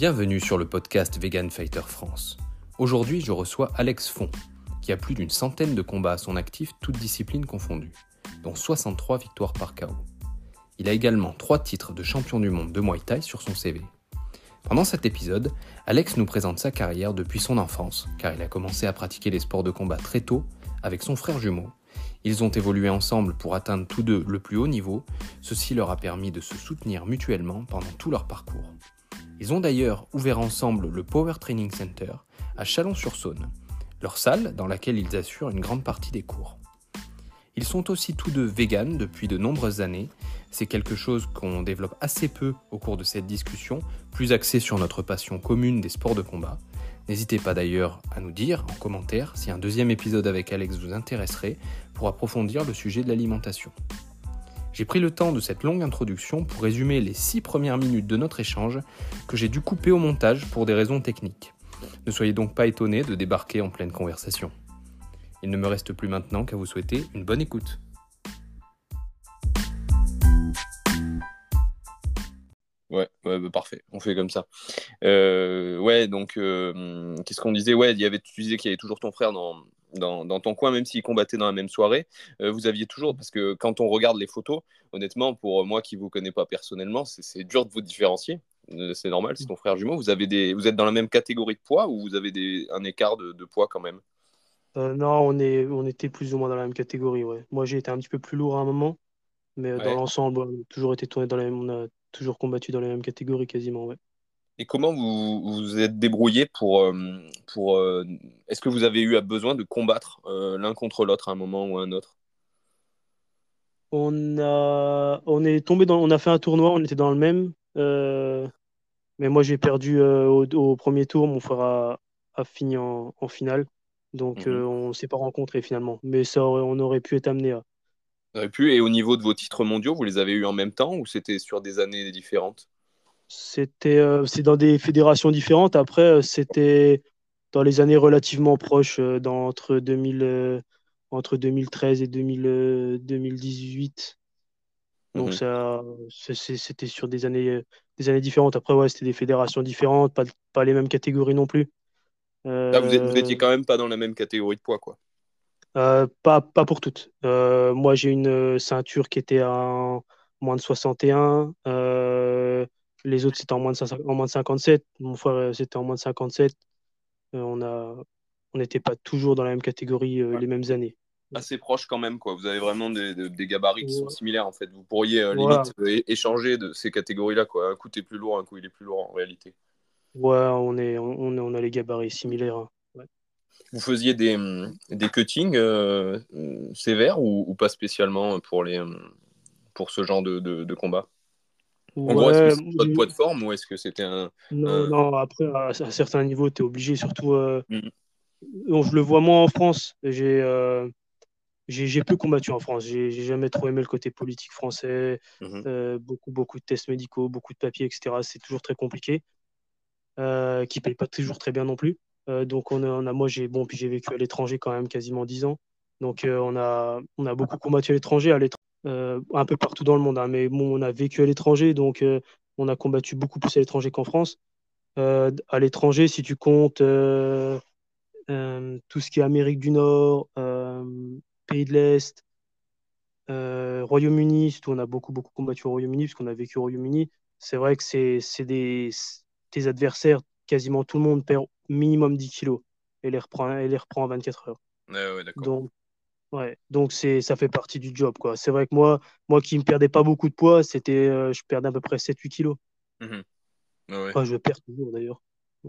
Bienvenue sur le podcast Vegan Fighter France. Aujourd'hui, je reçois Alex Font, qui a plus d'une centaine de combats à son actif, toutes disciplines confondues, dont 63 victoires par KO. Il a également 3 titres de champion du monde de Muay Thai sur son CV. Pendant cet épisode, Alex nous présente sa carrière depuis son enfance, car il a commencé à pratiquer les sports de combat très tôt avec son frère jumeau. Ils ont évolué ensemble pour atteindre tous deux le plus haut niveau, ceci leur a permis de se soutenir mutuellement pendant tout leur parcours. Ils ont d'ailleurs ouvert ensemble le Power Training Center à Chalon-sur-Saône, leur salle dans laquelle ils assurent une grande partie des cours. Ils sont aussi tous deux véganes depuis de nombreuses années. C'est quelque chose qu'on développe assez peu au cours de cette discussion, plus axée sur notre passion commune des sports de combat. N'hésitez pas d'ailleurs à nous dire en commentaire si un deuxième épisode avec Alex vous intéresserait pour approfondir le sujet de l'alimentation. J'ai pris le temps de cette longue introduction pour résumer les six premières minutes de notre échange que j'ai dû couper au montage pour des raisons techniques. Ne soyez donc pas étonnés de débarquer en pleine conversation. Il ne me reste plus maintenant qu'à vous souhaiter une bonne écoute. Ouais, ouais bah, parfait, on fait comme ça. Euh, ouais, donc, euh, qu'est-ce qu'on disait? Ouais, y avait, tu disais qu'il y avait toujours ton frère dans, dans, ton coin, même s'ils combattaient dans la même soirée, euh, vous aviez toujours, parce que quand on regarde les photos, honnêtement, pour moi qui ne vous connais pas personnellement, c'est dur de vous différencier. Euh, c'est normal, c'est ton frère jumeau. Vous, avez des, vous êtes dans la même catégorie de poids ou vous avez des, un écart de, poids quand même? Euh, Non, on, est, on était plus ou moins dans la même catégorie. Ouais. Moi, j'ai été un petit peu plus lourd à un moment, mais dans l'ensemble, on a toujours été tourné dans la même, on a toujours combattu dans la même catégorie quasiment. Ouais. Et comment vous vous êtes débrouillé pour. Euh, pour euh, Est-ce que vous avez eu besoin de combattre euh, l'un contre l'autre à un moment ou à un autre? On, a, on est tombé dans. On a fait un tournoi, on était dans le même. mais moi, j'ai perdu au, premier tour. Mon frère a, a fini en, en, finale. Donc, mhm. on ne s'est pas rencontrés finalement. Mais ça on aurait pu être amené à. Aurait pu. Et au niveau de vos titres mondiaux, vous les avez eu en même temps ou c'était sur des années différentes? C'était, euh, c'est dans des fédérations différentes. Après, euh, c'était dans les années relativement proches, euh, dans, entre, 2000, entre 2013 et 2018. Donc, mhm. ça, c'était sur des années, des années différentes. Après, ouais, c'était des fédérations différentes, pas, pas les mêmes catégories non plus. Là, vous, étiez quand même pas dans la même catégorie de poids, quoi. pas, pas pour toutes. moi, j'ai une ceinture qui était à moins de 61. Les autres, c'était en, moins de en moins de 57. Mon frère, euh, c'était en moins de 57. Euh, on a, on n'était pas toujours dans la même catégorie euh, les mêmes années. Assez proche quand même, quoi. Vous avez vraiment des, des gabarits qui sont similaires, en fait. Vous pourriez limite échanger de ces catégories-là, quoi. Un coup, t'es plus lourd, un coup, il est plus lourd, en réalité. Ouais, on, est, on, on a les gabarits similaires. Hein. Vous faisiez des, des cuttings sévères ou, pas spécialement pour, les, pour ce genre de, de, de combat? En gros, est-ce que c'est pas de poids de forme ou est-ce que c'était un. Non, non, après, à, certains niveaux, tu es obligé, surtout. Euh, mm. je le vois moi en France. J'ai euh, j'ai peu combattu en France. J'ai jamais trop aimé le côté politique français. Mm-hmm. Euh, beaucoup, beaucoup de tests médicaux, beaucoup de papiers, etc. C'est toujours très compliqué. Euh, qui ne paye pas toujours très bien non plus. donc, on a, on a moi, j'ai bon, puis j'ai vécu à l'étranger quand même quasiment 10 ans. Donc, on, a, on a beaucoup combattu à l'étranger. À l'étranger un peu partout dans le monde. Hein. mais bon, on a vécu à l'étranger, donc euh, on a combattu beaucoup plus à l'étranger qu'en France. Euh, à l'étranger, si tu comptes tout ce qui est Amérique du Nord, Pays de l'Est, Royaume-Uni, surtout on a beaucoup, beaucoup combattu au Royaume-Uni, parce qu'on a vécu au Royaume-Uni. C'est vrai que c'est des tes adversaires, quasiment tout le monde perd minimum 10 kilos et les reprend, et les reprend en 24 heures. donc, Ouais, donc c'est ça fait partie du job quoi. C'est vrai que moi moi qui ne perdais pas beaucoup de poids, c'était euh, je perdais à peu près 7 8 kilos. Mmh je perds toujours d'ailleurs.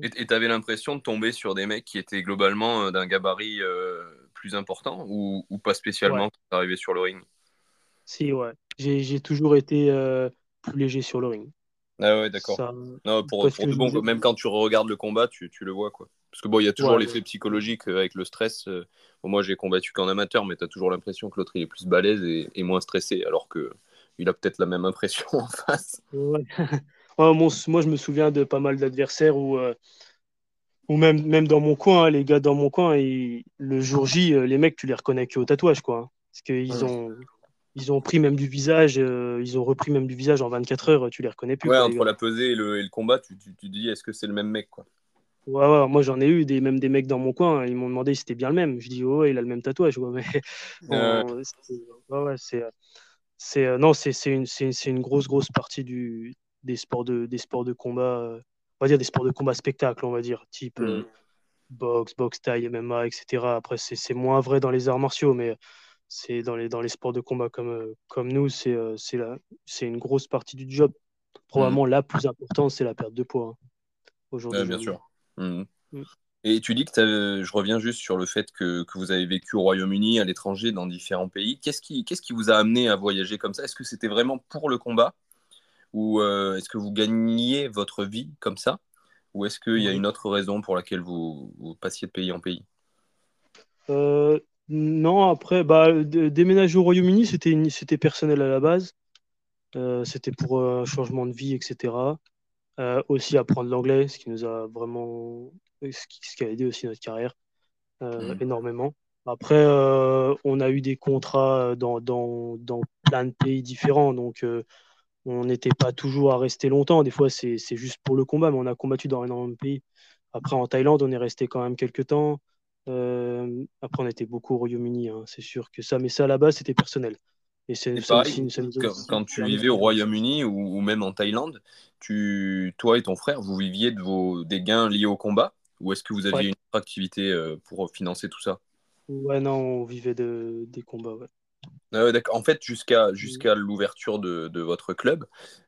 Et tu avais l'impression de tomber sur des mecs qui étaient globalement euh, d'un gabarit euh, plus important ou, ou pas spécialement quand tu sur le ring? Si, ouais. J'ai toujours été plus léger sur le ring. Ah ouais, d'accord. pour, pour même quand tu regardes le combat, tu, tu le vois quoi. Parce que bon, il y a toujours l'effet psychologique euh, avec le stress. Euh. moi, j'ai combattu qu'en amateur, mais tu as toujours l'impression que l'autre il est plus balèze et, moins stressé, alors que il a peut-être la même impression en face. moi, je me souviens de pas mal d'adversaires où, euh, ou même, même dans mon coin, hein, les gars dans mon coin, le jour J, les mecs, tu les reconnais qu'au tatouage, quoi. Hein. parce qu'ils ont, ils ont pris même du visage, ils ont repris même du visage en 24 heures, tu les reconnais plus. Ouais, entre la pesée et le, combat, tu, tu, dis est-ce que c'est le même mec quoi. Ouais, ouais, moi j'en ai eu des, même des mecs dans mon coin, ils m'ont demandé si c'était bien le même. Je dis, ouais, il a le même tatouage. Ouais, mais ouais, c'est, c'est, non, c'est, une, une, grosse, grosse partie du, des, sports de, des sports de combat, on va dire des sports de combat spectacle, on va dire, type mm. boxe, boxe taille, MMA, etc. Après, c'est, moins vrai dans les arts martiaux, mais c'est dans les, dans les sports de combat comme, comme nous, c'est, c'est, c'est une grosse partie du job. Probablement mm. la plus importante, c'est la perte de poids hein, aujourd'hui. bien sûr. Mhm. Mm. Et tu dis que je reviens juste sur le fait que, que vous avez vécu au Royaume-Uni, à l'étranger, dans différents pays. Qu'est-ce qui, qu'est-ce qui vous a amené à voyager comme ça? Est-ce que c'était vraiment pour le combat? Ou euh, est-ce que vous gagniez votre vie comme ça? Ou est-ce qu'il y a une autre raison pour laquelle vous, vous passiez de pays en pays? Euh, Non, après, bah, déménager au Royaume-Uni, c'était, c'était personnel à la base. Euh, c'était pour un changement de vie, etc. Euh, aussi apprendre l'anglais, ce qui nous a vraiment, ce qui, a aidé aussi notre carrière euh, mmh. énormément. Après, euh, on a eu des contrats dans, dans, dans, plein de pays différents, donc on n'était pas toujours à rester longtemps. Des fois, c'est juste pour le combat, mais on a combattu dans énormément de pays. Après, en Thaïlande, on est resté quand même quelques temps. après, on était beaucoup au Royaume-Uni, hein, c'est sûr que ça, mais ça là-bas, c'était personnel. Et c'est quand, tu vivais au Royaume-Uni ou, même en Thaïlande, tu, toi et ton frère, vous viviez de vos, des gains liés au combat? Ou est-ce que vous aviez une autre activité euh, pour financer tout ça? Ouais, non, on vivait de, des combats. Ouais. Ah en fait, jusqu'à jusqu'à l'ouverture de, de, votre club,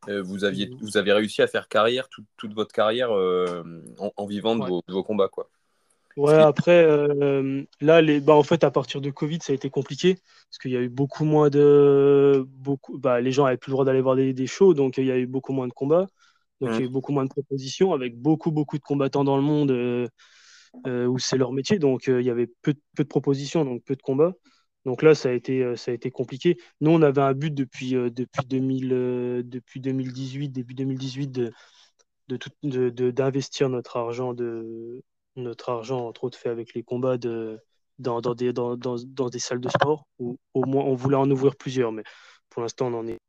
euh, vous, aviez, mhm. vous avez réussi à faire carrière, toute votre carrière euh, en, vivant de, vos, de, vos, combats. Quoi. Ouais, après, euh, là, les, bah, en fait, à partir de Covid, ça a été compliqué parce qu'il y a eu beaucoup moins de. Beaucoup, bah, les gens n'avaient plus le droit d'aller voir des, des, shows, donc il y a eu beaucoup moins de combats. Donc il y a eu beaucoup moins de propositions avec beaucoup, beaucoup de combattants dans le monde euh, euh, où c'est leur métier. Donc il y avait peu, peu, de propositions, donc peu de combats. Donc là, ça a été, ça a été compliqué. Nous, on avait un but depuis, depuis, 2000, depuis 2018, début 2018, de, d'investir de, notre argent de notre argent, entre autres, fait avec les combats de, dans, dans, des, dans, dans, dans, des salles de sport, ou au moins on voulait en ouvrir plusieurs, mais pour l'instant on en est.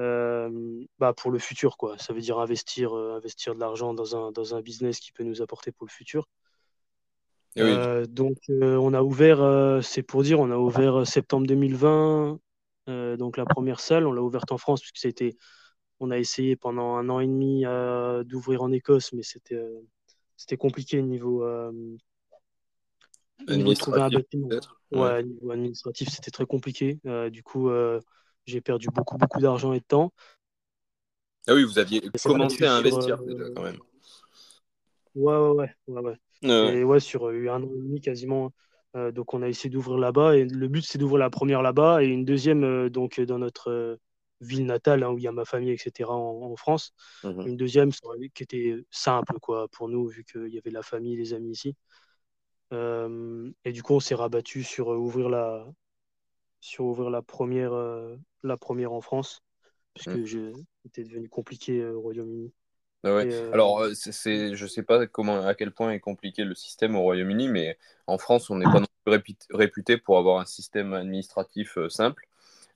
Euh, bah pour le futur, quoi. Ça veut dire investir, euh, investir de l'argent dans un, dans un business qui peut nous apporter pour le futur. Eh euh, donc on a ouvert, c'est pour dire, on a ouvert septembre 2020, donc la première salle, on l'a ouverte en France puisque c'était, on a essayé pendant un an et demi d'ouvrir en Écosse, mais c'était c'était compliqué niveau, euh, niveau trouver un bâtiment. Ouais, niveau administratif, c'était très compliqué. Euh, du coup, euh, j'ai perdu beaucoup, beaucoup d'argent et de temps. Ah oui, vous aviez commencé à investir déjà quand même. Ouais, ouais, ouais. ouais, ouais. Et ouais, sur un an et demi quasiment. donc on a essayé d'ouvrir là-bas et le but c'est d'ouvrir la première là-bas et une deuxième donc dans notre ville natale, hein, où il y a ma famille, etc., en, France. Mhm. Une deuxième qui était simple quoi, pour nous, vu qu'il y avait la famille, les amis ici. Euh, et du coup, on s'est rabattu sur euh, ouvrir la, sur ouvrir la première, euh, la première en France, puisque mmh. j'étais devenu compliqué au Royaume-Uni. Ah Alors, c'est, je ne sais pas comment, à quel point est compliqué le système au Royaume-Uni, mais en France, on n'est pas non plus réputé pour avoir un système administratif simple.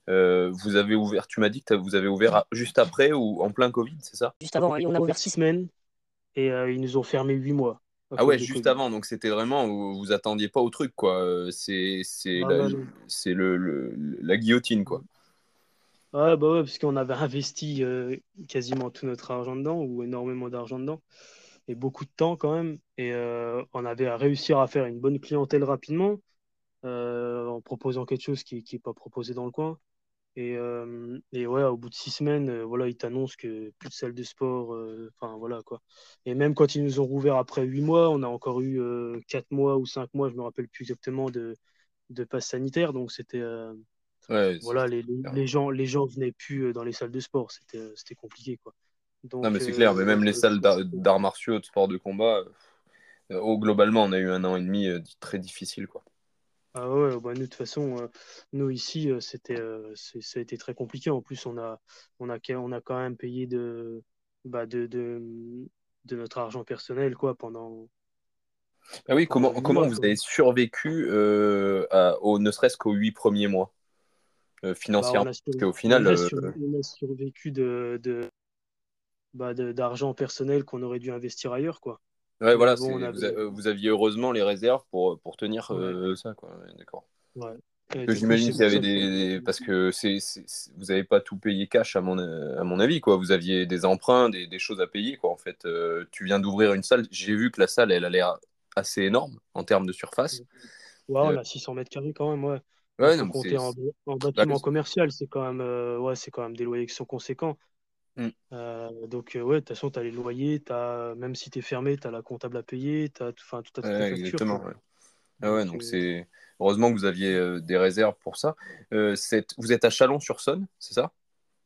Euh, vous avez ouvert, tu m'as dit que vous avez ouvert juste après ou en plein Covid, c'est ça? Juste avant, on a ouvert six semaines et euh, ils nous ont fermé huit mois. Ah ouais, juste avant, donc c'était vraiment, vous, vous attendiez pas au truc, quoi. Euh, c'est la, le, la guillotine, quoi. Ouais, bah ouais, parce qu'on avait investi quasiment tout notre argent dedans, ou énormément d'argent dedans, et beaucoup de temps quand même. Et on avait à réussir à faire une bonne clientèle rapidement, en proposant quelque chose qui n'est pas proposé dans le coin. Et, euh, et, ouais, au bout de six semaines, euh, voilà, ils t'annoncent que plus de salle de sport. Euh, enfin, voilà quoi. Et même quand ils nous ont rouvert après huit mois, on a encore eu quatre mois ou cinq mois, je me rappelle plus exactement, de, de passe sanitaire. Donc c'était. voilà, les, les, gens, les gens venaient plus dans les salles de sport. C'était compliqué quoi. Donc, non, mais c'est clair, mais même les salles d'arts martiaux, de sport de combat, au, globalement, on a eu un an et demi très difficile quoi. Ah ouais, bah nous, de toute façon, euh, nous ici, euh, c'était, euh, ça a été très compliqué. En plus, on a, on a, on a quand même payé de, bah de, de, de notre argent personnel quoi, pendant. Ah oui, comment, comment vous avez survécu au, ne serait-ce qu'aux huit premiers mois financièrement? Bah, parce qu'au final. On a, survécu de, bah, d'argent personnel qu'on aurait dû investir ailleurs. Quoi. Ouais, voilà, vous, aviez heureusement les réserves pour, pour tenir ça. D'accord. Ouais. J'imagine qu'il y avait des, parce que c'est, vous n'avez pas tout payé cash à mon, à mon avis quoi. Vous aviez des emprunts, des, des choses à payer quoi. En fait, euh, tu viens d'ouvrir une salle. J'ai vu que la salle elle a l'air assez énorme en termes de surface. Ouais, on a 600 mètres carrés quand même ouais. Ouais, non, compter en, bâtiment commercial, c'est quand même euh, ouais, c'est quand même des loyers qui sont conséquents. Mm. Euh, donc ouais, de toute façon, tu as les loyers, as, même si tu es fermé, tu as la comptable à payer, tu as tout, tout à ouais, Exactement. Ah ouais, donc c'est Heureusement que vous aviez euh, des réserves pour ça. Euh, vous êtes à Chalon-sur-Saône, c'est ça?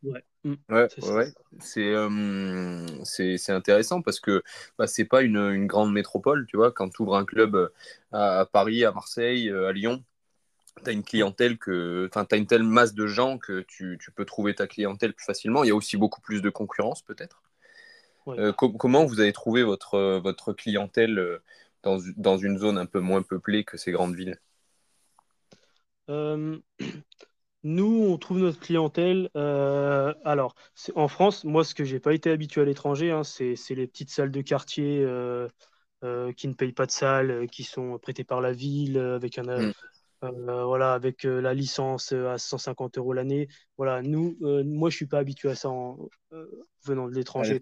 Ouais. Mm. Ouais, euh, c'est intéressant parce que bah, c'est pas une, une, grande métropole, tu vois. Quand tu ouvres un club à, Paris, à Marseille, à Lyon, tu as une clientèle que, enfin, tu as une telle masse de gens que tu, tu, peux trouver ta clientèle plus facilement. Il y a aussi beaucoup plus de concurrence, peut-être. comment vous avez trouvé votre, votre clientèle dans, dans, une zone un peu moins peuplée que ces grandes villes? Euh, nous, on trouve notre clientèle. Euh, alors, en France, moi, ce que j'ai pas été habitué à l'étranger, hein, c'est les petites salles de quartier euh, qui ne payent pas de salle, qui sont prêtées par la ville avec un. Mm. voilà, avec la licence à 150 euros l'année. Voilà, nous, moi, je suis pas habitué à ça en, venant de l'étranger.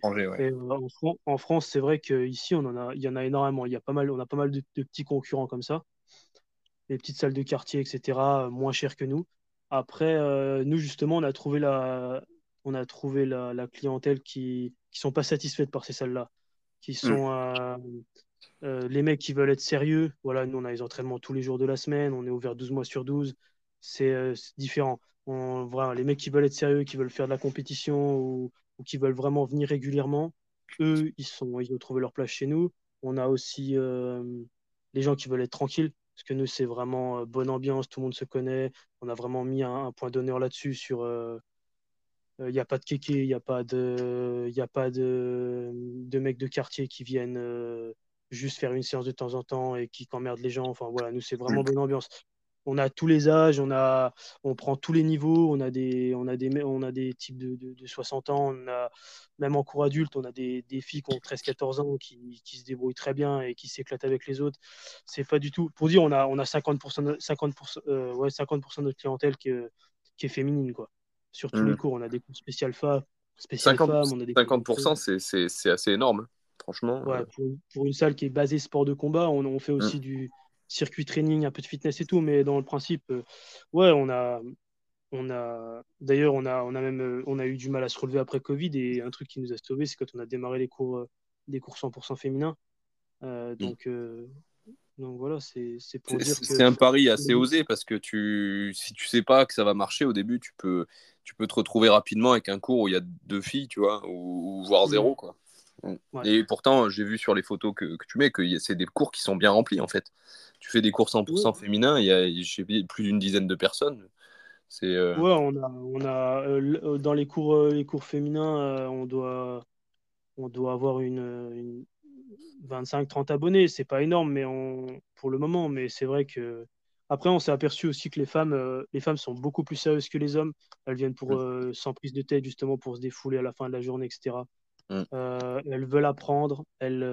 en, France, c'est vrai qu'ici, on en a, il y en a énormément. Il y a pas mal, on a pas mal de petits concurrents comme ça les petites salles de quartier, etc., moins chères que nous. Après, euh, nous, justement, on a trouvé la, on a trouvé la, clientèle qui ne sont pas satisfaites par ces salles-là, qui sont mm. Euh, euh, les mecs qui veulent être sérieux. Voilà, nous, on a les entraînements tous les jours de la semaine, on est ouvert 12 mois sur 12. C'est différent. Les mecs qui veulent être sérieux, qui veulent faire de la compétition ou, qui veulent vraiment venir régulièrement, eux, ils, sont, ils ont trouvé leur place chez nous. On a aussi les gens qui veulent être tranquilles, parce que nous, c'est vraiment euh, bonne ambiance, tout le monde se connaît. On a vraiment mis un, point d'honneur là-dessus sur. Il euh, n'y euh, a pas de kéké, il n'y a pas de, y a pas de mecs de quartier qui viennent juste faire une séance de temps en temps et qui emmerdent les gens. Enfin voilà, nous c'est vraiment mm. bonne ambiance on a tous les âges, on, a, on prend tous les niveaux, on a des, on a des, on a des types de, de, 60 ans, on a, même en cours adulte, on a des, des filles qui ont 13-14 ans qui, qui, se débrouillent très bien et qui s'éclatent avec les autres. C'est pas du tout. Pour dire, on a, on a 50%, 50%, euh, ouais, 50 de notre clientèle qui, qui est féminine. Quoi. Sur tous les mmh. cours, on a des cours spécial femmes, 50, on a des 50%, c'est assez énorme, franchement. Ouais, euh. pour, une salle qui est basée sport de combat, on, on fait aussi mmh. du circuit training, un peu de fitness et tout, mais dans le principe, euh, ouais, on a, on a, d'ailleurs, on a, on a même, euh, on a eu du mal à se relever après Covid et un truc qui nous a sauvé, c'est quand on a démarré les cours, des cours 100% féminins. Mm. donc, donc voilà, c'est pour dire que c'est un pari assez osé parce que tu, si tu sais pas que ça va marcher au début, tu peux, tu peux te retrouver rapidement avec un cours où il y a deux filles, tu vois, ou, voire mm. zéro, quoi. Et pourtant, j'ai vu sur les photos que, que tu mets que c'est des cours qui sont bien remplis en fait. Tu fais des cours 100% féminins, il y a plus d'une dizaine de personnes. C'est, euh, Ouais, on a, on a euh, dans les cours, euh, les cours féminins, on, doit, on doit avoir une, 25-30 abonnés. C'est pas énorme mais on, pour le moment, mais c'est vrai que. Après, on s'est aperçu aussi que les femmes, les femmes sont beaucoup plus sérieuses que les hommes. Elles viennent pour, sans prise de tête, justement, pour se défouler à la fin de la journée, etc. Mm. elles veulent apprendre, elles,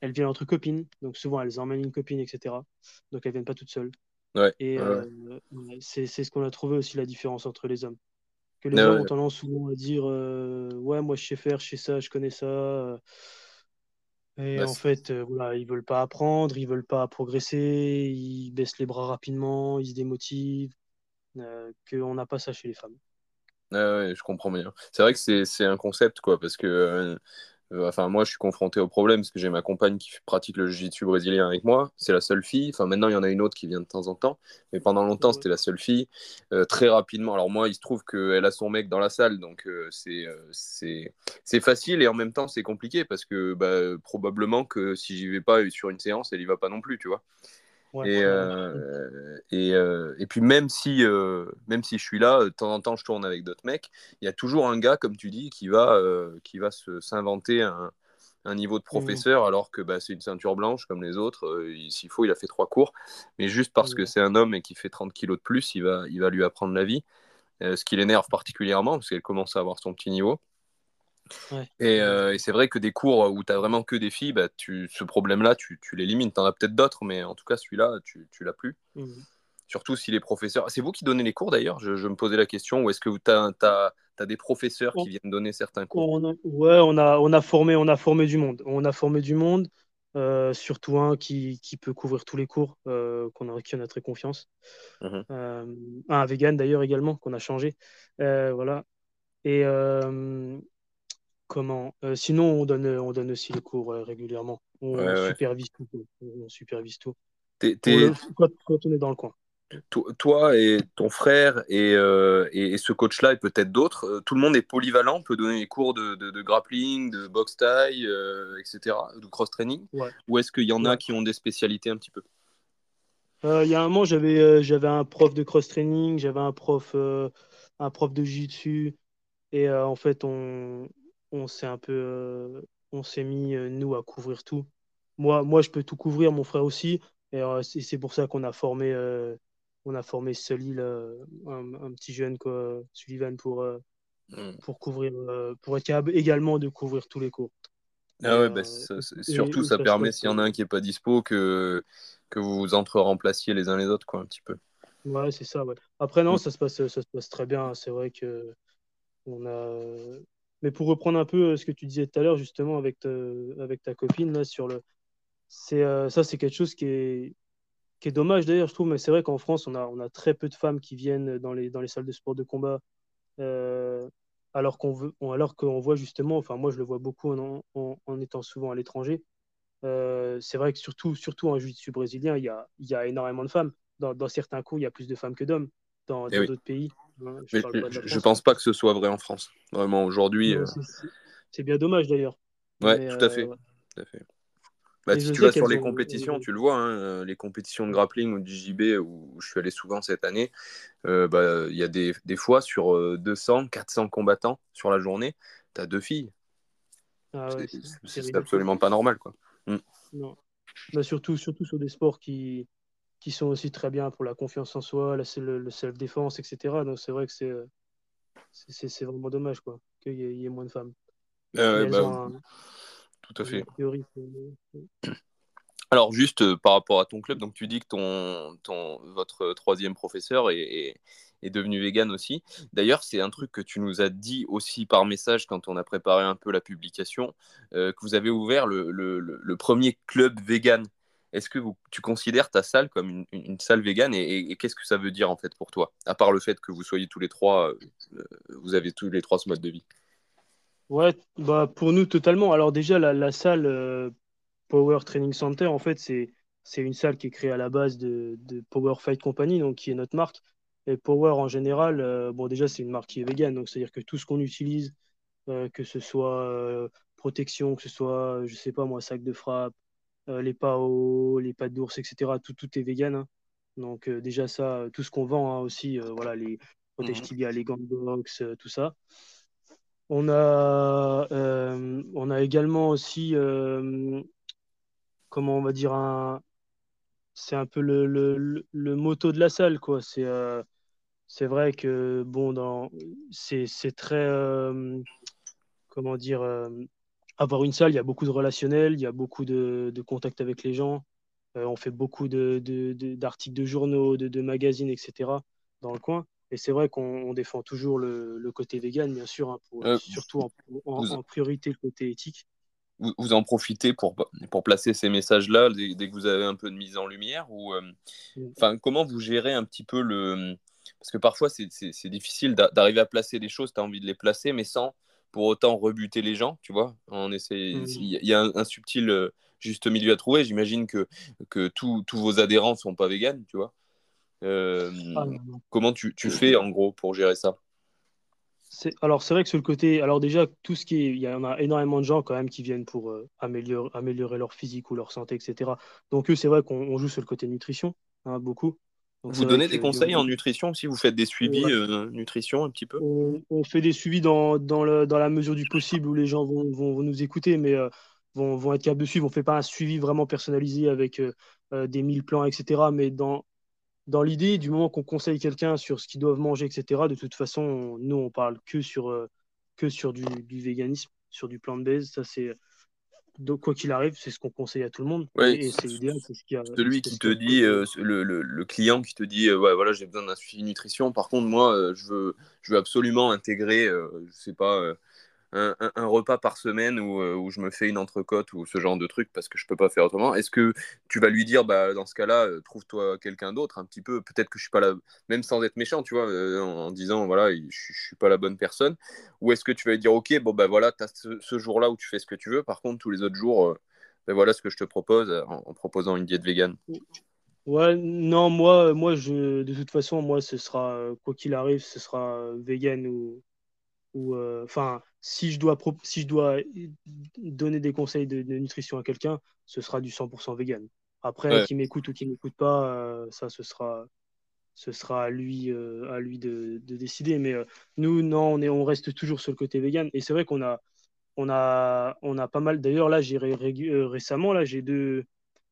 elles viennent entre copines, donc souvent elles emmènent une copine, etc. Donc elles viennent pas toutes seules. Et euh, c'est ce qu'on a trouvé aussi la différence entre les hommes. Que les hommes ont tendance souvent à dire euh, Ouais, moi je sais faire, je sais ça, je connais ça. Et en fait, euh, voilà, ils veulent pas apprendre, ils veulent pas progresser, ils baissent les bras rapidement, ils se démotivent. qu'on n'a pas ça chez les femmes. Ouais, je comprends bien. C'est vrai que c'est un concept, quoi, parce que euh, enfin, moi, je suis confronté au problème parce que j'ai ma compagne qui pratique le jiu-jitsu brésilien avec moi. C'est la seule fille. Enfin, maintenant, il y en a une autre qui vient de temps en temps. Mais pendant longtemps, c'était la seule fille. Euh, très rapidement. Alors, moi, il se trouve qu'elle a son mec dans la salle. Donc, euh, c'est c'est facile et en même temps, c'est compliqué parce que bah, probablement que si j'y vais pas sur une séance, elle y va pas non plus, tu vois et, euh, et, euh, et, puis même si, euh, même si je suis là, de temps en temps je tourne avec d'autres mecs, il y a toujours un gars, comme tu dis, qui va, qui va s'inventer un, un niveau de professeur, alors que bah, c'est une ceinture blanche comme les autres. S'il faut, il a fait trois cours. Mais juste parce que c'est un homme et qu'il fait 30 kilos de plus, il va, il va lui apprendre la vie. ce qui l'énerve particulièrement, parce qu'elle commence à avoir son petit niveau. Et, c'est vrai que des cours où tu as vraiment que des filles, bah, tu, ce problème-là, tu, tu l'élimines. Tu en as peut-être d'autres, mais en tout cas, celui-là, tu, tu l'as plus. Mmh. Surtout si les professeurs. C'est vous qui donnez les cours d'ailleurs je, me posais la question. Ou est-ce que tu as, as, des professeurs qui viennent donner certains cours? On Ouais, on a, on, a formé, on a formé du monde. On a formé du monde, euh, surtout un qui, qui, peut couvrir tous les cours, euh, qu'on a, qui en a très confiance. Mmh euh, un vegan d'ailleurs également, qu'on a changé. voilà. Et comment Sinon, on donne, on donne aussi les cours régulièrement. On, supervise Tout, on supervise tout. quand, on est dans le coin. Toi et ton frère euh, et, et, ce coach-là et peut-être d'autres, euh, tout le monde est polyvalent, peut donner des cours de, de, grappling, de boxe taille, euh, etc., de cross-training. Ou est-ce qu'il y en a qui ont des spécialités un petit peu? Il y a un moment, j'avais j'avais un prof de cross-training, j'avais un prof, un prof de jiu-jitsu, et en fait, on, on s'est un peu on s'est mis, nous, à couvrir tout. Moi, moi, je peux tout couvrir, mon frère aussi. Et c'est pour ça qu'on a formé on a formé Sully, un, petit jeune, quoi, Sullivan, pour, euh, hmm. pour, couvrir, euh, pour être capable également de couvrir tous les cours. Ah ouais, bah, euh, surtout, ça, permet, s'il y en a un qui n'est pas dispo, que, que vous vous entre-remplaciez les uns les autres, quoi, un petit peu. Ouais, c'est ça, ouais. Après, non, hmm. ça, se passe, ça se passe très bien. C'est vrai que on a. Mais pour reprendre un peu ce que tu disais tout à l'heure, justement, avec, ta copine, là, sur le. C'est, ça, c'est quelque chose qui est, dommage d'ailleurs, je trouve, mais c'est vrai qu'en France, on a, très peu de femmes qui viennent dans les, salles de sport de combat, euh, alors qu'on voit justement, enfin moi je le vois beaucoup en, étant souvent à l'étranger. Euh, c'est vrai que surtout, surtout en jiu-jitsu brésilien, il y a, il y a énormément de femmes. Dans, dans certains coups, il y a plus de femmes que d'hommes. Dans eh d'autres pays. Hein, je ne pense pas que ce soit vrai en France. Vraiment, aujourd'hui. Euh, c'est bien dommage d'ailleurs. Ouais, tout à fait. Tout à fait. Bah, si tu vas sur les compétitions, tu le vois, hein, euh, les compétitions de grappling ou du JB où je suis allé souvent cette année, euh, bah, il y a des, des, fois sur 200, euh, 400 combattants sur la journée, tu as deux filles. Ah c'est absolument pas normal. Quoi. Mm. Non. Bah, surtout, surtout sur des sports qui, qui sont aussi très bien pour la confiance en soi, le, le self-défense, etc. Donc c'est vrai que c'est c'est vraiment dommage qu'il y, y, ait moins de femmes. Bah, tout à fait. Alors, juste euh, par rapport à ton club, donc tu dis que ton, ton, votre troisième professeur est, est, devenu vegan aussi. D'ailleurs, c'est un truc que tu nous as dit aussi par message quand on a préparé un peu la publication, euh, que vous avez ouvert le, le, le premier club vegan. Est-ce que tu considères ta salle comme une, salle vegan et, qu'est-ce que ça veut dire en fait pour toi À part le fait que vous soyez tous les trois, euh, vous avez tous les trois ce mode de vie? Ouais, bah pour nous totalement. Alors déjà la, salle euh, Power Training Center, en fait, c'est c'est une salle qui est créée à la base de, Power Fight Company, donc qui est notre marque. Et Power en général, euh, bon déjà c'est une marque qui est vegan, donc c'est-à-dire que tout ce qu'on utilise, euh, que ce soit protection, que ce soit, je sais pas moi, sac de frappe, les PAO, les pattes d'ours, etc. Tout, tout est vegan. Hein. Donc déjà ça, tout ce qu'on vend hein, aussi, voilà les protège mhm. tibia, les gants de boxe, tout ça. On a, euh, on a également aussi, euh, comment on va dire, un, c'est un peu le, le, le, moto de la salle, quoi. C'est euh, c'est vrai que, bon, dans, c'est, c'est très, comment dire, avoir une salle, il y a beaucoup de relationnel, il y a beaucoup de, de contact avec les gens. on fait beaucoup de, de, d'articles de journaux, de, de magazines, etc. dans le coin. Et c'est vrai qu'on défend toujours le, côté vegan, bien sûr, hein, euh, surtout en, priorité le côté éthique. Vous, en profitez pour, pour placer ces messages-là dès, que vous avez un peu de mise en lumière ou, euh, enfin, Comment vous gérez un petit peu le... Parce que parfois, c'est difficile d'arriver à placer des choses, tu as envie de les placer, mais sans pour autant rebuter les gens, tu vois. On essaie, mmh. il y a un, subtil euh, juste milieu à trouver. J'imagine que, que tous vos adhérents sont pas véganes, tu vois. Euh, ah, comment tu, tu, fais en gros pour gérer ça? Alors c'est vrai que sur le côté, alors déjà tout ce qui est, il y en a énormément de gens quand même qui viennent pour euh, améliorer, améliorer leur physique ou leur santé, etc. Donc eux c'est vrai qu'on joue sur le côté nutrition, hein, beaucoup. Vous donnez des conseils en nutrition si vous faites des suivis euh, nutrition un petit peu? On, fait des suivis dans, dans, le, dans, la mesure du possible où les gens vont, vont, nous écouter, mais vont, vont être capables de suivre. On ne fait pas un suivi vraiment personnalisé avec des mille plans, etc. Mais dans, dans l'idée, du moment qu'on conseille quelqu'un sur ce qu'ils doivent manger, etc., de toute façon, nous, on parle que sur, que sur du, du véganisme, sur du plan de base. Ça, c'est donc, quoi qu'il arrive, c'est ce qu'on conseille à tout le monde. et c'est idéal. C'est ce qui a, Celui qui te dit, euh, le, le, le, client qui te dit, euh, ouais, voilà, j'ai besoin d'un suivi nutrition. Par contre, moi, euh, je, veux, je veux absolument intégrer, je sais pas, un, repas par semaine euh, où, je me fais une entrecôte ou ce genre de truc parce que je peux pas faire autrement. Est-ce que tu vas lui dire, bah, dans ce cas-là, euh, trouve-toi quelqu'un d'autre un petit peu, peut-être que je suis pas là, même sans être méchant, tu vois, euh, en, disant, voilà, je, suis pas la bonne personne. Ou est-ce que tu vas lui dire, ok, bon, ben voilà, tu ce, jour-là où tu fais ce que tu veux, par contre, tous les autres jours, ben voilà ce que je te propose en, proposant une diète végane. Ouais, non, moi, moi je, de toute façon, moi, ce sera, quoi qu'il arrive, ce sera vegan ou, ou enfin, si je dois, si je dois donner des conseils de, nutrition à quelqu'un, ce sera du 100% vegan. Après, qui m'écoute ou qui m'écoute pas, euh, ça, ce sera, ce sera à lui, euh, à lui de, décider. Mais euh, nous, non, on, est, on reste toujours sur le côté vegan. Et c'est vrai qu'on a, on a, on a pas mal. D'ailleurs, là, j'ai récemment, là, j'ai deux,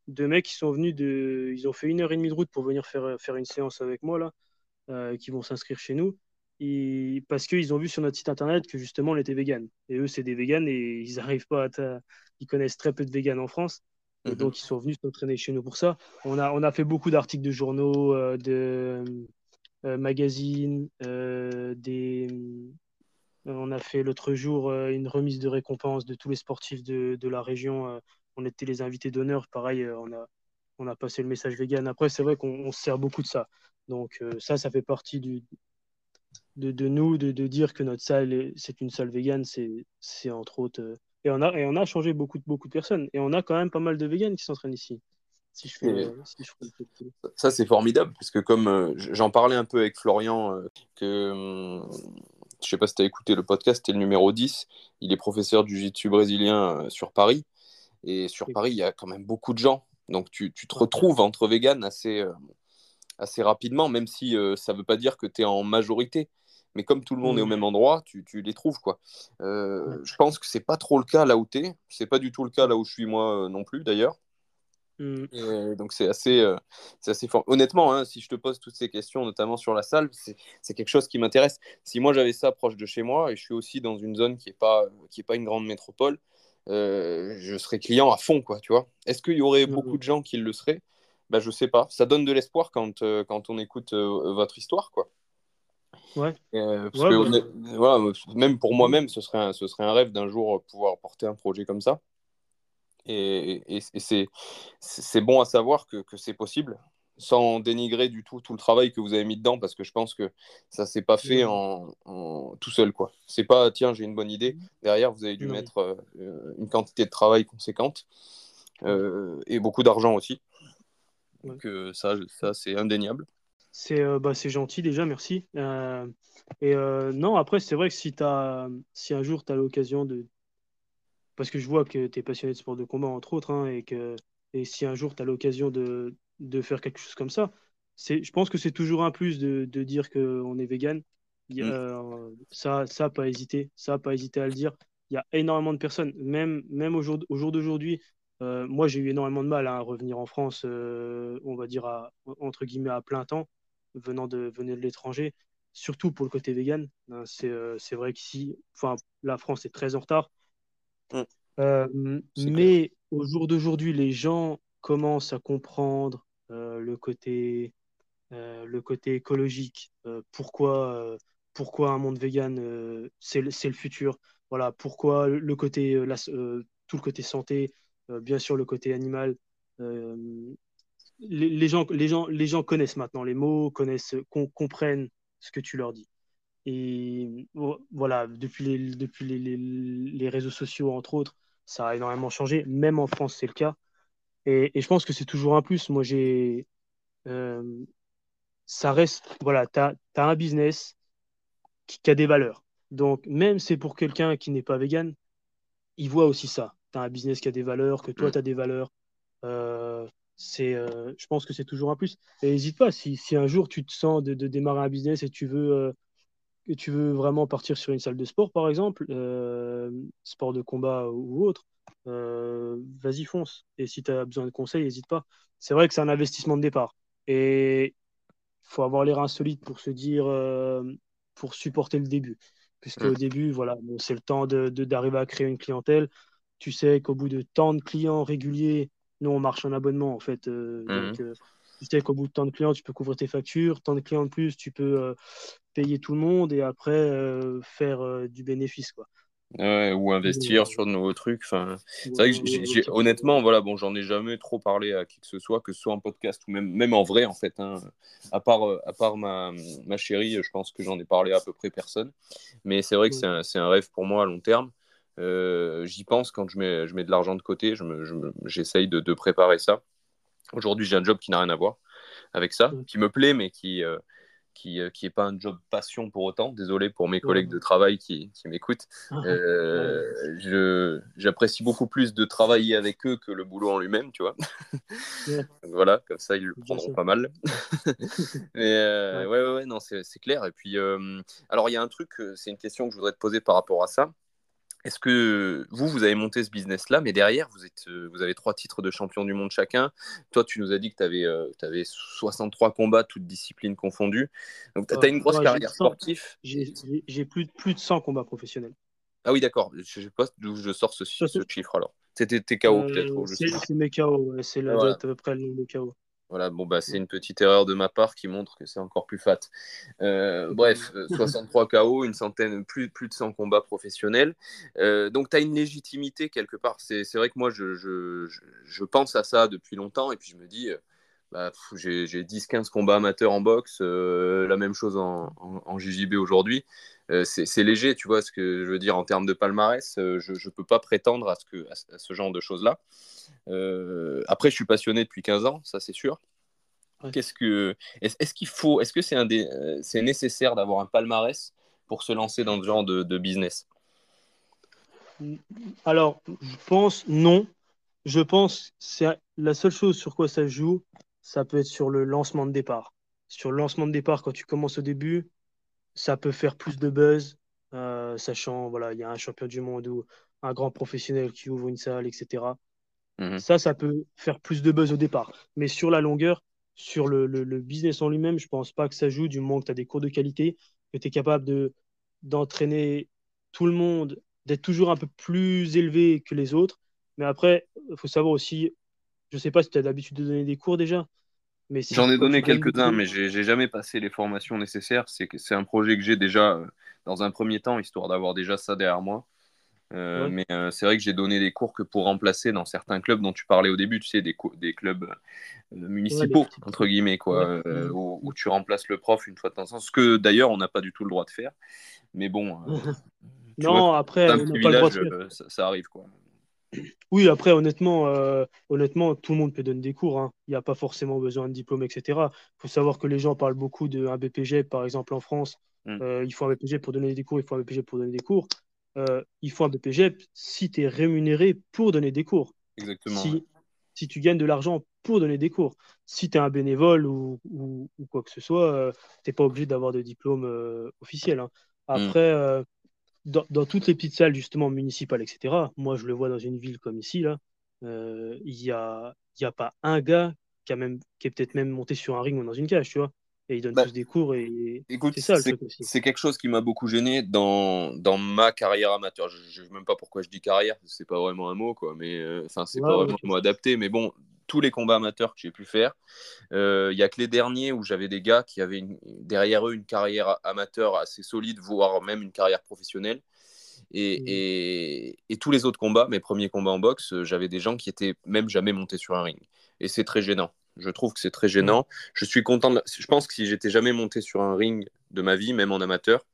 deux mecs qui sont venus de. Ils ont fait une heure et demie de route pour venir faire, faire une séance avec moi, là, qui vont s'inscrire chez nous parce qu'ils ont vu sur notre site internet que justement on était vegan. Et eux, c'est des véganes et ils arrivent pas à. Ils connaissent très peu de véganes en France. Mhm. donc, ils sont venus s'entraîner chez nous pour ça. On a, on a fait beaucoup d'articles de journaux, euh, de euh, magazines, euh, des. On a fait l'autre jour une remise de récompense de tous les sportifs de, de la région. on était les invités d'honneur. Pareil, on a, on a passé le message vegan. Après, c'est vrai qu'on se sert beaucoup de ça. Donc, ça, ça fait partie du, de, nous de, dire que notre salle c'est une salle végane, c'est entre autres. Euh, et, on a, et on a changé beaucoup, beaucoup de personnes. Et on a quand même pas mal de véganes qui s'entraînent ici. Si je fais, ça, c'est formidable, parce que comme euh, j'en parlais un peu avec Florian, euh, que hum, je sais pas si tu as écouté le podcast, c'était le numéro 10. Il est professeur du jiu-jitsu brésilien sur Paris. Et sur Paris, il y a quand même beaucoup de gens. Donc tu, tu te retrouves entre véganes assez, assez rapidement, même si ça ne veut pas dire que tu es en majorité mais comme tout le monde est au mmh. même endroit, tu, les trouves quoi. Euh, je pense que c'est pas trop le cas là où tu es, c'est pas du tout le cas là où je suis moi euh, non plus d'ailleurs. Mmh. Euh, donc c'est assez, assez fort. Honnêtement, hein, si je te pose toutes ces questions, notamment sur la salle, c'est quelque chose qui m'intéresse. Si moi j'avais ça proche de chez moi et je suis aussi dans une zone qui n'est pas, qui est pas une grande métropole, je serais client à fond, quoi, tu vois. Est-ce qu'il y aurait mmh. beaucoup de gens qui le seraient? Bah, Je sais pas. Ça donne de l'espoir quand, quand on écoute votre histoire, quoi. Ouais. Euh, même pour moi-même, ce serait un, ce serait un rêve d'un jour pouvoir porter un projet comme ça. Et, et, c'est bon à savoir que, que c'est possible, sans dénigrer du tout tout le travail que vous avez mis dedans, parce que je pense que ça s'est pas fait en, tout seul. quoi. C'est pas, tiens, j'ai une bonne idée. Derrière, vous avez dû mettre euh, une quantité de travail conséquente euh, et beaucoup d'argent aussi. Donc ça, ça c'est indéniable. C'est euh, bah, gentil déjà, merci. Euh, et euh, non, après, c'est vrai que si, as, si un jour tu as l'occasion de. Parce que je vois que tu es passionné de sport de combat, entre autres, hein, et, que, et si un jour tu as l'occasion de, de, faire quelque chose comme ça, je pense que c'est toujours un plus de, de dire qu'on est vegan. Mm. ça, ça, pas hésiter. Ça, pas hésiter à le dire. Il y a énormément de personnes, même, même au jour, au jour d'aujourd'hui, moi, j'ai eu énormément de mal à revenir en France, on va dire, à, entre guillemets, à plein temps venant de, venant de l'étranger, surtout pour le côté vegan. Hein, euh, c'est vrai qu'ici, enfin, la France est très en retard. Mm. Euh, mais au jour d'aujourd'hui, les gens commencent à comprendre euh, le, côté, le côté écologique. pourquoi, pourquoi un monde vegan, c'est le, le futur. Voilà, pourquoi le côté, tout le côté santé, bien sûr le côté animal, les, gens, les, gens, les gens connaissent maintenant les mots, connaissent, comprennent ce que tu leur dis. Et voilà, depuis les, depuis les, les, réseaux sociaux, entre autres, ça a énormément changé. Même en France, c'est le cas. Et, je pense que c'est toujours un plus. Moi, j'ai. Euh, ça reste. Voilà, tu as, un business qui, a des valeurs. Donc, même c'est pour quelqu'un qui n'est pas vegan, il voit aussi ça. Tu as un business qui a des valeurs, que toi, mm. tu as des valeurs. Euh, c'est, euh, je pense que c'est toujours un plus. Et n'hésite pas, si, si, un jour tu te sens de, démarrer un business et tu veux, euh, tu veux vraiment partir sur une salle de sport, par exemple, euh, sport de combat ou autre, euh, vas-y, fonce. Et si tu as besoin de conseils, n'hésite pas. C'est vrai que c'est un investissement de départ. Et il faut avoir l'air insolite pour se dire, pour supporter le début. Puisque au début, voilà, c'est le temps d'arriver de, d'arriver à créer une clientèle. Tu sais qu'au bout de tant de clients réguliers, nous, on marche en abonnement, en fait. Mmh. Donc, tu sais qu'au bout de tant de clients, tu peux couvrir tes factures. Tant de clients de plus, tu peux payer tout le monde et après euh, faire euh, du bénéfice. Quoi. ou investir sur de nouveaux trucs. Enfin, c'est vrai que honnêtement, voilà, bon, j'en ai jamais trop parlé à qui que ce soit, que ce soit en podcast ou même, même en vrai, en fait. Hein. À part, euh, à part ma, ma chérie, je pense que j'en ai parlé à peu près personne. Mais c'est vrai que c'est un, un, rêve pour moi à long terme. J'y pense quand je mets, je mets de l'argent de côté, j'essaye je de, de, préparer ça. Aujourd'hui, j'ai un job qui n'a rien à voir avec ça, qui me plaît, mais qui, qui n'est euh, pas un job passion pour autant. Désolé pour mes collègues de travail qui, qui m'écoutent. Ah, euh, J'apprécie beaucoup plus de travailler avec eux que le boulot en lui-même, tu vois. voilà, comme ça, ils le prendront pas mal. Mais euh, ouais. ouais, ouais, non, c'est clair. Et puis, euh, alors, il y a un truc, c'est une question que je voudrais te poser par rapport à ça. Est-ce que vous, vous avez monté ce business-là, mais derrière, vous, êtes, euh, vous avez trois titres de champion du monde chacun. Toi, tu nous as dit que tu avais, avais, 63 combats, toutes disciplines confondues. Donc, tu as, une grosse carrière sportive. J'ai plus, plus de 100 combats professionnels. Ah oui, d'accord. Je ne sais pas d'où je sors ce, chiffre alors. C'était tes KO peut-être C'est mes KO, c'est la date à peu près le nombre de KO. Voilà, bon, bah, c'est une petite erreur de ma part qui montre que c'est encore plus fat. Euh, bref, 63 euh, KO, une centaine, plus, plus de 100 combats professionnels. Euh, donc, tu as une légitimité quelque part. C'est vrai que moi, je, je, je, pense à ça depuis longtemps et puis je me dis, bah, j'ai 10-15 combats amateurs en boxe, la même chose en, en, JJB aujourd'hui. c'est léger, tu vois ce que je veux dire en termes de palmarès. je ne peux pas prétendre à ce, que, à ce genre de choses-là. Euh, après, je suis passionné depuis 15 ans, ça c'est sûr. Qu'est-ce que est-ce qu'il faut est-ce que c'est un euh, c'est nécessaire d'avoir un palmarès pour se lancer dans ce genre de, business? Alors, je pense non. Je pense c'est la seule chose sur quoi ça joue, ça peut être sur le lancement de départ. Sur le lancement de départ, quand tu commences au début, ça peut faire plus de buzz, euh, sachant voilà, il y a un champion du monde ou un grand professionnel qui ouvre une salle, etc. Mhm. Ça, ça peut faire plus de buzz au départ. Mais sur la longueur, sur le, business en lui-même, je pense pas que ça joue du moment que tu as des cours de qualité, que tu es capable de, d'entraîner tout le monde, d'être toujours un peu plus élevé que les autres. Mais après, il faut savoir aussi, je sais pas si tu as l'habitude de donner des cours déjà. Mais J'en ai donné quelques-uns, mais j'ai, jamais passé les formations nécessaires. C'est, un projet que j'ai déjà euh, dans un premier temps, histoire d'avoir déjà ça derrière moi. Euh, mais euh, c'est vrai que j'ai donné des cours que pour remplacer dans certains clubs dont tu parlais au début, tu sais, des, des clubs euh, municipaux, entre guillemets, quoi, où, tu remplaces le prof une fois de temps en temps, ce que d'ailleurs on n'a pas du tout le droit de faire. Mais bon, non, après, on pas le droit de faire. Ça, arrive, quoi. Oui, après, honnêtement, honnêtement, tout le monde peut donner des cours. Hein. Il n'y a pas forcément besoin de diplôme, etc. Il faut savoir que les gens parlent beaucoup d'un BPG, par exemple en France. Mmh. il faut un BPG pour donner des cours, il faut un BPG pour donner des cours euh, il faut un BPG si tu es rémunéré pour donner des cours. Exactement. Si, si tu gagnes de l'argent pour donner des cours. Si tu es un bénévole ou, ou, quoi que ce soit, euh, tu n'es pas obligé d'avoir de diplôme euh, officiel. Hein. Mm. Après, euh, dans, dans, toutes les petites salles justement municipales, etc., moi je le vois dans une ville comme ici, là, il n'y a, y a pas un gars qui, a même, qui est peut-être même monté sur un ring ou dans une cage, tu vois et ils donnent bah, tous des cours et écoute, c'est C'est quelque chose qui m'a beaucoup gêné dans, dans ma carrière amateur. Je ne sais même pas pourquoi je dis carrière, c'est pas vraiment un mot, quoi, mais euh, enfin, c'est pas vraiment un mot adapté, mais bon, tous les combats amateurs que j'ai pu faire, euh, il y a que les derniers où j'avais des gars qui avaient derrière eux une carrière amateur assez solide, voire même une carrière professionnelle. Et, mmh. et, et, tous les autres combats, mes premiers combats en boxe, euh, j'avais des gens qui étaient même jamais montés sur un ring. Et c'est très gênant. Je trouve que c'est très gênant. Je suis content. Je pense que si j'étais jamais monté sur un ring de ma vie, même en amateur,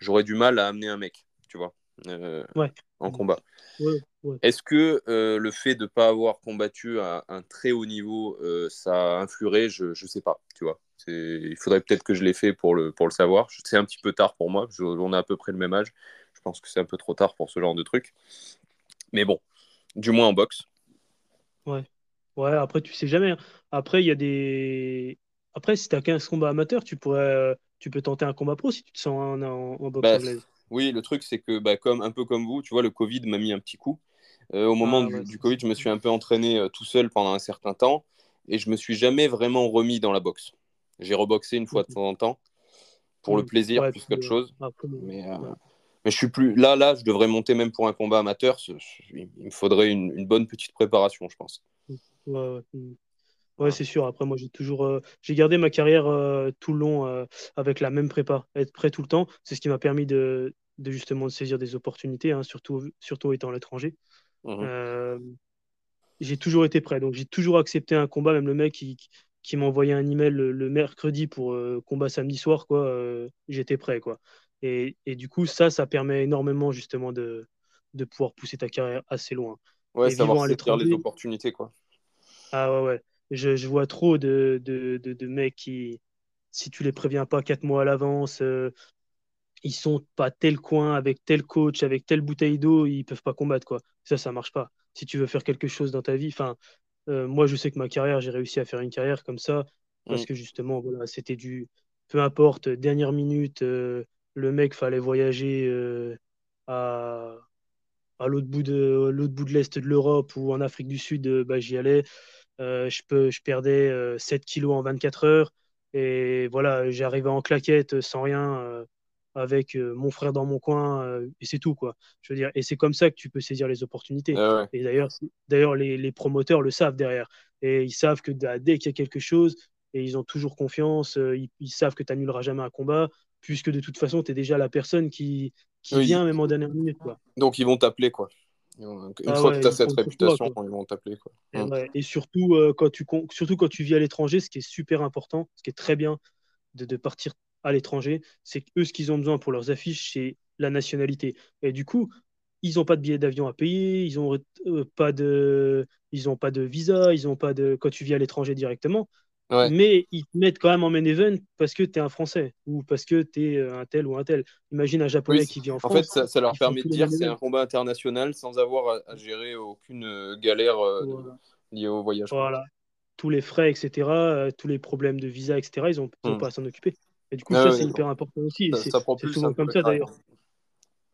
j'aurais du mal à amener un mec, tu vois, euh, en combat. Est-ce que euh, le fait de ne pas avoir combattu à un très haut niveau, euh, ça influerait Je ne sais pas, tu vois. Il faudrait peut-être que je l'ai fait pour le, pour le savoir. C'est un petit peu tard pour moi. on a à peu près le même âge. Je pense que c'est un peu trop tard pour ce genre de truc. Mais bon, du moins en boxe. Ouais. Ouais, après, tu sais jamais. Hein. Après, il y a des. après, si tu as 15 combats amateurs, tu pourrais, tu peux tenter un combat pro si tu te sens en, en, boxe bah, anglaise. Oui, le truc, c'est que, bah, comme, un peu comme vous, tu vois, le Covid m'a mis un petit coup. Au moment ah, du, Covid, je me suis un peu entraîné tout seul pendant un certain temps et je me suis jamais vraiment remis dans la boxe. J'ai reboxé une fois de temps en temps pour le plaisir plus qu'autre chose. mais, mais je suis plus là, là, je devrais monter même pour un combat amateur. Il me faudrait une, bonne petite préparation, je pense. Ouais, ouais. c'est sûr. Après, moi, j'ai toujours, euh, j'ai gardé ma carrière euh, tout le long euh, avec la même prépa, être prêt tout le temps. C'est ce qui m'a permis de, de, justement de saisir des opportunités, hein, surtout, surtout étant à l'étranger. Mmh. j'ai toujours été prêt, donc j'ai toujours accepté un combat. Même le mec qui, qui m'a envoyé un email le, le mercredi pour combat samedi soir, quoi, j'étais prêt, quoi. Et, du coup, ça, ça permet énormément justement de, de pouvoir pousser ta carrière assez loin. Ouais, savoir saisir les opportunités, quoi. Ah ouais, ouais. Je, je vois trop de, de, de, mecs qui, si tu les préviens pas quatre mois à l'avance, euh, ils sont pas tel coin avec tel coach, avec telle bouteille d'eau, ils peuvent pas combattre, quoi. Ça, ça marche pas. Si tu veux faire quelque chose dans ta vie, enfin, euh, moi, je sais que ma carrière, j'ai réussi à faire une carrière comme ça parce mm. que justement, voilà, c'était du peu importe, dernière minute, euh, le mec fallait voyager euh, à, à l'autre bout de l'autre bout de l'est de l'Europe ou en Afrique du Sud, bah, j'y allais. Je, peux, je perdais 7 kilos en 24 heures. Et voilà, j'arrivais en claquette sans rien avec mon frère dans mon coin et c'est tout quoi. Je veux dire et c'est comme ça que tu peux saisir les opportunités. Ah et d'ailleurs d'ailleurs les, les, promoteurs le savent derrière et ils savent que dès qu'il y a quelque chose et ils ont toujours confiance, ils, ils savent que tu n'annuleras jamais un combat, puisque de toute façon, tu es déjà la personne qui, qui vient même en dernière minute. Quoi. Donc, ils vont t'appeler, quoi. Une ah fois que tu as cette réputation, ils vont t'appeler. Quoi. Et, hum. et, surtout, euh, quand tu, surtout quand tu vis à l'étranger, ce qui est super important, ce qui est très bien de, de partir à l'étranger, c'est eux, ce qu'ils ont besoin pour leurs affiches, c'est la nationalité. Et du coup, ils n'ont pas de billet d'avion à payer, ils n'ont euh, pas de, ils ont pas de visa, ils ont pas de. Quand tu vis à l'étranger directement, mais ils te mettent quand même en main event parce que tu es un Français ou parce que tu es euh, un tel ou un tel. Imagine un Japonais qui vit en France. En fait, ça, leur permet de dire que c'est un combat international sans avoir à, gérer aucune euh, galère euh, liée au voyage. Voilà. Tous les frais, etc., tous les problèmes de visa, etc., ils n'ont hmm. pas à s'en occuper. Et du coup, ça, c'est hyper important aussi. C'est souvent comme ça d'ailleurs.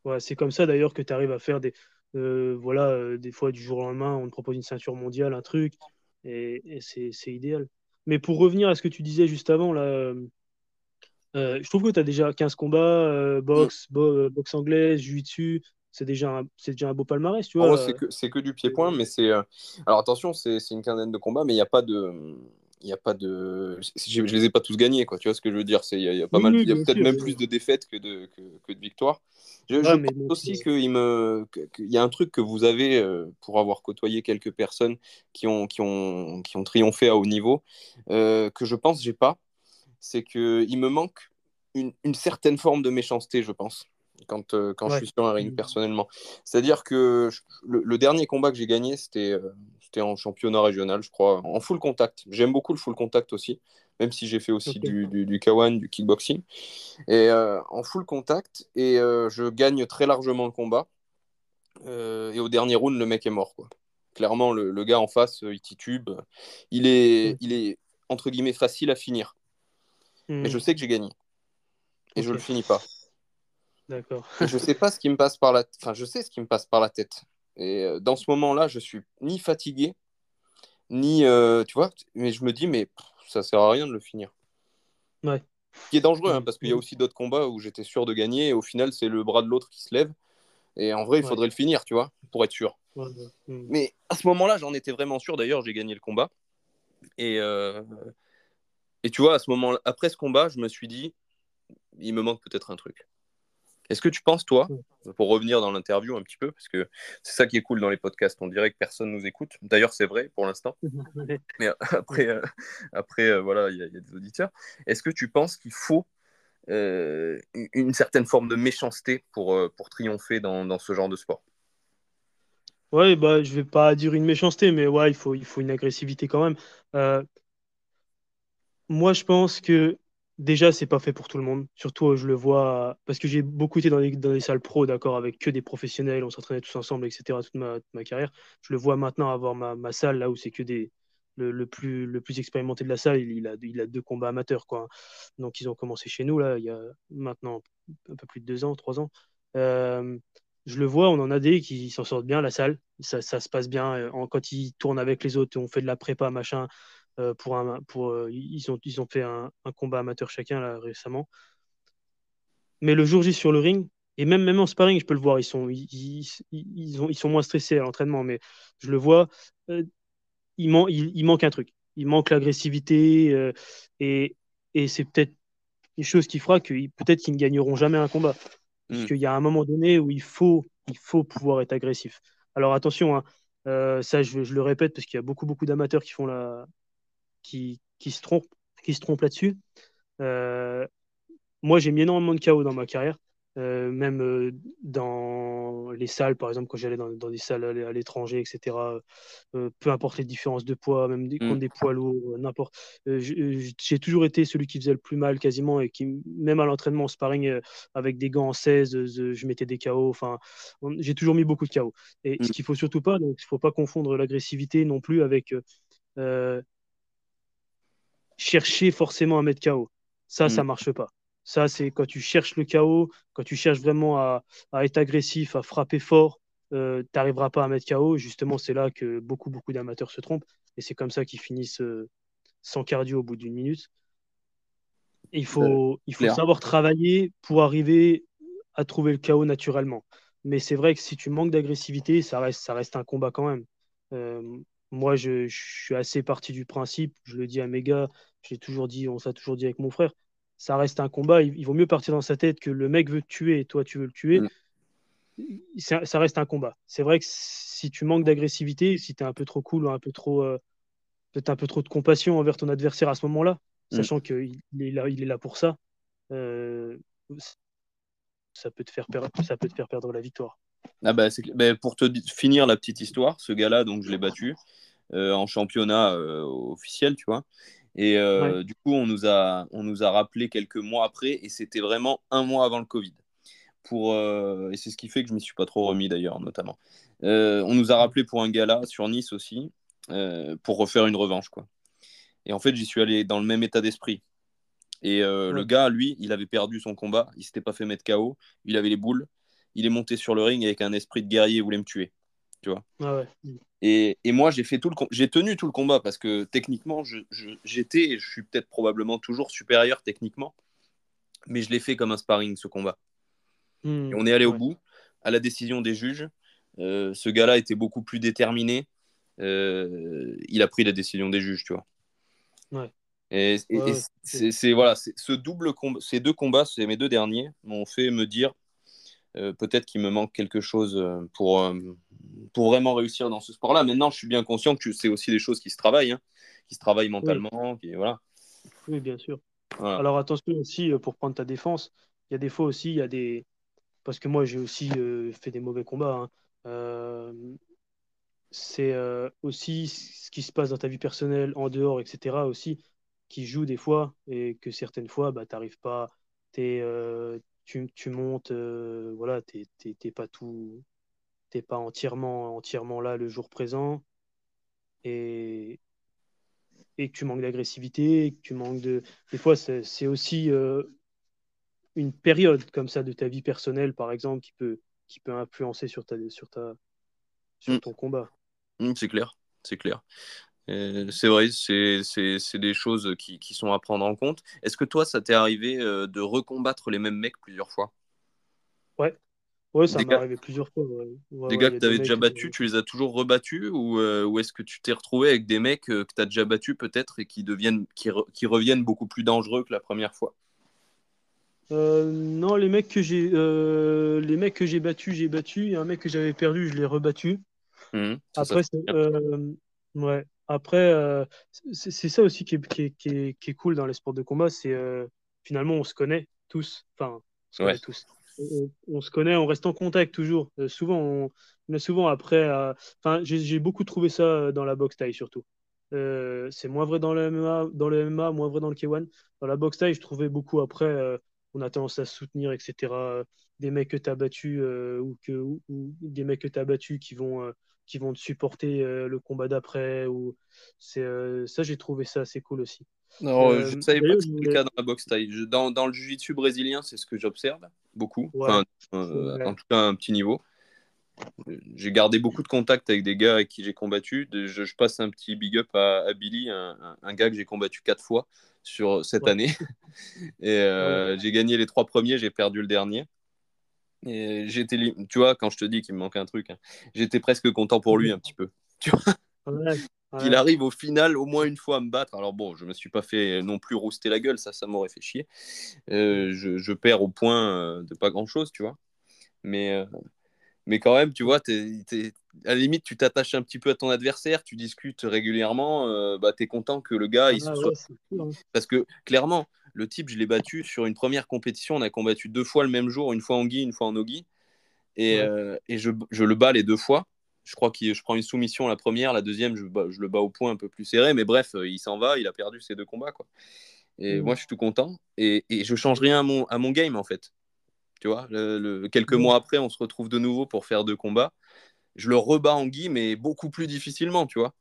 Ouais, c'est comme ça d'ailleurs que tu arrives à faire des. voilà, des fois, du jour au lendemain, on te propose une ceinture mondiale, un truc, et c'est idéal. Mais pour revenir à ce que tu disais juste avant, là, euh, euh, je trouve que tu as déjà 15 combats, euh, boxe, boxe anglaise, jiu-jitsu. C'est déjà, un, déjà un beau palmarès, tu vois. c'est que, que, du pied-point, mais c'est. Alors attention, c'est une quinzaine de combats, mais il n'y a pas de il y a pas de je, ne les ai pas tous gagnés quoi. Tu vois ce que je veux dire? C'est il y, a pas mal il y a peut-être même plus de défaites que de que, de victoires. Je, pense aussi qu'il me qu'il y a un truc que vous avez euh, pour avoir côtoyé quelques personnes qui ont qui ont qui ont triomphé à haut niveau euh, que je pense j'ai pas c'est que il me manque une, une, certaine forme de méchanceté je pense quand, euh, quand je suis sur un ring personnellement. C'est à dire que le, dernier combat que j'ai gagné c'était c'était en championnat régional, je crois, en full contact. J'aime beaucoup le full contact aussi, même si j'ai fait aussi du, du, du K1, du kickboxing. Et euh, en full contact, et euh, je gagne très largement le combat. Euh, et au dernier round, le mec est mort. Quoi. Clairement, le, le gars en face, il titube. Il est, il est, entre guillemets, facile à finir. Mais je hmm. sais que j'ai gagné. Et je je le finis pas. D'accord. je sais pas ce qui me passe par la, enfin, je sais ce qui me passe par la tête. Et euh, dans ce moment-là, je suis ni fatigué, ni. Euh, tu vois, mais je me dis, mais ça sert à rien de le finir. Ouais. Ce qui est dangereux, hein, parce qu'il y a aussi d'autres combats où j'étais sûr de gagner, et au final, c'est le bras de l'autre qui se lève. Et en vrai, il faudrait le finir, tu vois, pour être sûr. Hmm. Mais à ce moment-là, j'en étais vraiment sûr. D'ailleurs, j'ai gagné le combat. Et, euh, et tu vois, à ce moment après ce combat, je me suis dit, il me manque peut-être un truc. Est-ce que tu penses, toi, pour revenir dans l'interview un petit peu, parce que c'est ça qui est cool dans les podcasts, on dirait que personne nous écoute. D'ailleurs, c'est vrai pour l'instant. Mais après, euh, après euh, voilà, il y, a des auditeurs. Est-ce que tu penses qu'il faut euh, une certaine forme de méchanceté pour, pour triompher dans, dans, ce genre de sport? Ouais, bah, je vais pas dire une méchanceté, mais ouais, il faut, il faut une agressivité quand même. moi, je pense que déjà, c'est pas fait pour tout le monde. Surtout, je le vois parce que j'ai beaucoup été dans les, dans les salles pro, d'accord, avec que des professionnels, on s'entraînait tous ensemble, etc. toute ma, ma, carrière. Je le vois maintenant avoir ma, ma salle là où c'est que des, le, plus, le plus expérimenté de la salle, il, a, il a deux combats amateurs. Quoi. Donc, ils ont commencé chez nous, là, il y a maintenant un peu plus de deux ans, trois ans. Euh, je le vois, on en a des qui s'en sortent bien, la salle. Ça, ça se passe bien. Euh, quand ils tournent avec les autres, on fait de la prépa, machin. Euh, pour un, pour, ils, ont, ils ont fait un, un, combat amateur chacun là, récemment. Mais le jour J sur le ring, et même, même en sparring, je peux le voir, ils sont, ils, ils, ont, ils sont moins stressés à l'entraînement, mais je le vois, il, il, manque un truc. Il manque l'agressivité euh, et, et c'est peut-être une chose qui fera que peut-être qu'ils ne gagneront jamais un combat. Parce hmm. qu'il y a un moment donné où il faut, il faut pouvoir être agressif. Alors attention, hein, euh, ça je, je, le répète parce qu'il y a beaucoup, beaucoup d'amateurs qui font la, qui, qui se trompent, qui se trompent là-dessus. Euh, moi, j'ai mis énormément de chaos dans ma carrière. Euh, même euh, dans les salles, par exemple, quand j'allais dans, des salles à l'étranger, etc., euh, peu importe les différences de poids, même des, contre mm. des poids lourds, n'importe. j'ai toujours été celui qui faisait le plus mal quasiment et qui, même à l'entraînement en sparring avec des gants en 16, je mettais des KO. Enfin, j'ai toujours mis beaucoup de KO. Et ce mm. qu'il faut surtout pas, donc il faut pas confondre l'agressivité non plus avec chercher forcément à mettre KO. Ça, ça mm. marche pas. Ça, c'est quand tu cherches le chaos, quand tu cherches vraiment à, être agressif, à frapper fort, euh, tu n'arriveras pas à mettre KO. Justement, c'est là que beaucoup, beaucoup d'amateurs se trompent. Et c'est comme ça qu'ils finissent euh, sans cardio au bout d'une minute. il faut, il faut savoir travailler pour arriver à trouver le chaos naturellement. Mais c'est vrai que si tu manques d'agressivité, ça reste, ça reste un combat quand même. Moi, je, je, suis assez parti du principe, je le dis à mes gars, j'ai toujours dit, on s'est toujours dit avec mon frère, ça reste un combat. Il, vaut mieux partir dans sa tête que le mec veut te tuer et toi tu veux le tuer. Mm. Ça, reste un combat. C'est vrai que si tu manques d'agressivité, si tu es un peu trop cool ou un peu trop, euh, peut-être un peu trop de compassion envers ton adversaire à ce moment-là, mm. sachant qu'il est là, il est là pour ça, euh, ça peut te faire perdre, ça peut te faire perdre la victoire. Ah bah, bah, pour te finir la petite histoire, ce gars-là, donc je l'ai battu euh, en championnat officiel, tu vois. Et euh, du coup, on nous, a, on nous a rappelé quelques mois après, et c'était vraiment un mois avant le Covid. Pour, euh, et c'est ce qui fait que je ne m'y suis pas trop remis d'ailleurs, notamment. Euh, on nous a rappelé pour un gala sur Nice aussi, pour refaire une revanche. Quoi. Et en fait, j'y suis allé dans le même état d'esprit. Et le gars, lui, il avait perdu son combat, il s'était pas fait mettre KO, il avait les boules, il est monté sur le ring avec un esprit de guerrier, il voulait me tuer. Tu vois ah ouais. Et, moi, j'ai fait tout le j'ai tenu tout le combat parce que techniquement, j'étais, je, je suis peut-être probablement toujours supérieur techniquement, mais je l'ai fait comme un sparring ce combat. Hmm. on est allé au bout, à la décision des juges. Euh, ce gars-là était beaucoup plus déterminé. Euh, il a pris la décision des juges, tu vois. Ouais. Et, c'est voilà, ce double combat, ces deux combats, c'est mes deux derniers, m'ont fait me dire euh, peut-être qu'il me manque quelque chose pour pour vraiment réussir dans ce sport-là. Maintenant, je suis bien conscient que c'est aussi des choses qui se travaillent, hein, qui se travaillent mentalement. Oui, qui, voilà. oui bien sûr. Alors attention aussi, euh, pour prendre ta défense, il y a des fois aussi, il y a des... Parce que moi, j'ai aussi euh, fait des mauvais combats. Hein. Euh, c'est aussi ce qui se passe dans ta vie personnelle, en dehors, etc. aussi, qui joue des fois et que certaines fois, bah, tu n'arrives pas, tu, tu, montes, voilà, tu n'es pas tout t'es pas entièrement, entièrement là le jour présent et, et que tu manques d'agressivité, que tu manques de. Des fois, c'est aussi euh, une période comme ça de ta vie personnelle, par exemple, qui peut, qui peut influencer sur, ta, sur, ta, sur mm. ton combat. Mm, c'est clair, c'est clair. C'est vrai, c'est des choses qui, qui, sont à prendre en compte. Est-ce que toi, ça t'est arrivé euh, de recombattre les mêmes mecs plusieurs fois? Ouais, Ouais, ça m'est arrivé plusieurs fois. des gars que tu avais déjà battus, tu les as toujours rebattus ou, euh, ou est-ce que tu t'es retrouvé avec des mecs euh, que tu as déjà battus peut-être et qui, deviennent, qui, qui, reviennent beaucoup plus dangereux que la première fois? Euh, Non, les mecs que j'ai les mecs que j'ai battus, j'ai battu. Et un mec que j'avais perdu, je l'ai rebattu. Mmh, Après, ouais. Après, c'est ça aussi qui est, qui, est, qui, est, qui est, cool dans les sports de combat, c'est finalement on se connaît tous. Enfin, on se connaît tous on, se connaît, on reste en contact toujours. Euh, souvent, on, souvent après. Euh, enfin, j'ai beaucoup trouvé ça euh, dans la boxe taille surtout. c'est moins vrai dans le MMA, dans le MMA, moins vrai dans le K1. Dans la boxe taille, je trouvais beaucoup après. on a tendance à se soutenir, etc. Des mecs que tu as battus ou, que, des mecs que tu as battus qui vont qui vont te supporter le combat d'après. Ou c'est ça, j'ai trouvé ça assez cool aussi. Non, je ne savais pas que c'était le cas dans la boxe taille. Dans, dans, le jiu-jitsu brésilien, c'est ce que j'observe beaucoup. en tout cas, un petit niveau. J'ai gardé beaucoup de contacts avec des gars avec qui j'ai combattu. Je, passe un petit big up à, Billy, un, gars que j'ai combattu quatre fois sur cette année. Et euh, j'ai gagné les trois premiers, j'ai perdu le dernier. Et j'étais, tu vois, quand je te dis qu'il me manquait un truc, hein, j'étais presque content pour lui un petit peu. Tu vois? Qu'il arrive au final au moins une fois à me battre. Alors bon, je me suis pas fait non plus rouster la gueule, ça, ça m'aurait fait chier. Euh, je, perds au point euh, de pas grand chose, tu vois. Mais mais quand même, tu vois, à la limite, tu t'attaches un petit peu à ton adversaire, tu discutes régulièrement, euh, bah, tu es content que le gars, il ah soit... Hein. Parce que clairement, le type, je l'ai battu sur une première compétition, on a combattu deux fois le même jour, une fois en gui, une fois en nogi, et, euh, et je, je, le bats les deux fois. Je crois que je prends une soumission la première, la deuxième, je, je, le bats au point un peu plus serré, mais bref, euh, il s'en va, il a perdu ses deux combats. Quoi. Et mmh. moi, je suis tout content, et, et je change rien à mon, à mon game, en fait. Tu vois, le, quelques mois après, on se retrouve de nouveau pour faire deux combats. Je le rebats en gui, mais beaucoup plus difficilement, tu vois.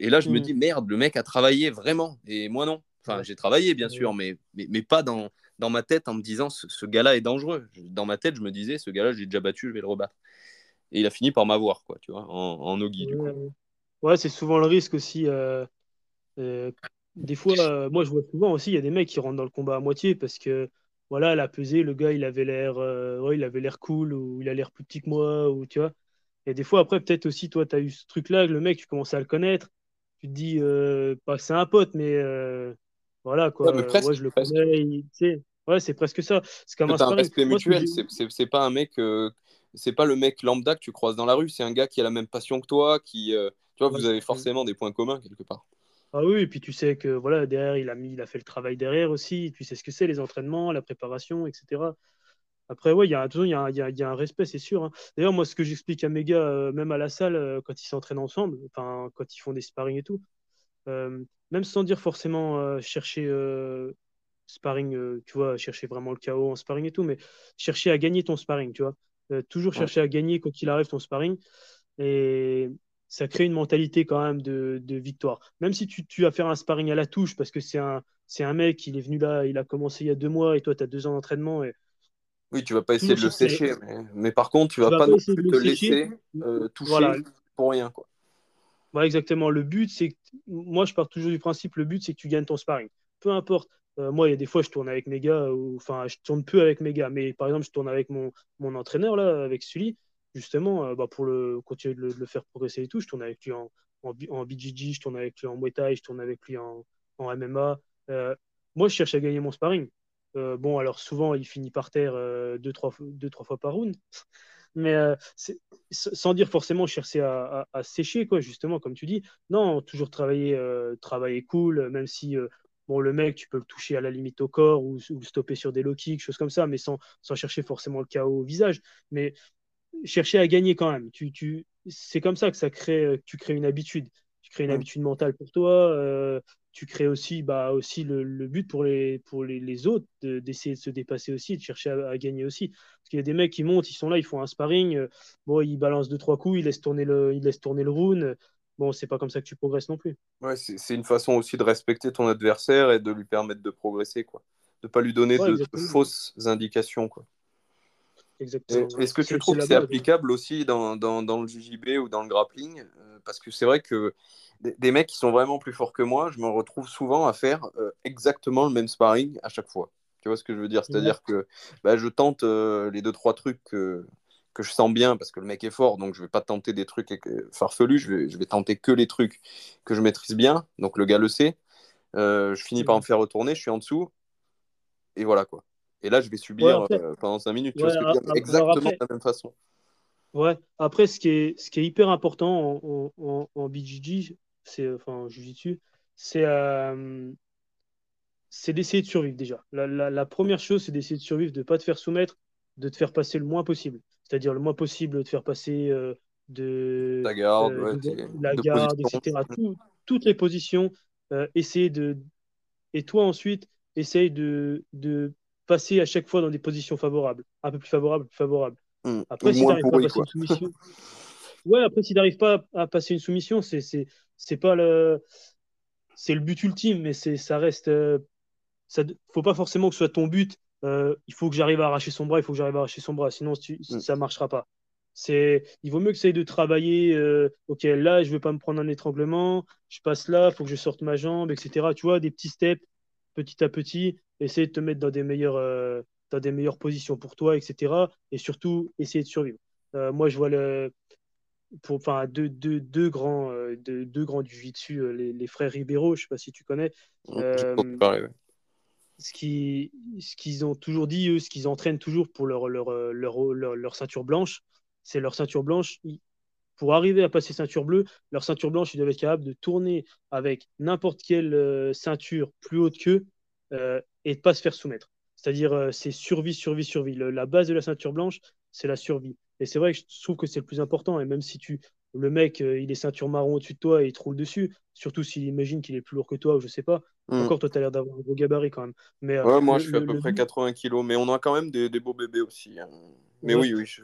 Et là, je me mm. dis, merde, le mec a travaillé vraiment, et moi non. Enfin, j'ai travaillé, bien sûr, mais, mais, pas dans, dans ma tête en me disant, ce, gars-là est dangereux. Dans ma tête, je me disais, ce gars-là, je l'ai déjà battu, je vais le rebattre. Et il a fini par m'avoir, quoi, tu vois, en, en Ogi, du coup. Ouais, c'est souvent le risque aussi. Euh, euh, des fois, euh, moi, je vois souvent aussi, il y a des mecs qui rentrent dans le combat à moitié parce que voilà, la pesée, le gars, il avait l'air euh, il avait l'air cool ou il a l'air plus petit que moi ou tu vois. Et des fois après peut-être aussi toi tu as eu ce truc là, le mec tu commences à le connaître, tu te dis pas que c'est un pote mais voilà quoi. Ouais, je le connais, ouais, c'est presque ça. C'est comme un, respect mutuel, c'est pas un mec c'est pas le mec lambda que tu croises dans la rue, c'est un gars qui a la même passion que toi, qui tu vois, vous avez forcément des points communs quelque part. Ah oui, et puis tu sais que voilà, derrière, il a, mis, il a fait le travail derrière aussi. Tu sais ce que c'est, les entraînements, la préparation, etc. Après, ouais, il y a, il y a, y a un respect, c'est sûr. Hein. D'ailleurs, moi, ce que j'explique à mes gars, euh, même à la salle, euh, quand ils s'entraînent ensemble, enfin, quand ils font des sparring et tout, euh, même sans dire forcément chercher sparring, tu vois, chercher vraiment le chaos en sparring et tout, mais chercher à gagner ton sparring, tu vois. toujours chercher à gagner, quand il arrive, ton sparring. Et ça crée une mentalité quand même de, victoire. Même si tu, tu, vas faire un sparring à la touche, parce que c'est un, c'est un mec, il est venu là, il a commencé il y a deux mois, et toi, tu as deux ans d'entraînement. Et... Oui, tu vas pas essayer de le sécher, mais, par contre, tu vas, vas pas, non plus te laisser euh, toucher pour rien. Quoi. Voilà, exactement. Le but, c'est moi, je pars toujours du principe, le but, c'est que tu gagnes ton sparring. Peu importe. Euh, moi, il y a des fois, je tourne avec mes gars, ou enfin, je tourne peu avec mes gars, mais par exemple, je tourne avec mon, mon entraîneur, là, avec Sully justement, euh, bah, pour le, continuer de le, faire progresser et tout, je tourne avec lui en, en, je tourne avec lui en Muay Thai, je tourne avec lui en, en MMA. Euh, moi, je cherche à gagner mon sparring. Bon, alors souvent, il finit par terre deux, trois, deux, trois fois par round. Mais sans dire forcément chercher à, à, sécher, quoi, justement, comme tu dis. Non, toujours travailler, travailler cool, même si bon, le mec, tu peux le toucher à la limite au corps ou, ou stopper sur des low kicks, choses comme ça, mais sans, sans chercher forcément le chaos au visage. Mais chercher à gagner quand même. Tu, tu, c'est comme ça que ça crée, euh, tu crées une habitude. Tu crées une habitude mentale pour toi. Tu crées aussi, bah, aussi le, le, but pour les, pour les, les autres d'essayer de, se dépasser aussi, de chercher à, gagner aussi. Parce qu'il y a des mecs qui montent, ils sont là, ils font un sparring. Euh, bon, ils balancent deux, trois coups, ils laissent tourner le, ils laissent tourner le round. Bon, c'est pas comme ça que tu progresses non plus. Ouais, c'est une façon aussi de respecter ton adversaire et de lui permettre de progresser, quoi. De pas lui donner de, de, fausses indications, quoi. Est-ce que tu trouves que c'est applicable aussi dans, dans, dans, le JJB ou dans le grappling? Euh, Parce que c'est vrai que des, mecs qui sont vraiment plus forts que moi, je me retrouve souvent à faire euh, exactement le même sparring à chaque fois. Tu vois ce que je veux dire? C'est-à-dire que bah, je tente euh, les deux, trois trucs que, que je sens bien parce que le mec est fort, donc je vais pas tenter des trucs farfelus, je vais, je vais tenter que les trucs que je maîtrise bien, donc le gars le sait. je finis par me faire retourner, je suis en dessous, et voilà quoi. Et là, je vais subir euh, pendant 5 minutes. exactement de la même façon. Ouais, après, ce qui est, ce qui est hyper important en, en, en BJJ, c'est, enfin, Jiu-Jitsu, c'est euh, c'est d'essayer de survivre déjà. La, la, première chose, c'est d'essayer de survivre, de ne pas te faire soumettre, de te faire passer le moins possible. C'est-à-dire le moins possible de te faire passer euh, de la garde, la garde etc. toutes les positions. essayer de. Et toi, ensuite, essaye de, de passer à chaque fois dans des positions favorables, un peu plus favorables, plus favorables. Hmm. Après, si tu n'arrives pas à passer une soumission. Ouais, après, s'il n'arrive pas à, passer une soumission, c'est c'est pas le c'est le but ultime, mais c'est ça reste. Euh, ça faut pas forcément que ce soit ton but. Euh, il faut que j'arrive à arracher son bras, il faut que j'arrive à arracher son bras, sinon tu, mm. ça marchera pas. C'est, il vaut mieux que ça ait de travailler. Euh, ok, là, je veux pas me prendre un étranglement. Je passe là, il faut que je sorte ma jambe, etc. Tu vois, des petits steps, petit à petit. Essayer de te mettre dans des meilleures, dans des meilleures positions pour toi, etc. Et surtout, essayer de survivre. moi, je vois le, pour enfin deux, deux, deux grands euh, deux, deux, grands du euh, les, les, frères Ribeiro je sais pas si tu connais euh, ce qui ce qu'ils ont toujours dit eux ce qu'ils entraînent toujours pour leur leur, leur, leur, ceinture blanche c'est leur ceinture blanche pour arriver à passer ceinture bleue leur ceinture blanche ils doivent être capables de tourner avec n'importe quelle ceinture plus haute qu'eux et de pas se faire soumettre c'est-à-dire c'est survie survie survie la base de la ceinture blanche c'est la survie et c'est vrai que je trouve que c'est le plus important. Et même si tu le mec, euh, il est ceinture marron au-dessus de toi et il te roule dessus, surtout s'il imagine qu'il est plus lourd que toi ou je sais pas. Hmm. Encore, toi, tu as l'air d'avoir un gros gabarit quand même. Mais, euh, moi, je fais à peu près 80 kilos, mais on a quand même des, beaux bébés aussi. Hein. Mais oui, oui, je,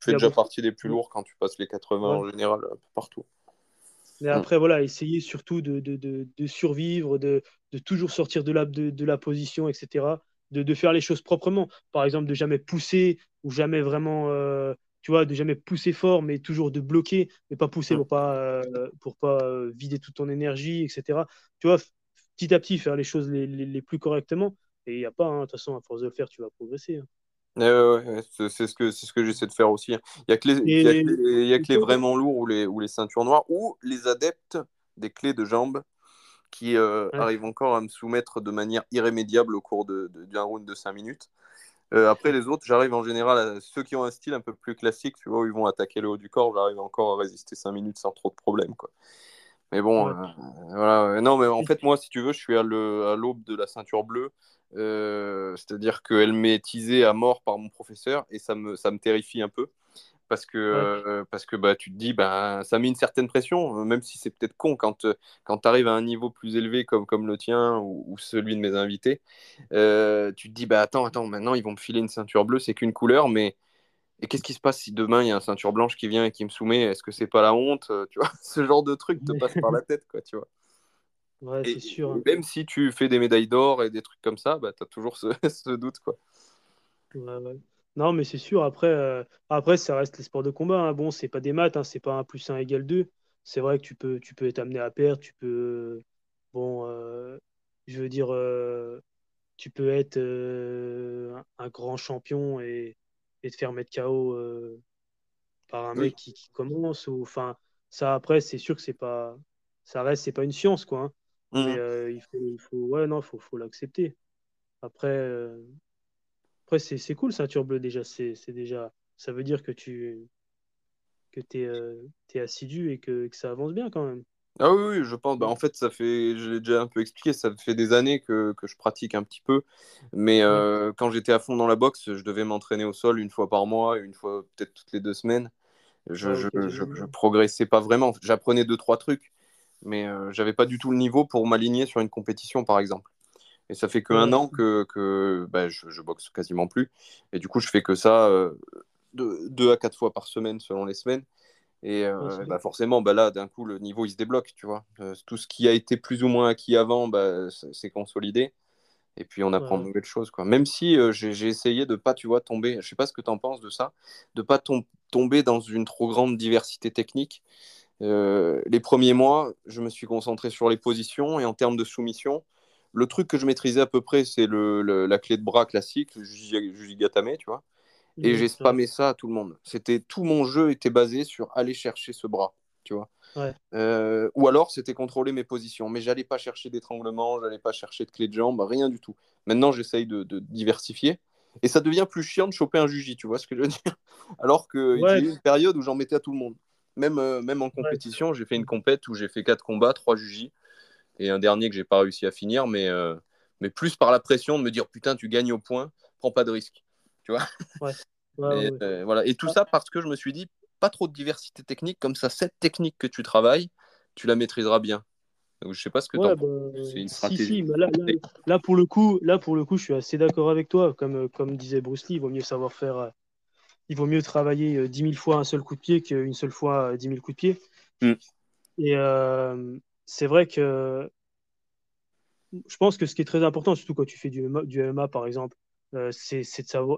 fais déjà partie des plus lourds quand tu passes les 80 en général, un peu partout. Mais hmm. après, voilà, essayer surtout de, de, de, survivre, de, toujours sortir de la, de, la position, etc de, faire les choses proprement. Par exemple, de jamais pousser ou jamais vraiment, euh, tu vois, de jamais pousser fort, mais toujours de bloquer, mais pas pousser pour pas, euh, pour pas euh, vider toute ton énergie, etc. Tu vois, petit à petit, faire les choses les, plus correctement. Et il n'y a pas, hein, de toute façon, à force de le faire, tu vas progresser. Hein. C'est ce que, ce que j'essaie de faire aussi. Il n'y a que les, y a que les, vraiment lourds ou les, ou les ceintures noires ou les adeptes des clés de jambes qui euh, arrive encore à me soumettre de manière irrémédiable au cours d'un de, de, round de 5 minutes. Euh, après, les autres, j'arrive en général à ceux qui ont un style un peu plus classique, tu vois, où ils vont attaquer le haut du corps, j'arrive encore à résister 5 minutes sans trop de problèmes, quoi. Mais bon, euh, voilà. Non, mais en fait, moi, si tu veux, je suis à l'aube de la ceinture bleue. C'est-à-dire qu'elle m'est teasée à mort par mon professeur et ça me, ça me terrifie un peu parce que, euh, parce que bah, tu te dis, bah, ça met une certaine pression, euh, même si c'est peut-être con quand, euh, quand tu arrives à un niveau plus élevé comme, comme le tien ou, celui de mes invités. tu te dis, bah, attends, attends, maintenant ils vont me filer une ceinture bleue, c'est qu'une couleur, mais et qu'est-ce qui se passe si demain il y a une ceinture blanche qui vient et qui me soumet? Est-ce que c'est pas la honte Tu vois, ce genre de truc te passe par la tête, quoi, tu vois. Ouais, c'est sûr. Hein. Même si tu fais des médailles d'or et des trucs comme ça, bah, tu as toujours ce, ce doute, quoi. Ouais, ouais. Non, mais c'est sûr, après, euh, après, ça reste les sports de combat. Hein. Bon, c'est pas des maths, hein, c'est pas 1 plus 1 égale 2. C'est vrai que tu peux, tu peux être amené à perdre, tu peux. Bon, euh, je veux dire, euh, tu peux être un grand champion et, et te faire mettre KO par un mec qui, commence. Ou, enfin, ça, après, c'est sûr que c'est pas. Ça reste, c'est pas une science, quoi. Hein. Mmh. Mais il faut, il faut, ouais, non, faut, faut l'accepter. Après, après, c'est cool, ceinture bleue, déjà. C'est déjà. Ça veut dire que tu que es, euh, es, assidu et que, que, ça avance bien quand même. Ah oui, oui je pense. Bah, en fait, ça fait, je l'ai déjà un peu expliqué, ça fait des années que, que je pratique un petit peu. Mais euh, quand j'étais à fond dans la boxe, je devais m'entraîner au sol une fois par mois, une fois peut-être toutes les deux semaines. Je, je, je, progressais pas vraiment. J'apprenais deux, trois trucs, mais euh, j'avais pas du tout le niveau pour m'aligner sur une compétition, par exemple. Et ça fait qu'un an que, que bah, je, je, boxe quasiment plus. Et du coup, je fais que ça euh, deux, à quatre fois par semaine selon les semaines. Et euh, bah, forcément, bah, là, d'un coup, le niveau, il se débloque, tu vois. Euh, tout ce qui a été plus ou moins acquis avant, bah, c'est consolidé. Et puis, on apprend de nouvelles choses, quoi. Même si j'ai essayé de pas, tu vois, tomber, je sais pas ce que tu en penses de ça, de pas tomber dans une trop grande diversité technique. les premiers mois, je me suis concentré sur les positions et en termes de soumission, le truc que je maîtrisais à peu près, c'est le, la clé de bras classique, le Jujigatame, tu vois. Et j'ai spammé ça à tout le monde. C'était tout mon jeu était basé sur aller chercher ce bras, tu vois. Euh, ou alors c'était contrôler mes positions, mais j'allais pas chercher d'étranglement, j'allais pas chercher de clé de jambe, rien du tout. Maintenant j'essaye de, diversifier et ça devient plus chiant de choper un juji, tu vois ce que je veux dire? Alors qu'il y a eu une période où j'en mettais à tout le monde. Même, euh, même en compétition, j'ai fait une compète où j'ai fait quatre combats, trois jujis et un dernier que j'ai pas réussi à finir, mais, euh, mais plus par la pression de me dire putain, tu gagnes au point, prends pas de risque. Tu vois et, euh, voilà. et tout ça parce que je me suis dit, pas trop de diversité technique, comme ça, cette technique que tu travailles, tu la maîtriseras bien. Donc, je sais pas ce que tu bah, C'est une stratégie. là, pour le coup, là, pour le coup, je suis assez d'accord avec toi. Comme, comme disait Bruce Lee, il vaut mieux savoir faire, il vaut mieux travailler 10 000 fois un seul coup de pied qu'une seule fois 10 000 coups de pied. Mm. Et c'est vrai que je pense que ce qui est très important, surtout quand tu fais du, du MMA par exemple, c'est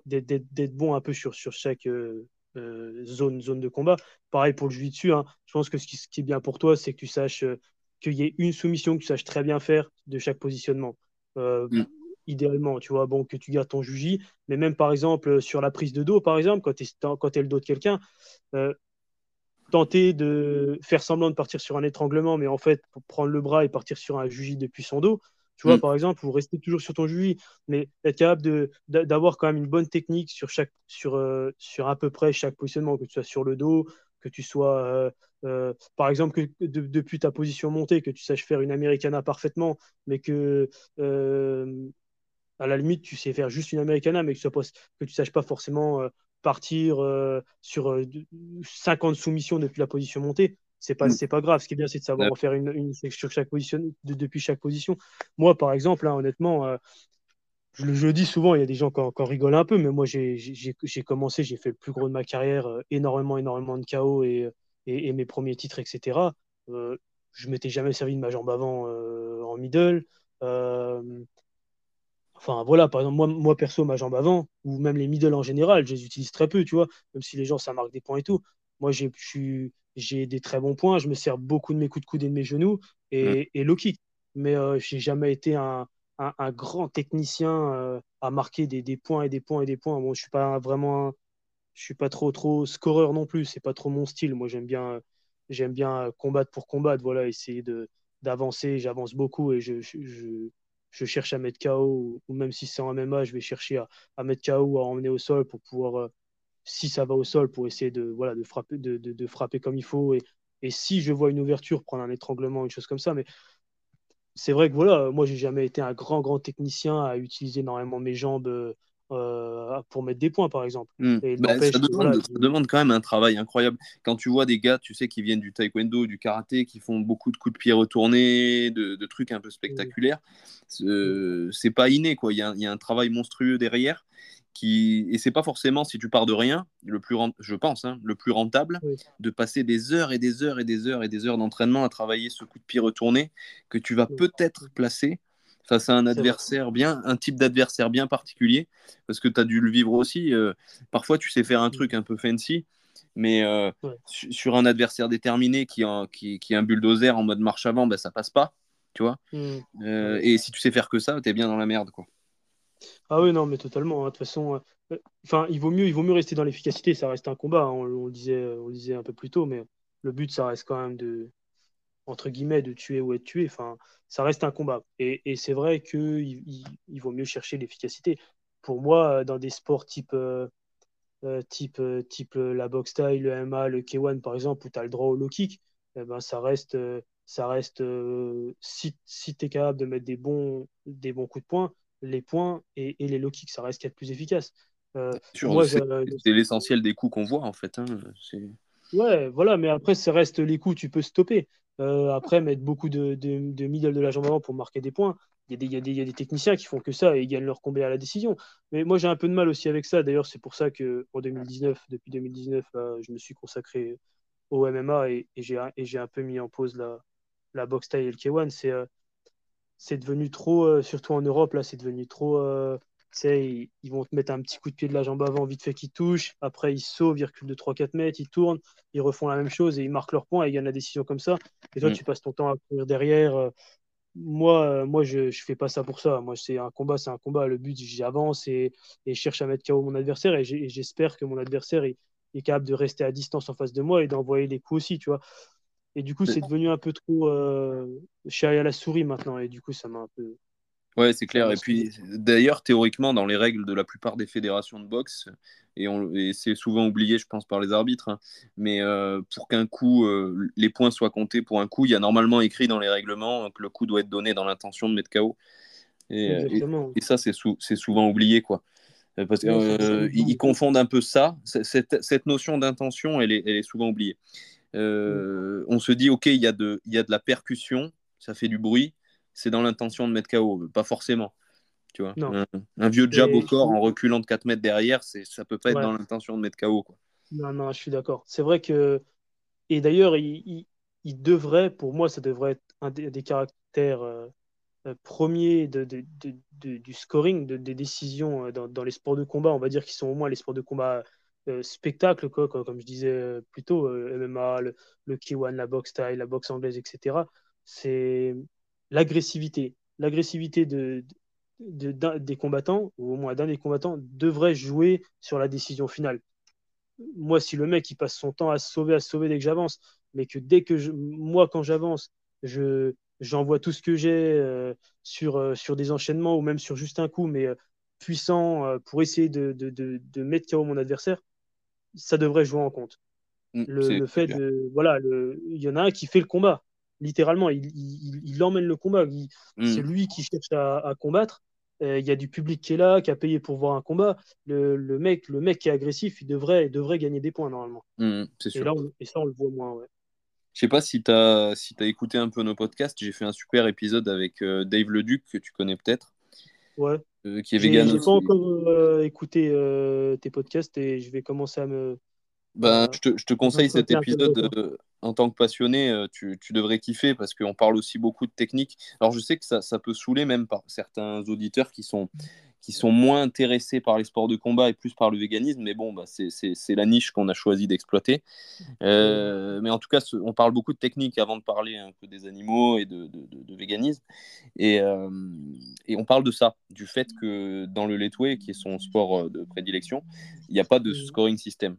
d'être bon un peu sur, sur chaque zone, zone de combat. Pareil pour le jiu-jitsu. Hein. Je pense que ce qui, ce qui, est bien pour toi, c'est que tu saches qu'il y ait une soumission que tu saches très bien faire de chaque positionnement. Mm idéalement, tu vois, bon, que tu gardes ton juji, mais même par exemple sur la prise de dos, par exemple, quand tu es, es le dos de quelqu'un, euh, tenter de faire semblant de partir sur un étranglement, mais en fait, pour prendre le bras et partir sur un juji depuis son dos, tu vois, mm. par exemple, vous restez toujours sur ton juji, mais être capable d'avoir quand même une bonne technique sur, chaque, sur, euh, sur à peu près chaque positionnement, que tu sois sur le dos, que tu sois, euh, par exemple, que depuis ta position montée, que tu saches faire une Americana parfaitement, mais que à la limite, tu sais faire juste une Americana, mais que, tu que tu saches pas forcément euh, partir euh, sur 50 euh, soumissions depuis la position montée. C'est pas, mm. c'est pas grave. Ce qui est bien, c'est de savoir faire une, une, sur chaque position, depuis chaque position. Moi, par exemple, hein, honnêtement, je, le dis souvent, il y a des gens qui, qui rigolent un peu, mais moi, j'ai, commencé, j'ai fait le plus gros de ma carrière, énormément, énormément de chaos et, et, mes premiers titres, etc. je m'étais jamais servi de ma jambe avant en middle. Enfin, voilà, par exemple, moi, moi perso, ma jambe avant, ou même les middle en général, je les utilise très peu, tu vois, même si les gens, ça marque des points et tout. Moi, j'ai des très bons points, je me sers beaucoup de mes coups de coude et de mes genoux et, et low kick. Mais euh, je n'ai jamais été un, un, grand technicien euh, à marquer des, des, points et des points et des points. Bon, je suis pas vraiment, je suis pas trop trop scoreur non plus. C'est pas trop mon style. Moi, j'aime bien, j'aime bien combattre pour combattre. Voilà, essayer de d'avancer. J'avance beaucoup et je, je, je cherche à mettre KO, ou, même si c'est en MMA, je vais chercher à, à, mettre KO à emmener au sol pour pouvoir, euh, si ça va au sol, pour essayer de, voilà, de, frapper, de, de, frapper comme il faut. Et, et, si je vois une ouverture, prendre un étranglement, une chose comme ça. Mais c'est vrai que voilà, moi, j'ai jamais été un grand, grand technicien à utiliser énormément mes jambes. Euh, euh, pour mettre des points, par exemple. Hmm. Bah, ça, demande, quand même un travail incroyable. Quand tu vois des gars, tu sais, qui viennent du taekwondo, du karaté, qui font beaucoup de coups de pied retournés, de, trucs un peu spectaculaires, c'est pas inné, quoi. Il y, a, y, a, un travail monstrueux derrière. Qui... Et c'est pas forcément, si tu pars de rien, le plus je pense, hein, le plus rentable, de passer des heures et des heures et des heures et des heures d'entraînement à travailler ce coup de pied retourné que tu vas peut-être placer face à un adversaire bien, un type d'adversaire bien particulier, parce que tu as dû le vivre aussi. Euh, parfois, tu sais faire un mm. truc un peu fancy, mais euh, sur un adversaire déterminé qui, a, qui, qui un bulldozer en mode marche avant, ben, ça passe pas, tu vois. Mm. Euh, et si tu sais faire que ça, tu es bien dans la merde, quoi. Ah oui, non, mais totalement. Hein. De toute façon, enfin, il vaut mieux, il vaut mieux rester dans l'efficacité. Ça reste un combat. Hein. On, le disait, on disait un peu plus tôt, mais le but, ça reste quand même de, entre guillemets, de tuer ou être tué. Enfin, ça reste un combat. Et, c'est vrai qu'il il, vaut mieux chercher l'efficacité. Pour moi, dans des sports type, euh, euh, type, euh, type la boxe style, le MMA, le K1, par exemple, où tu as le droit au low kick, eh ben, ça reste, ça reste si, si tu es capable de mettre des bons, des bons coups de poing, les points et, les low kicks, ça reste qu'il y a de plus efficace. c'est l'essentiel des coups qu'on voit, en fait. Hein. Ouais, voilà, mais après, ça reste les coups, tu peux stopper. Euh, après, mettre beaucoup de, de, middle de la jambe avant pour marquer des points. Il y, a des, y, a des techniciens qui font que ça et ils gagnent leur combat à la décision. Mais moi, j'ai un peu de mal aussi avec ça. D'ailleurs, c'est pour ça qu'en 2019, depuis 2019, je me suis consacré au MMA et, et j'ai un peu mis en pause la, la box style et le K1. C'est euh, c'est devenu trop, euh, surtout en Europe, là, c'est devenu trop sais, ils, vont te mettre un petit coup de pied de la jambe avant, vite fait qu'ils touchent. Après, ils sauvent, ils reculent de 3-4 mètres, ils tournent, ils refont la même chose et ils marquent leur point et ils gagnent la décision comme ça. Et toi, mm. tu passes ton temps à courir derrière. Euh, moi, euh, moi je ne fais pas ça pour ça. Moi, c'est un combat, c'est un combat. Le but, j'avance et, et, je cherche à mettre KO mon adversaire et j'espère que mon adversaire est, capable de rester à distance en face de moi et d'envoyer les coups aussi, tu vois. Et du coup, c'est devenu un peu trop euh, chat à la souris maintenant. Et du coup, ça m'a un peu, Ouais, c'est clair. Et puis, d'ailleurs, théoriquement, dans les règles de la plupart des fédérations de boxe, et, c'est souvent oublié, je pense, par les arbitres, hein, mais euh, pour qu'un coup, euh, les points soient comptés pour un coup, il y a normalement écrit dans les règlements que le coup doit être donné dans l'intention de mettre KO. Et, euh, et, ça, c'est souvent oublié, quoi. Parce qu'ils confondent un peu ça. Cette, cette notion d'intention, elle est, elle est, souvent oubliée. On se dit, OK, il y, a de, il y a de la percussion, ça fait du bruit, c'est dans l'intention de mettre KO, pas forcément. Tu vois, un, vieux jab au corps en reculant de 4 mètres derrière, ça peut pas être dans l'intention de mettre KO. Quoi. Non, non, je suis d'accord. C'est vrai que. Et d'ailleurs, il, il, devrait, pour moi, ça devrait être un des, caractères euh, euh, premiers de, de, de, du scoring, des décisions euh, dans, dans, les sports de combat. On va dire qu'ils sont au moins les sports de combat spectacle, quoi, comme je disais plus tôt, MMA, le, K1, la boxe style, la boxe anglaise, etc. C'est l'agressivité. L'agressivité de, des combattants, ou au moins d'un des combattants, devrait jouer sur la décision finale. Moi, si le mec il passe son temps à se sauver, à se sauver dès que j'avance, mais que dès que moi, quand j'avance, je, j'envoie tout ce que j'ai euh, sur, euh, sur des enchaînements ou même sur juste un coup, mais euh, puissant pour essayer de, de, de, mettre KO mon adversaire, ça devrait jouer en compte. Mm, le, fait de. Voilà, il y en a un qui fait le combat, littéralement. Il, il, il emmène le combat. Mm. C'est lui qui cherche à, à combattre. Il y a du public qui est là, qui a payé pour voir un combat. Le, le, mec, le mec qui est agressif, il devrait, devrait gagner des points normalement. Mm, c'est sûr. Et, ça, on le voit moins. Ouais. Je sais pas si tu as, si as écouté un peu nos podcasts. J'ai fait un super épisode avec euh, Dave Leduc, que tu connais peut-être. Ouais. Euh, qui est vegan. J'ai pas encore euh, écouté tes podcasts et je vais commencer à me. Ben, je, te, je te conseille cet épisode en tant que passionné. Tu, tu devrais kiffer parce qu'on parle aussi beaucoup de technique. Alors, je sais que ça, ça peut saouler même par certains auditeurs qui sont qui sont moins intéressés par les sports de combat et plus par le véganisme. Mais bon, bah, c'est la niche qu'on a choisi d'exploiter. Euh, mais en tout cas, on parle beaucoup de technique avant de parler un peu des animaux et de, de, véganisme. Et, euh, et, on parle de ça, du fait que dans le letway, qui est son sport euh, de prédilection, il n'y a pas de scoring system.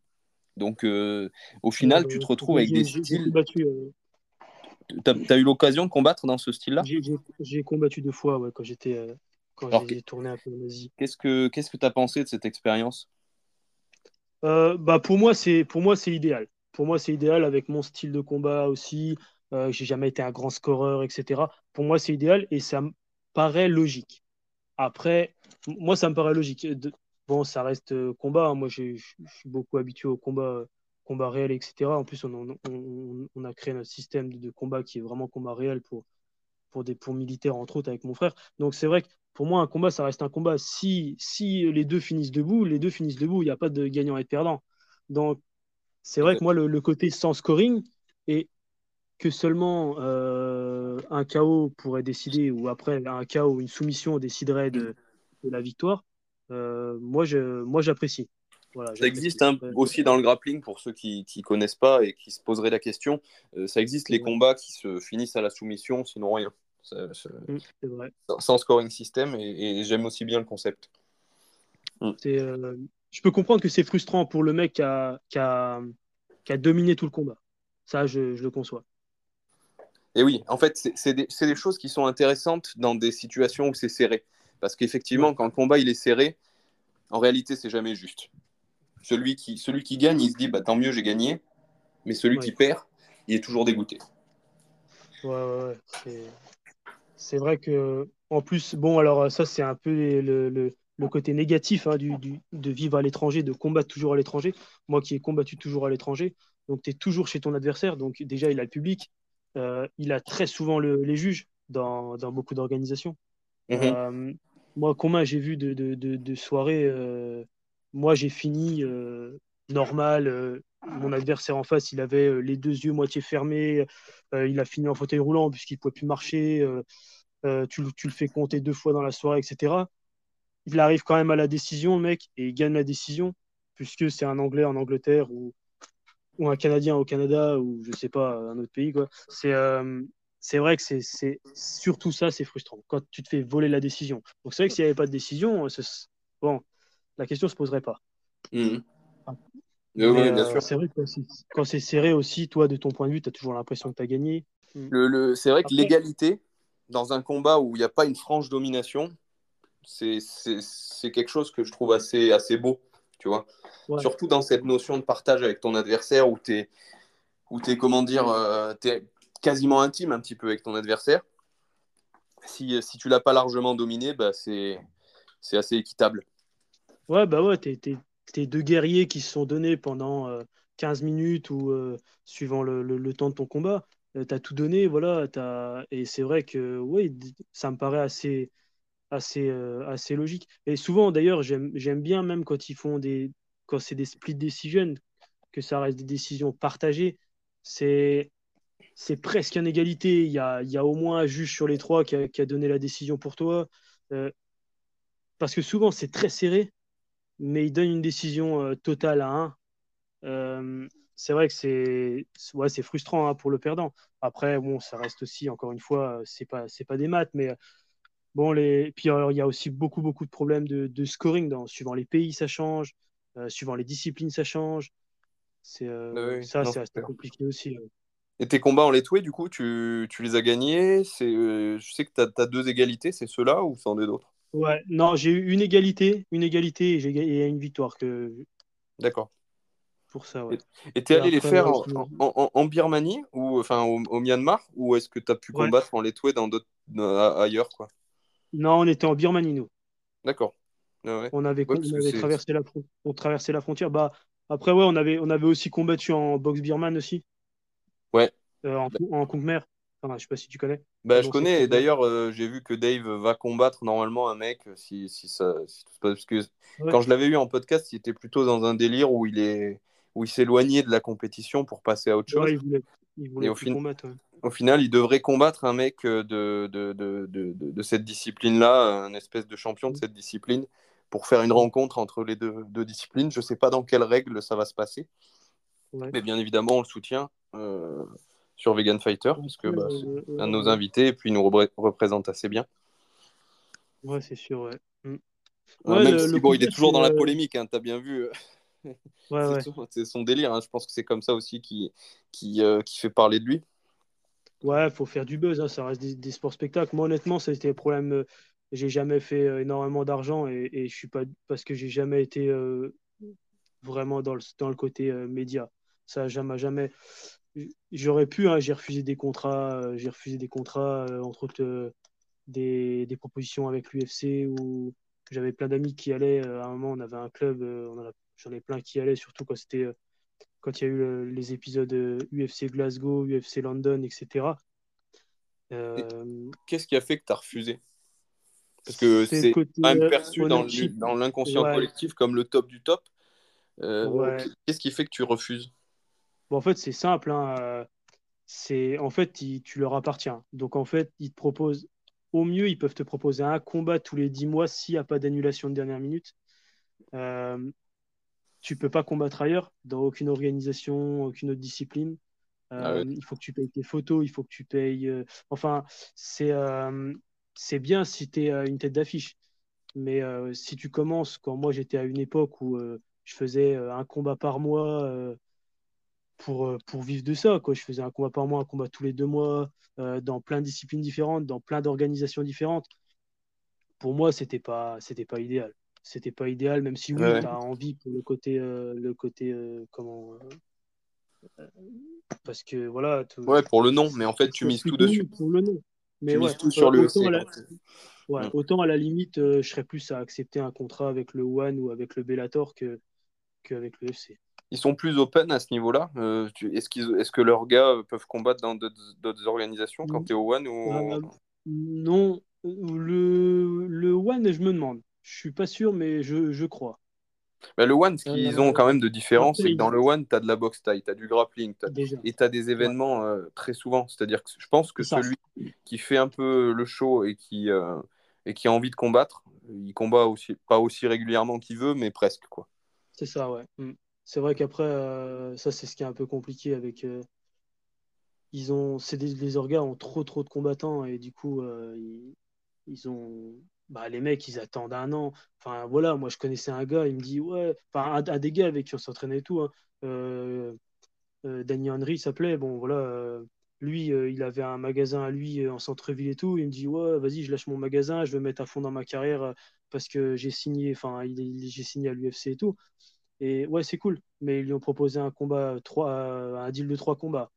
Donc, au final, tu te retrouves avec des styles. Tu as, eu l'occasion de combattre dans ce style-là? J'ai combattu deux fois ouais, quand j'étais quand j'ai tourné un peu en Asie. Qu'est-ce que qu'est-ce que tu as pensé de cette expérience? Euh, bah pour moi c'est pour moi c'est idéal. Pour moi c'est idéal avec mon style de combat aussi. Euh, j'ai jamais été un grand scoreur, etc. Pour moi c'est idéal et ça me paraît logique. Après, moi ça me paraît logique. Bon, ça reste euh, combat. Hein. Moi je suis beaucoup habitué au combat combat réel, etc. En plus, on, on, on, a créé un système de, combat qui est vraiment combat réel pour, pour des pour militaires, entre autres, avec mon frère. Donc, c'est vrai que pour moi, un combat, ça reste un combat. Si, si les deux finissent debout, les deux finissent debout. Il n'y a pas de gagnant et de perdant. Donc, c'est vrai que moi, le, côté sans scoring et que seulement euh, un KO pourrait décider, ou après un KO, une soumission déciderait de, la victoire, euh, moi, je, moi, j'apprécie. Voilà, ça existe aussi dans le grappling pour ceux qui ne connaissent pas et qui se poseraient la question. Euh, ça existe les combats qui se finissent à la soumission, sinon rien. Mm, vrai. Sans scoring system, et, j'aime aussi bien le concept. Mm. Euh, je peux comprendre que c'est frustrant pour le mec qui a, qui, a, qui a, dominé tout le combat. Ça, je, je le conçois. Et oui, en fait, c'est des, des, choses qui sont intéressantes dans des situations où c'est serré. Parce qu'effectivement, quand le combat il est serré, en réalité, c'est jamais juste. Celui qui, celui qui gagne, il se dit bah, tant mieux, j'ai gagné. Mais celui qui perd, il est toujours dégoûté. Ouais, ouais, ouais. C'est vrai que, en plus, bon, alors ça, c'est un peu le, le, le côté négatif hein, du, du, de vivre à l'étranger, de combattre toujours à l'étranger. Moi qui ai combattu toujours à l'étranger, donc tu es toujours chez ton adversaire. Donc déjà, il a le public, euh, il a très souvent le, les juges dans, dans beaucoup d'organisations. Mhm. Euh, moi, combien j'ai vu de, de, de, soirées, euh, moi j'ai fini normal. Mon adversaire en face, il avait les deux yeux moitié fermés. il a fini en fauteuil roulant puisqu'il ne pouvait plus marcher. Euh, tu, le fais compter deux fois dans la soirée, etc. Il arrive quand même à la décision, le mec, et il gagne la décision, puisque c'est un Anglais en Angleterre ou, ou un Canadien au Canada ou je sais pas, un autre pays. Quoi. C'est, euh, c'est vrai que c'est, surtout ça, c'est frustrant, quand tu te fais voler la décision. Donc c'est vrai que s'il n'y avait pas de décision, bon, la question ne se poserait pas. Mmh. Euh, c'est vrai que quand c'est, serré aussi, toi, de ton point de vue, tu as toujours l'impression que tu as gagné. Le, le, c'est vrai que l'égalité, dans un combat où il n'y a pas une franche domination, c'est quelque chose que je trouve assez, assez beau, tu vois. Surtout dans cette notion de partage avec ton adversaire où tu es, où es, comment dire, euh, es quasiment intime un petit peu avec ton adversaire. Si, si tu l'as pas largement dominé, bah c'est assez équitable. Ouais, bah ouais, t'es es, deux guerriers qui se sont donnés pendant 15 euh, minutes ou euh, suivant le, le, temps de ton combat. Euh, tu as tout donné, voilà. As... Et c'est vrai que oui, ça me paraît assez, assez, assez logique. Et souvent, d'ailleurs, j'aime bien même quand ils font des. Quand c'est des split decisions, que ça reste des décisions partagées, c'est c'est presque une égalité. Il y a, il y a au moins un juge sur les trois qui a, qui a donné la décision pour toi. parce que souvent, c'est très serré, mais il donne une décision totale à un. Euh, c'est vrai que c'est ouais, c'est frustrant hein, pour le perdant. Après, bon, ça reste aussi, encore une fois, euh, c'est pas, c'est pas des maths, mais euh, bon, les... puis il y a aussi beaucoup, beaucoup de problèmes de, de scoring. Dans... Suivant les pays, ça change. suivant les disciplines, ça change. C'est, ça, c'est compliqué aussi. Et tes combats en letway, du coup, tu, tu les as gagnés c'est, Je sais que tu as, deux égalités, c'est ceux-là ou c'en est d'autres? Ouais, non, j'ai eu une égalité, une égalité et j'ai et une victoire. Que... D'accord pour ça. Et tu es allé les faire en, Birmanie ou enfin au, Myanmar ou est-ce que tu as pu combattre en Letoué dans d'autres ailleurs quoi? Non, on était en Birmanie nous. D'accord. On avait, traversé, la, on traversait la frontière. Bah, après, ouais, on avait, on avait aussi combattu en boxe birman aussi. Ouais. Euh, en, en Khmer. Enfin, je sais pas si tu connais. Bah, je connais. Et d'ailleurs, euh, j'ai vu que Dave va combattre normalement un mec si, si ça, si tout se passe. Parce que quand je l'avais eu en podcast, il était plutôt dans un délire où il est où il s'éloignait de la compétition pour passer à autre chose. et au, au, final, il devrait combattre un mec euh, de, de, de, de cette discipline-là, un espèce de champion de cette discipline, pour faire une rencontre entre les deux, deux disciplines. Je ne sais pas dans quelles règles ça va se passer. Mais bien évidemment, on le soutient euh, sur Vegan Fighter, parce que bah, euh, c'est un de nos invités et puis il nous représente assez bien. Ouais, c'est sûr, ouais. Mm. même si, bon, il est toujours dans la polémique, hein, tu as bien vu. c'est son délire. Hein. Je pense que c'est comme ça aussi qui, qui, euh, qui fait parler de lui. Ouais, il faut faire du buzz. Hein. Ça reste des, sports spectacles. Moi, honnêtement, été un problème. Euh, j'ai jamais fait euh, énormément d'argent et, et, je suis pas parce que j'ai jamais été vraiment dans le, dans le côté média. Ça jamais jamais. J'aurais pu. Hein, j'ai refusé des contrats. j'ai refusé des contrats entre autres des, des propositions avec l'UFC ou j'avais plein d'amis qui allaient. à un moment, on avait un club. J'en ai plein qui allaient, surtout quand c'était euh, quand il y a eu euh, les épisodes UFC euh, Glasgow, UFC London, etc. Qu'est-ce qui a fait que tu as refusé? Parce que c'est quand même perçu dans l'inconscient collectif comme le top du top. Qu'est-ce qui fait que tu refuses? Bon, En fait, c'est simple. Hein. C'est en fait, tu leur appartiens. Donc en fait, ils te proposent au mieux, ils peuvent te proposer un combat tous les 10 mois s'il n'y a pas d'annulation de dernière minute. Euh, tu peux pas combattre ailleurs, dans aucune organisation, aucune autre discipline. Ah euh, il faut que tu payes tes photos, il faut que tu payes. Euh, enfin, c'est euh, c'est bien si tu es une tête d'affiche. Mais si tu commences, quand moi j'étais à une époque où je faisais un combat par mois pour, pour vivre de ça, quoi. je faisais un combat par mois, un combat tous les deux mois, dans plein de disciplines différentes, dans plein d'organisations différentes. Pour moi, c'était pas, c'était pas idéal c'était pas idéal, même si oui, tu as envie pour le côté, euh, le côté euh, comment. Euh, parce que voilà. Ouais, pour le nom, mais en fait, tu mises tout dessus. Pour le nom. Mais tu mises tout sur le autant, à la... Ouais, autant à la limite, je serais plus à accepter un contrat avec le One ou avec le Bellator que qu'avec le FC. Ils sont plus open à ce niveau-là. est-ce, qu'ils, est-ce que leurs gars peuvent combattre dans d'autres, organisations quand tu es au One ou... Non, le, le One, je me demande. Je suis pas sûr, mais je, je crois. Bah, le One, ce qu'ils ont quand même de différence, c'est que dans le One, tu as de la boxe taille, tu as du grappling, et tu as des événements euh, très souvent. C'est-à-dire que je pense que celui qui fait un peu le show et qui, euh, et qui a envie de combattre, il combat aussi, pas aussi régulièrement qu'il veut, mais presque. quoi. C'est ça, ouais. Mm. C'est vrai qu'après, euh, ça, c'est ce qui est un peu compliqué avec. ils ont, c'est les orgas ont trop, trop de combattants et du coup, ils, ils ont bah, les mecs, ils attendent un an. Enfin, voilà, moi, je connaissais un gars, il me dit, ouais, enfin, un, des gars avec qui on s'entraînait et tout, hein. euh, euh, Danny Henry s'appelait, bon, voilà, euh, lui, il avait un magasin à lui en centre-ville et tout, il me dit, ouais, vas-y, je lâche mon magasin, je veux mettre à fond dans ma carrière parce que j'ai signé, enfin, j'ai signé à l'UFC et tout. Et ouais, c'est cool, mais ils lui ont proposé un combat, trois, un deal de trois combats.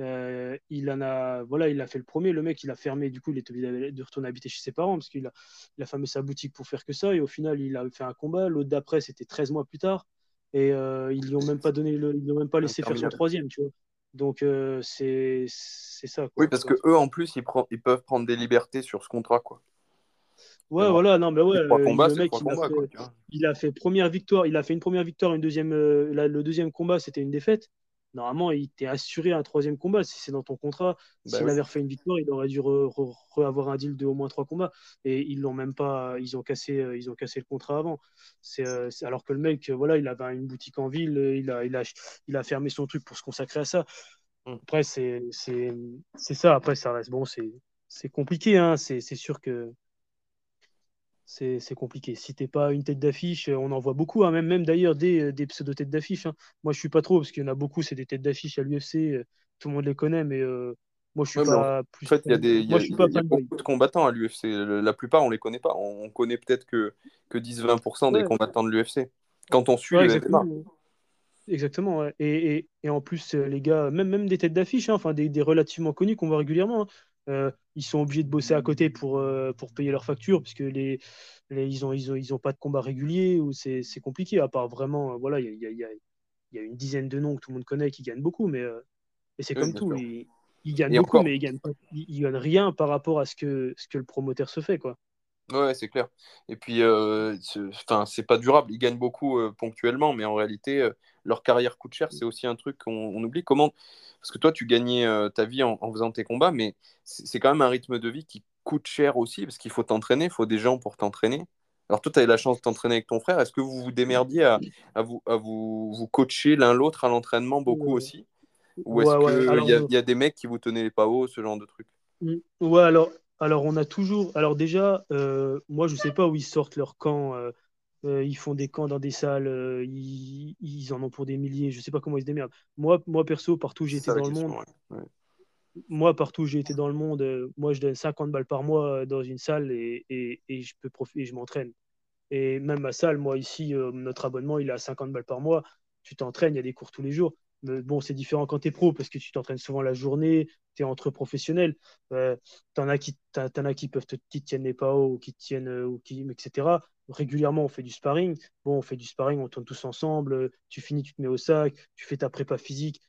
Euh, il en a, voilà, il a fait le premier. Le mec, il a fermé. Du coup, il est obligé de retourner habiter chez ses parents parce qu'il a, il a fermé sa boutique pour faire que ça. Et au final, il a fait un combat. L'autre d'après, c'était 13 mois plus tard. Et euh, ils lui ont même pas donné, le, ils lui ont même pas laissé faire son troisième, tu vois. Donc euh, c'est, c'est ça. Oui, parce que eux, en plus, ils, ils peuvent prendre des libertés sur ce contrat, quoi. Ouais, voilà, non, mais ouais, le mec, il, a fait, il, a fait, première victoire, il a fait une première victoire, une deuxième, le deuxième combat, c'était une défaite normalement, il t'est assuré un troisième combat si c'est dans ton contrat. Bah S'il avait refait une victoire, il aurait dû avoir un deal de au moins trois combats. Et ils l'ont même pas, ils ont cassé, euh, ils ont cassé le contrat avant. Euh, c'est alors que le mec, voilà, il avait une boutique en ville, il a, il a, il a fermé son truc pour se consacrer à ça. Mmh. Après, c'est ça. Après, ça reste bon, c'est compliqué. Hein. C'est sûr que c'est compliqué. Si t'es pas une tête d'affiche, on en voit beaucoup, hein, même, même d'ailleurs des, des pseudo-têtes d'affiche. Hein. Moi, je suis pas trop, parce qu'il y en a beaucoup, c'est des têtes d'affiche à l'UFC, euh, tout le monde les connaît, mais euh, moi, je suis pas plus. En fait, il y a, des, y a, beaucoup de combattants à l'UFC. La plupart, on les connaît pas. On, connaît peut-être que, que 10-20% des combattants de l'UFC. Quand on suit exactement. Exactement, et, et, et, en plus, euh, les gars, même, même des têtes d'affiche, hein, enfin des, des, relativement connus qu'on voit régulièrement, euh, ils sont obligés de bosser à côté pour, euh, pour payer leurs factures, puisque les, ils n'ont ils ont, ils ont pas de combat régulier, ou c'est compliqué, à part vraiment, euh, voilà, il y a, y, a, y a, une dizaine de noms que tout le monde connaît qui gagnent beaucoup, mais, c'est comme tout. Ils, gagnent beaucoup, mais ils gagnent, ils, gagnent rien par rapport à ce que, ce que le promoteur se fait. Quoi. Ouais, c'est clair. Et puis, euh, c'est pas durable. Ils gagnent beaucoup ponctuellement, mais en réalité, leur carrière coûte cher. C'est aussi un truc qu'on oublie. Comment Parce que toi, tu gagnais ta vie en, faisant tes combats, mais c'est quand même un rythme de vie qui coûte cher aussi, parce qu'il faut t'entraîner, il faut des gens pour t'entraîner. Alors toi, tu avais la chance de t'entraîner avec ton frère. Est-ce que vous vous démerdiez à, à vous, à vous, vous coacher l'un l'autre à l'entraînement beaucoup aussi? Ou est-ce qu'il y, a des mecs qui vous tenaient les pas hauts, ce genre de truc? Mmh. Ouais, alors, alors on a toujours... Alors déjà, euh, moi, je sais pas où ils sortent leur camp. Euh, euh, ils font des camps dans des salles, ils, ils, en ont pour des milliers, je sais pas comment ils se démerdent. Moi, moi perso, partout où j'ai été dans le monde, moi, partout où j'ai été dans le monde, euh, moi, je donne 50 balles par mois euh, dans une salle et, et, et je peux profiter, je m'entraîne. Et même ma salle, moi, ici, euh, notre abonnement, il est à 50 balles par mois. Tu t'entraînes, il y a des cours tous les jours. Bon, c'est différent quand tu es pro parce que tu t'entraînes souvent la journée, tu es entre professionnels. Euh, t'en as qui, en as qui peuvent te, qui tiennent les pas ou qui tiennent, ou qui, etc. Régulièrement, on fait du sparring. Bon, on fait du sparring, on tourne tous ensemble. Tu finis, tu te mets au sac, tu fais ta prépa physique.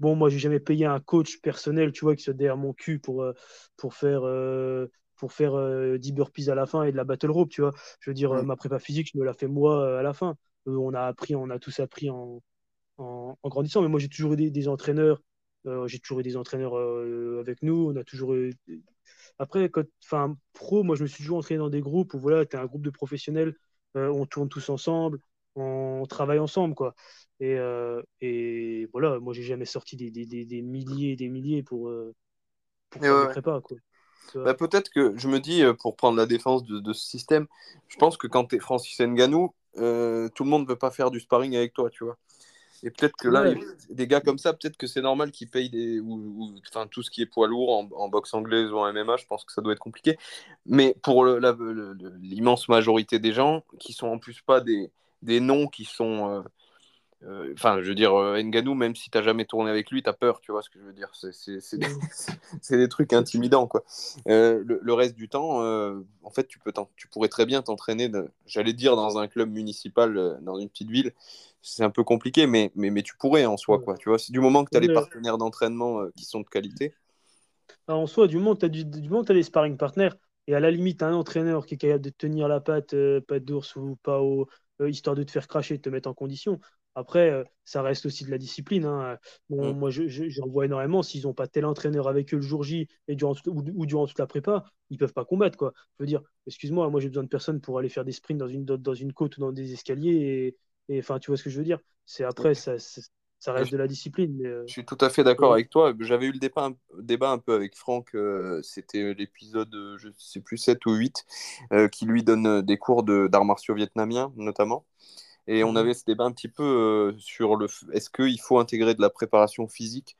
Bon, moi, j'ai jamais payé un coach personnel, tu vois, qui se derrière mon cul pour, euh, pour faire, euh, pour faire 10 euh, burpees à la fin et de la battle rope, tu vois. Je veux dire, ma prépa physique, je me la fais moi à la fin. on a appris, on a tous appris en, en, grandissant. Mais moi, j'ai toujours eu des, des entraîneurs. j'ai toujours eu des entraîneurs avec nous. On a toujours eu... Après, enfin, pro, moi, je me suis toujours entraîné dans des groupes où voilà, tu es un groupe de professionnels, on tourne tous ensemble, on travaille ensemble, quoi. Et, euh, et voilà, moi, j'ai jamais sorti des, des, des, milliers et des milliers pour, euh, pour faire ouais. prépa, quoi. Bah, peut-être que je me dis, euh, pour prendre la défense de, de ce système, je pense que quand tu es Francis Nganou, tout le monde ne veut pas faire du sparring avec toi, tu vois. Et peut-être que là, des gars comme ça, peut-être que c'est normal qu'ils payent des, ou, enfin, tout ce qui est poids lourd en, en, boxe anglaise ou en MMA, je pense que ça doit être compliqué. Mais pour l'immense majorité des gens, qui sont en plus pas des, des noms qui sont euh, enfin, je veux dire, euh, Nganou, même si tu n'as jamais tourné avec lui, tu as peur, tu vois ce que je veux dire. C'est des, des, trucs intimidants, quoi. Euh, le, reste du temps, en fait, tu, peux tu pourrais très bien t'entraîner, j'allais dire, dans un club municipal, dans une petite ville. C'est un peu compliqué, mais, mais, mais tu pourrais en soi, quoi. Tu vois, c'est du moment que tu as les partenaires d'entraînement qui sont de qualité. en soi, du moment que tu as, les sparring partners, et à la limite, un entraîneur qui est capable de tenir la patte, patte d'ours ou pas au, histoire de te faire cracher, de te mettre en condition. Après, euh, ça reste aussi de la discipline. Hein. Bon, mm. Moi, j'en vois énormément. S'ils n'ont pas tel entraîneur avec eux le jour J et durant ou, durant toute la prépa, ils peuvent pas combattre. Quoi. Je veux dire, excuse-moi, moi, j'ai besoin de personne pour aller faire des sprints dans une, dans une côte ou dans des escaliers. Et enfin, tu vois ce que je veux dire C'est après, ça, ça reste de la discipline. Euh, je suis tout à fait d'accord avec toi. J'avais eu le débat, débat un peu avec Franck. Euh, c'était l'épisode, je sais plus, 7 ou 8, qui lui donne des cours d'arts martiaux vietnamiens, notamment. Et on mhm. avait ce débat un petit peu euh, sur le est-ce qu'il faut intégrer de la préparation physique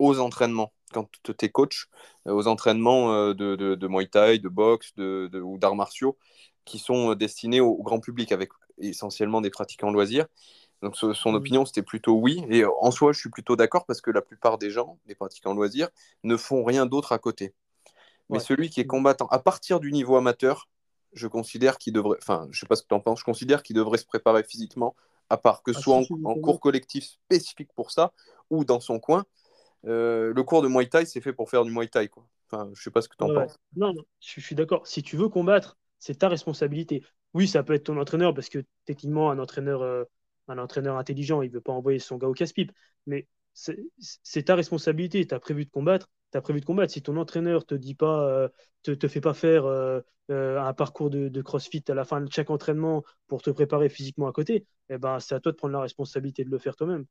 aux entraînements? Quand tu es coach, euh, aux entraînements euh, de, de, Muay Thai, de boxe de, ou d'arts martiaux qui sont destinés au, grand public avec essentiellement des pratiquants loisirs. Donc son mhm. opinion, c'était plutôt oui. Et en soi, je suis plutôt d'accord parce que la plupart des gens, les pratiquants loisirs, ne font rien d'autre à côté. Mais celui qui est combattant, à partir du niveau amateur, je considère qu'il devrait, enfin, je sais pas ce que tu en penses, je considère qu'il devrait se préparer physiquement, à part que ce ah, soit en, cours collectif spécifique pour ça, ou dans son coin. Euh, le cours de Muay Thai, c'est fait pour faire du Muay Thai, quoi. Enfin, je sais pas ce que tu en penses. Non, non, je suis d'accord. Si tu veux combattre, c'est ta responsabilité. Oui, ça peut être ton entraîneur parce que techniquement, un entraîneur, euh, un entraîneur intelligent, il ne veut pas envoyer son gars au casse-pipe. Mais c'est ta responsabilité. Tu as prévu de combattre. Tu as prévu de combattre. Si ton entraîneur te dit pas, euh, te, te fait pas faire euh, un parcours de, crossfit à la fin de chaque entraînement pour te préparer physiquement à côté, eh ben, c'est à toi de prendre la responsabilité de le faire toi-même.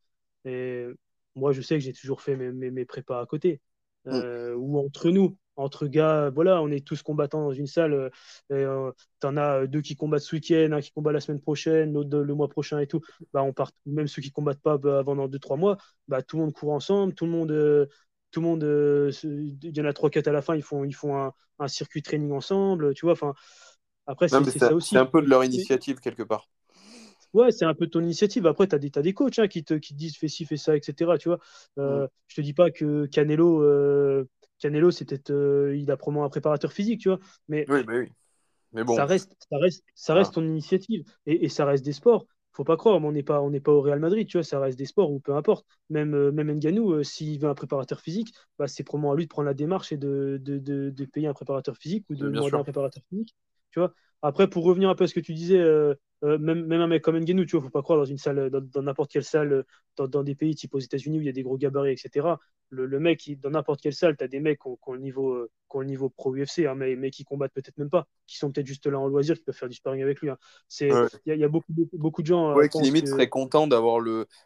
Et moi, je sais que j'ai toujours fait mes, mes, mes prépas à côté. Mm. ou entre nous entre gars, voilà, on est tous combattants dans une salle. Euh, euh tu en as deux qui combattent ce week-end, un qui combat la semaine prochaine, l'autre le mois prochain et tout. Bah, on part, même ceux qui combattent pas bah, avant dans deux trois mois, bah, tout le monde court ensemble, tout le monde, euh, tout le monde, euh, il y en a trois quatre à la fin, ils font, ils font un, un circuit training ensemble, tu vois. Enfin, après c'est ça aussi. C'est un peu de leur initiative quelque part. Ouais, c'est un peu ton initiative. Après, tu as, as, des coachs hein, qui, te, qui te disent fais ci, fais ça, etc. Tu vois, euh, mm. Je te dis pas que Canelo, Canelo, c'était, euh, il a probablement un préparateur physique, tu vois. Mais, oui, oui. Mais bon. ça reste, ça reste, ça reste ton initiative et, ça reste des sports. Faut pas croire, on n'est pas, on n'est pas au Real Madrid, tu vois. Ça reste des sports ou peu importe. Même, euh, même Nganou, euh, s'il veut un préparateur physique, bah, c'est probablement à lui de prendre la démarche et de, de, de, payer un préparateur physique ou de demander un préparateur physique, tu vois. Après, pour revenir un peu à ce que tu disais, même, même un mec comme Nganou, tu vois, faut pas croire dans une salle, dans n'importe quelle salle, dans, dans, des pays type aux États-Unis où il y a des gros gabarits, etc le, mec, dans n'importe quelle salle, tu as des mecs qui ont, le niveau, euh, le niveau pro UFC, hein, mais, mais qui combattent peut-être même pas, qui sont peut-être juste là en loisir, qui peuvent faire du sparring avec lui. Hein. Il y, a beaucoup, beaucoup, de gens. Euh, ouais, qui limite seraient contents d'avoir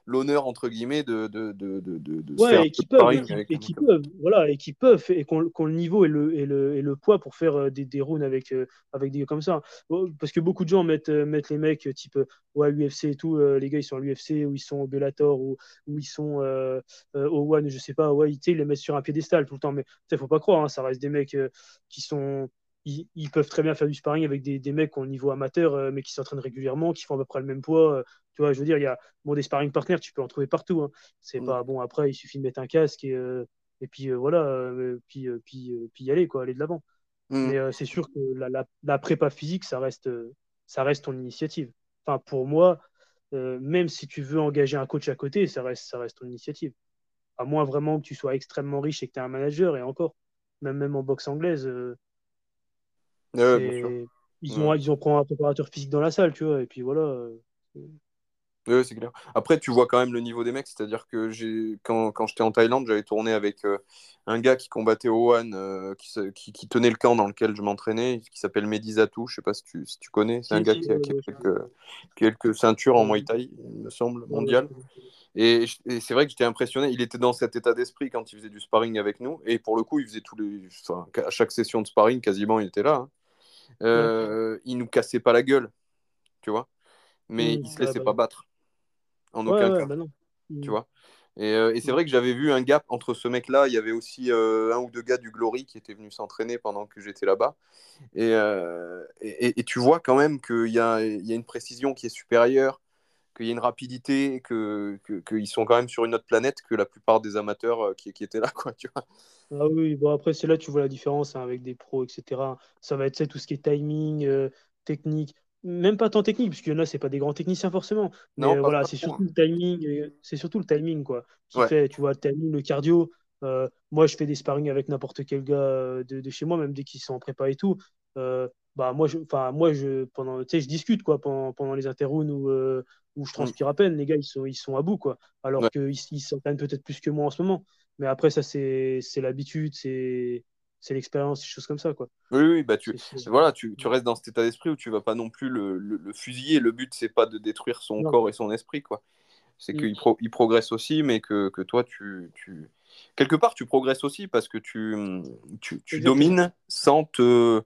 l'honneur, entre guillemets, de, de, de, de, faire et qui peuvent, et, qui, peuvent, voilà, et qui peuvent, et qui ont, le niveau et le, et le, et le poids pour faire euh, des, des rounds avec, avec des gars comme ça. Oh, parce que beaucoup de gens mettent, mettent les mecs type ouais, UFC et tout, les gars ils sont à l'UFC, ou ils sont au Bellator, ou, ou ils sont au One, je sais pas, ouais, ils les mettent sur un piédestal tout le temps. Mais il faut pas croire, hein, ça reste des mecs euh, qui sont. Ils, peuvent très bien faire du sparring avec des, des mecs au niveau amateur, euh, mais qui s'entraînent régulièrement, qui font à peu près le même poids. Euh, tu vois, je veux dire, il y a bon, des sparring partners, tu peux en trouver partout. Hein. C'est mm. pas bon. Après, il suffit de mettre un casque et, et puis voilà, puis, puis, puis y aller, quoi, aller de l'avant. Mm. Mais c'est sûr que la, la, prépa physique, ça reste, ça reste ton initiative. Enfin, pour moi, même si tu veux engager un coach à côté, ça reste, ça reste ton initiative à moins vraiment que tu sois extrêmement riche et que tu es un manager, et encore, même, même en boxe anglaise, euh, ils, ont, ils ont pris un préparateur physique dans la salle, tu vois, et puis voilà. Euh, oui, c'est clair. Après, tu vois quand même le niveau des mecs, c'est-à-dire que j'ai quand, quand j'étais en Thaïlande, j'avais tourné avec euh, un gars qui combattait au One, qui, qui, tenait le camp dans lequel je m'entraînais, qui s'appelle Medizatou, je sais pas si tu, si tu connais, c'est un gars qui a, quelques, quelques, ceintures en Muay Thai, il me semble, mondial. Et, c'est vrai que j'étais impressionné. Il était dans cet état d'esprit quand il faisait du sparring avec nous. Et pour le coup, il faisait tous les. Enfin, à chaque session de sparring, quasiment, il était là. Hein. Euh, il nous cassait pas la gueule, tu vois. Mais il se laissait bah pas battre. En aucun cas. Bah tu vois. Euh, et, c'est vrai que j'avais vu un gap entre ce mec-là. Il y avait aussi euh, un ou deux gars du Glory qui étaient venus s'entraîner pendant que j'étais là-bas. Et, et, tu vois quand même qu'il y a, une précision qui est supérieure qu'il y a une rapidité, qu'ils que, sont quand même sur une autre planète que la plupart des amateurs euh, qui, qui étaient là, quoi, tu vois. Ah oui, bon après c'est là tu vois la différence hein, avec des pros, etc. Ça va être tout ce qui est timing, euh, technique, même pas tant technique, parce qu'il y en a, c'est pas des grands techniciens forcément. Mais non, euh, voilà, c'est surtout le timing, c'est surtout le timing, quoi. Qui fait, tu vois, le timing, le cardio. moi, je fais des sparring avec n'importe quel gars de, de, chez moi, même dès qu'ils sont en prépa et tout bah moi je enfin moi je pendant tu sais je discute quoi pendant, pendant les interrounds où, euh, où je transpire à peine les gars ils sont ils sont à bout quoi. Alors qu'ils ils s'entraînent peut-être plus que moi en ce moment. Mais après ça c'est l'habitude c'est c'est l'expérience des choses comme ça quoi. Oui oui bah tu voilà tu, tu, restes dans cet état d'esprit où tu vas pas non plus le, le, fusiller. Le but c'est pas de détruire son corps et son esprit quoi. C'est mm. qu'il il progresse aussi mais que, que toi tu, tu quelque part tu progresses aussi parce que tu tu, tu domines sans te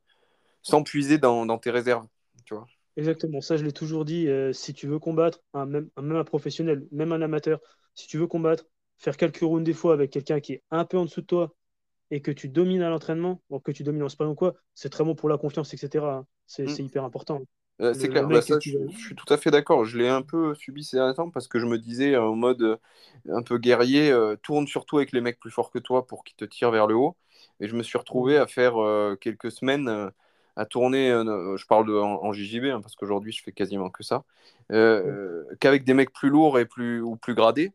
sans puiser dans, tes réserves. Tu vois. Exactement, ça je l'ai toujours dit. Euh, si tu veux combattre, un, même, un, professionnel, même un amateur, si tu veux combattre, faire quelques rounds des fois avec quelqu'un qui est un peu en dessous de toi et que tu domines à l'entraînement, ou que tu domines en sparring ou quoi, c'est très bon pour la confiance, etc. Hein. C'est mm. hyper important. Euh, c'est clair, bah, je, suis tout à fait d'accord. Je l'ai un peu subi ces derniers temps parce que je me disais en mode euh, un peu guerrier, tourne surtout avec les mecs plus forts que toi pour qu'ils te tirent vers le haut. Et je me suis retrouvé mm. à faire quelques semaines à tourner, euh, je parle de, en, JJB, hein, parce qu'aujourd'hui je fais quasiment que ça, euh, qu'avec des mecs plus lourds et plus, ou plus gradés.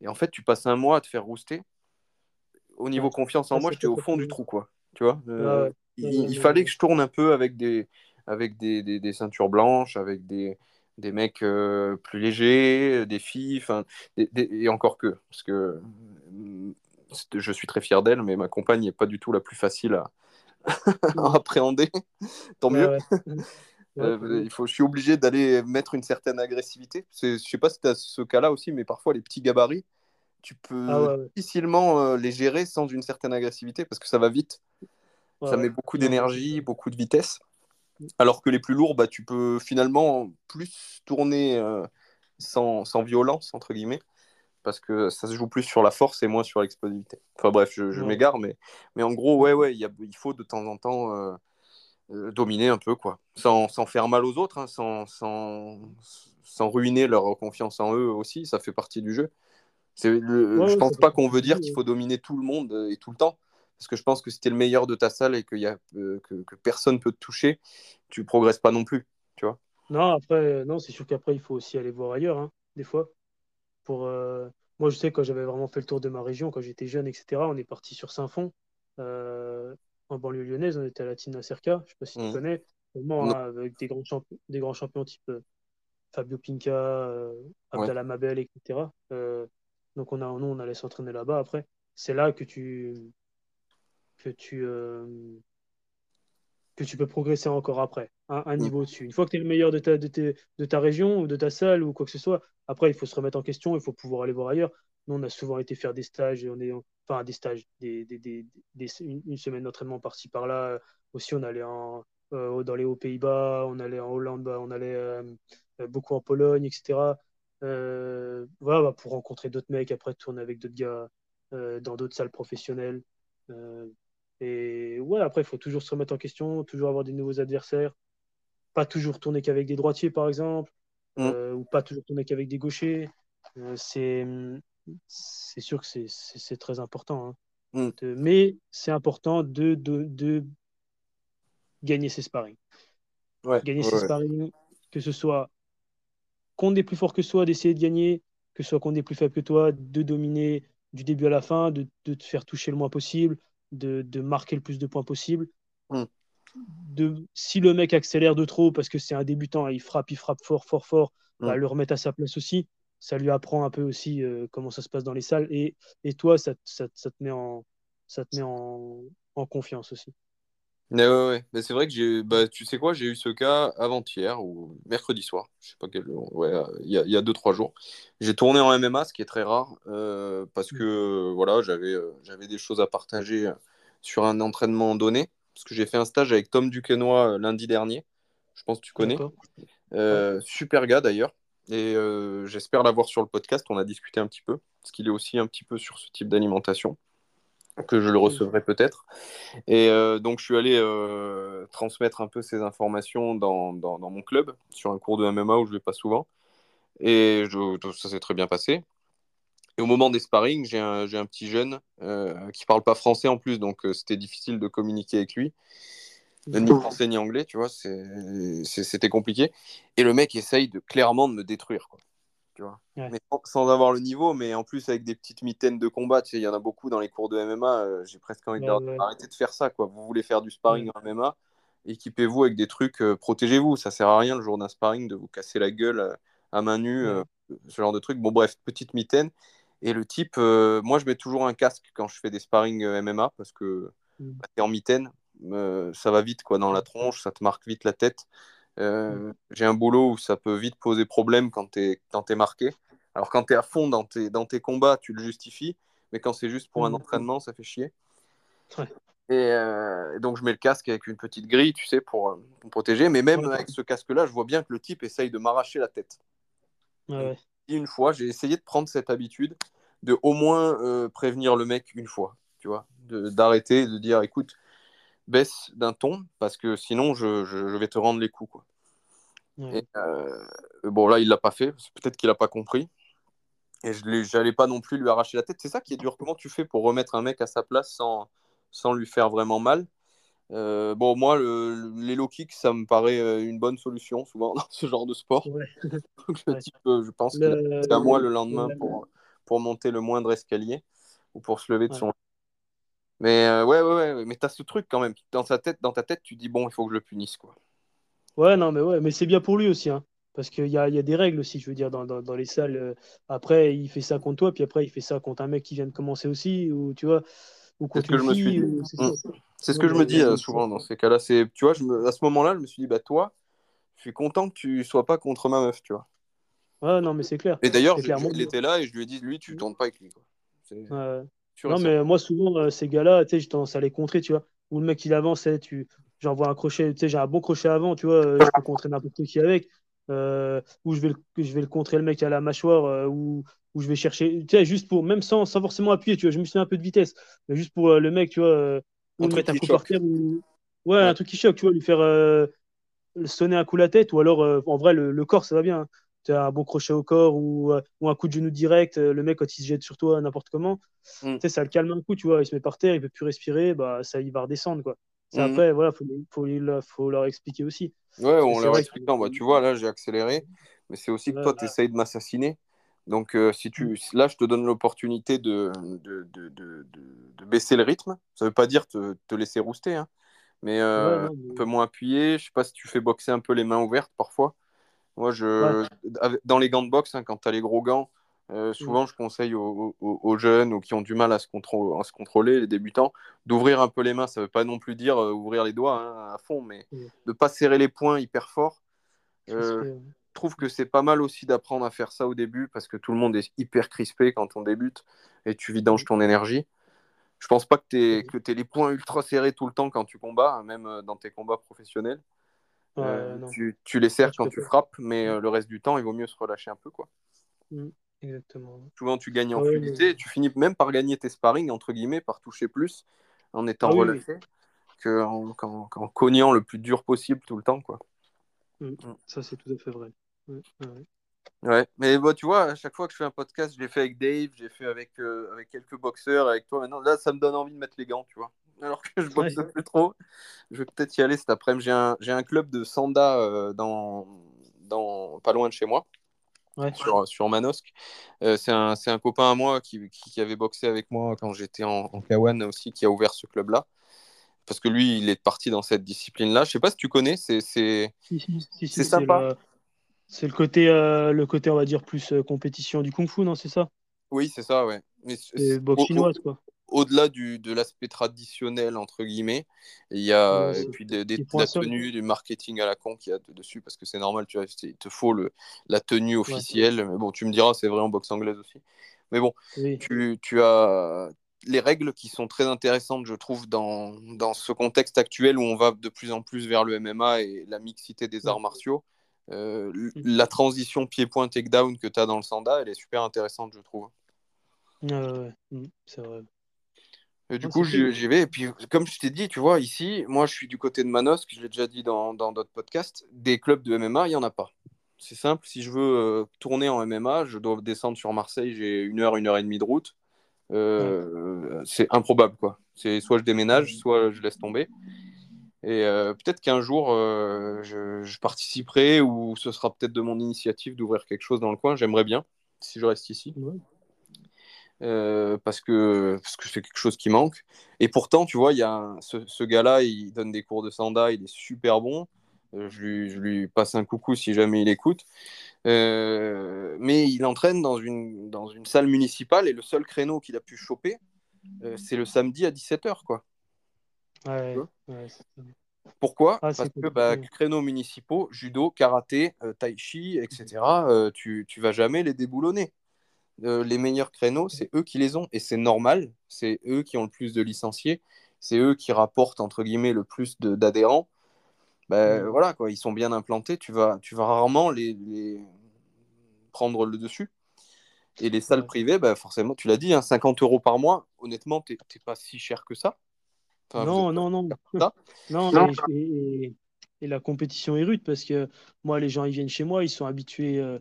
Et en fait, tu passes un mois à te faire rouster. Au niveau confiance en moi, j'étais au fond du trou, quoi. Tu vois euh, il, fallait que je tourne un peu avec des, avec des, des, ceintures blanches, avec des, des mecs euh, plus légers, des filles, et encore que, parce que je suis très fier d'elle, mais ma compagne n'est pas du tout la plus facile à, appréhender. Tant mieux. Euh, il faut, je suis obligé d'aller mettre une certaine agressivité. Je ne sais pas si tu as ce cas-là aussi, mais parfois les petits gabarits, tu peux ah difficilement euh, les gérer sans une certaine agressivité parce que ça va vite. ça met beaucoup d'énergie, beaucoup de vitesse. Alors que les plus lourds, bah, tu peux finalement plus tourner euh, sans, sans, violence, entre guillemets parce que ça se joue plus sur la force et moins sur l'explosivité. Enfin bref, je, m'égare, mais, mais en gros, ouais, ouais, il faut de temps en temps euh, euh, dominer un peu, quoi, sans, sans, faire mal aux autres, hein, sans, sans, sans, ruiner leur confiance en eux aussi, ça fait partie du jeu. Le, je pense pas qu'on veut dire qu'il faut dominer tout le monde euh, et tout le temps, parce que je pense que si tu es le meilleur de ta salle et que, y a, que, que, personne peut te toucher, tu progresses pas non plus, tu vois. Non, après, non, c'est sûr qu'après, il faut aussi aller voir ailleurs, hein, des fois. Pour, euh, Moi, je sais, quand j'avais vraiment fait le tour de ma région, quand j'étais jeune, etc., on est parti sur Saint-Fond, euh, en banlieue lyonnaise. On était à la Tina Cerca, je ne sais pas si tu mmh. connais, hein, avec des grands, champions, des grands champions type euh, Fabio Pinca, Abdallah Mabel, etc. donc, on, a, nous, on allait s'entraîner là-bas après. C'est là que tu. que tu que tu peux progresser encore après, un, un mm. niveau au-dessus. Une fois que tu es le meilleur de ta, de, de, ta région ou de ta salle ou quoi que ce soit, après, il faut se remettre en question, il faut pouvoir aller voir ailleurs. Nous, on a souvent été faire des stages, on est, enfin des stages, des, des, des, une semaine d'entraînement par-ci par-là. Aussi, on allait en, euh, dans les Hauts-Pays-Bas, on allait en Hollande, bah, on allait euh, beaucoup en Pologne, etc. Euh, voilà, bah, pour rencontrer d'autres mecs, après tourner avec d'autres gars dans d'autres salles professionnelles. Et ouais, après, il faut toujours se remettre en question, toujours avoir des nouveaux adversaires. Pas toujours tourner qu'avec des droitiers, par exemple, mm. euh, ou pas toujours tourner qu'avec des gauchers. Euh, c'est, c'est sûr que c'est, c'est, très important. Hein. Mm. mais c'est important de, de, de, gagner ses sparring. gagner ses sparring, que ce soit contre des plus forts que soi, d'essayer de gagner, que ce soit contre des plus faibles que toi, de dominer du début à la fin, de, de te faire toucher le moins possible, de, marquer le plus de points possible. Hmm. De, si le mec accélère de trop parce que c'est un débutant, il frappe, il frappe fort, fort, fort, bah, hmm. le remettre à sa place aussi. Ça lui apprend un peu aussi euh, comment ça se passe dans les salles. Et, et toi, ça, ça, ça, te met en, ça te met en, en confiance aussi. Mais ouais, Mais c'est vrai que j'ai, bah, tu sais quoi, j'ai eu ce cas avant-hier ou mercredi soir, je sais pas quel, ouais, euh, il y a, y a deux trois jours. J'ai tourné en MMA, ce qui est très rare, euh, parce mmh. que voilà, j'avais, euh, j'avais des choses à partager sur un entraînement donné, parce que j'ai fait un stage avec Tom Duquesnoy lundi dernier. Je pense que tu connais. Super gars d'ailleurs, et j'espère l'avoir sur le podcast. On a discuté un petit peu, parce qu'il est aussi un petit peu sur ce type d'alimentation que je le recevrai peut-être. Et euh, donc, je suis allé euh, transmettre un peu ces informations dans, mon club, sur un cours de MMA où je vais pas souvent. Et ça s'est très bien passé. Et au moment des sparring, j'ai un, petit jeune euh, qui parle pas français en plus, donc c'était difficile de communiquer avec lui. Ni français ni anglais, tu vois, c'était compliqué. Et le mec essaye clairement de me détruire. Vois. Mais sans, avoir le niveau, mais en plus avec des petites mitaines de combat, tu sais, il y en a beaucoup dans les cours de MMA, euh, j'ai presque envie de arrêtez de faire ça, quoi. Vous voulez faire du sparring en MMA, équipez-vous avec des trucs, euh, protégez-vous, ça sert à rien le jour d'un sparring de vous casser la gueule euh, à, main nue, ce genre de truc. Bon, bref, petite mitaine. Et le type, moi je mets toujours un casque quand je fais des sparring MMA parce que mm. bah, t'es en mitaine, ça va vite quoi dans la tronche, ça te marque vite la tête. Euh, j'ai un boulot où ça peut vite poser problème quand tu es, es, marqué. Alors quand tu es à fond dans tes, dans tes combats, tu le justifies, mais quand c'est juste pour un mm. entraînement, ça fait chier. Euh, et donc je mets le casque avec une petite grille, tu sais, pour, euh, me protéger. Mais même avec ce casque-là, je vois bien que le type essaye de m'arracher la tête. Et une fois, j'ai essayé de prendre cette habitude de au moins prévenir le mec une fois, tu vois, d'arrêter, de, dire, écoute, baisse d'un ton parce que sinon je, je, vais te rendre les coups. Quoi. Euh, bon, là, il l'a pas fait. Peut-être qu'il a pas compris. Et je n'allais pas non plus lui arracher la tête. C'est ça qui est dur. Comment tu fais pour remettre un mec à sa place sans, sans lui faire vraiment mal? Euh, Bon, moi, le, les low kicks, ça me paraît euh, une bonne solution souvent dans ce genre de sport. je pense que c'est à moi le lendemain pour, pour monter le moindre escalier ou pour se lever de son mais euh, ouais, ouais, ouais, mais t'as ce truc quand même. Dans, sa tête, dans ta tête, tu dis, bon, il faut que je le punisse, quoi. Ouais, non, mais ouais, mais c'est bien pour lui aussi, hein, parce qu'il y a, y a, des règles aussi, je veux dire, dans, dans, dans les salles. Euh, après, il fait ça contre toi, puis après, il fait ça contre un mec qui vient de commencer aussi, ou tu vois, ou contre une fille. C'est ce que je me dis euh, souvent dans ces cas-là. C'est, tu vois, je me, à ce moment-là, je me suis dit, bah toi, je suis content que tu sois pas contre ma meuf, tu vois. Ouais, non, mais c'est clair. Et d'ailleurs, il était là et je lui ai dit, lui, tu tournes pas avec lui. Quoi. Ouais. Non, mais moi, souvent, euh, ces gars-là, tu sais, j'ai tendance à les contrer, tu vois. Ou le mec, il avance, tu j'envoie un crochet, tu sais, j'ai un bon crochet avant, tu vois, euh, je peux contrer n'importe qui avec. Euh, ou je vais, le, je vais le contrer le mec à la mâchoire, ou, ou je vais chercher, tu sais, juste pour, même sans, sans forcément appuyer, tu vois, je me suis un peu de vitesse, mais juste pour le mec, tu vois, ou mettre un coup par terre, ou... ouais, un truc qui choque, tu vois, lui faire sonner un coup la tête, ou alors, en vrai, le, le corps, ça va bien. Hein un bon crochet au corps ou, euh, ou, un coup de genou direct, euh, le mec quand il se jette sur toi n'importe comment, mm. ça le calme un coup, tu vois, il se met par terre, il peut plus respirer, bah ça il va redescendre quoi. Mm. Après voilà, faut, faut, faut, leur expliquer aussi. Ouais, on leur explique. Bah, tu vois là j'ai accéléré, mais c'est aussi que toi tu essayes de m'assassiner. Donc euh, si tu là je te donne l'opportunité de de, de, de, de, baisser le rythme. Ça veut pas dire te, te laisser rouster, hein. mais, un peu moins appuyé. Je sais pas si tu fais boxer un peu les mains ouvertes parfois. Moi, je, dans les gants de boxe, hein, quand tu as les gros gants, euh, souvent, mm. je conseille aux, jeunes ou qui ont du mal à se, à se contrôler, les débutants, d'ouvrir un peu les mains. Ça ne veut pas non plus dire euh, ouvrir les doigts hein, à fond, mais mm. de ne pas serrer les poings hyper fort. Euh, je trouve que c'est pas mal aussi d'apprendre à faire ça au début parce que tout le monde est hyper crispé quand on débute et tu vidanges ton énergie. Je pense pas que tu aies, mm. les poings ultra serrés tout le temps quand tu combats, même dans tes combats professionnels. Euh, tu, les serres quand tu frappes, mais euh, le reste du temps, il vaut mieux se relâcher un peu. quoi. Mm, exactement. Souvent, tu gagnes en fluidité, tu finis même par gagner tes sparring, entre guillemets, par toucher plus en étant ah relâché qu'en en, cognant le plus dur possible tout le temps. quoi. Mm, mm. Ça, c'est tout à fait vrai. Ouais, mais bon, tu vois, à chaque fois que je fais un podcast, je l'ai fait avec Dave, j'ai fait avec, euh, avec quelques boxeurs, avec toi maintenant. Là, ça me donne envie de mettre les gants, tu vois alors que je boxe plus trop. Je vais peut-être y aller cet après-midi. J'ai un, un, club de Sanda euh, dans, dans, pas loin de chez moi, sur, sur Manosque. Euh, c'est un, un, copain à moi qui, qui, avait boxé avec moi quand j'étais en, en Kawan aussi, qui a ouvert ce club-là. Parce que lui, il est parti dans cette discipline-là. Je sais pas si tu connais, c'est c'est sympa. C'est le, côté, euh, le côté, on va dire, plus compétition du kung-fu, non C'est ça? Oui, c'est ça, ouais. Mais boxe chinoise, quoi au-delà de l'aspect traditionnel, entre guillemets, il y a et puis des, des la tenue, du marketing à la con qu'il y a dessus, parce que c'est normal, tu vois, il te faut le, la tenue officielle. Mais bon, tu me diras, c'est vrai en boxe anglaise aussi. Mais bon, tu, tu, as les règles qui sont très intéressantes, je trouve, dans, dans, ce contexte actuel où on va de plus en plus vers le MMA et la mixité des arts martiaux. Euh, mm. la transition pied-point takedown que tu as dans le Sanda, elle est super intéressante, je trouve. ouais, mm, c'est vrai. Et du coup, j'y vais. Et puis, comme je t'ai dit, tu vois, ici, moi, je suis du côté de Manos, que je l'ai déjà dit dans d'autres podcasts. Des clubs de MMA, il n'y en a pas. C'est simple. Si je veux euh, tourner en MMA, je dois descendre sur Marseille. J'ai une heure, une heure et demie de route. Euh, c'est improbable, quoi. C'est soit je déménage, soit je laisse tomber. Et euh, peut-être qu'un jour, je, participerai ou ce sera peut-être de mon initiative d'ouvrir quelque chose dans le coin. J'aimerais bien, si je reste ici. Euh, parce que parce que c'est quelque chose qui manque. Et pourtant, tu vois, il y a ce, ce gars-là, il donne des cours de sanda, il est super bon. Euh, je, lui, je, lui, passe un coucou si jamais il écoute. Euh, mais il entraîne dans une, dans une salle municipale et le seul créneau qu'il a pu choper, c'est le samedi à 17h. Quoi. Ouais, Pourquoi? Ah, Parce que bah, créneaux municipaux, judo, karaté, tai chi, etc., tu, tu vas jamais les déboulonner. Euh, les meilleurs créneaux, c'est eux qui les ont. Et c'est normal, c'est eux qui ont le plus de licenciés, c'est eux qui rapportent, entre guillemets, le plus d'adhérents. Ben, mm. Voilà, quoi, ils sont bien implantés, tu vas, tu vas rarement les, prendre le dessus. Et les salles privées, ben, forcément, tu l'as dit, 50 hein, euros par mois, honnêtement, tu n'es pas si cher que ça. non, non, non, non. Et, et, la compétition est rude parce que moi, les gens, ils viennent chez moi, ils sont habitués. Euh,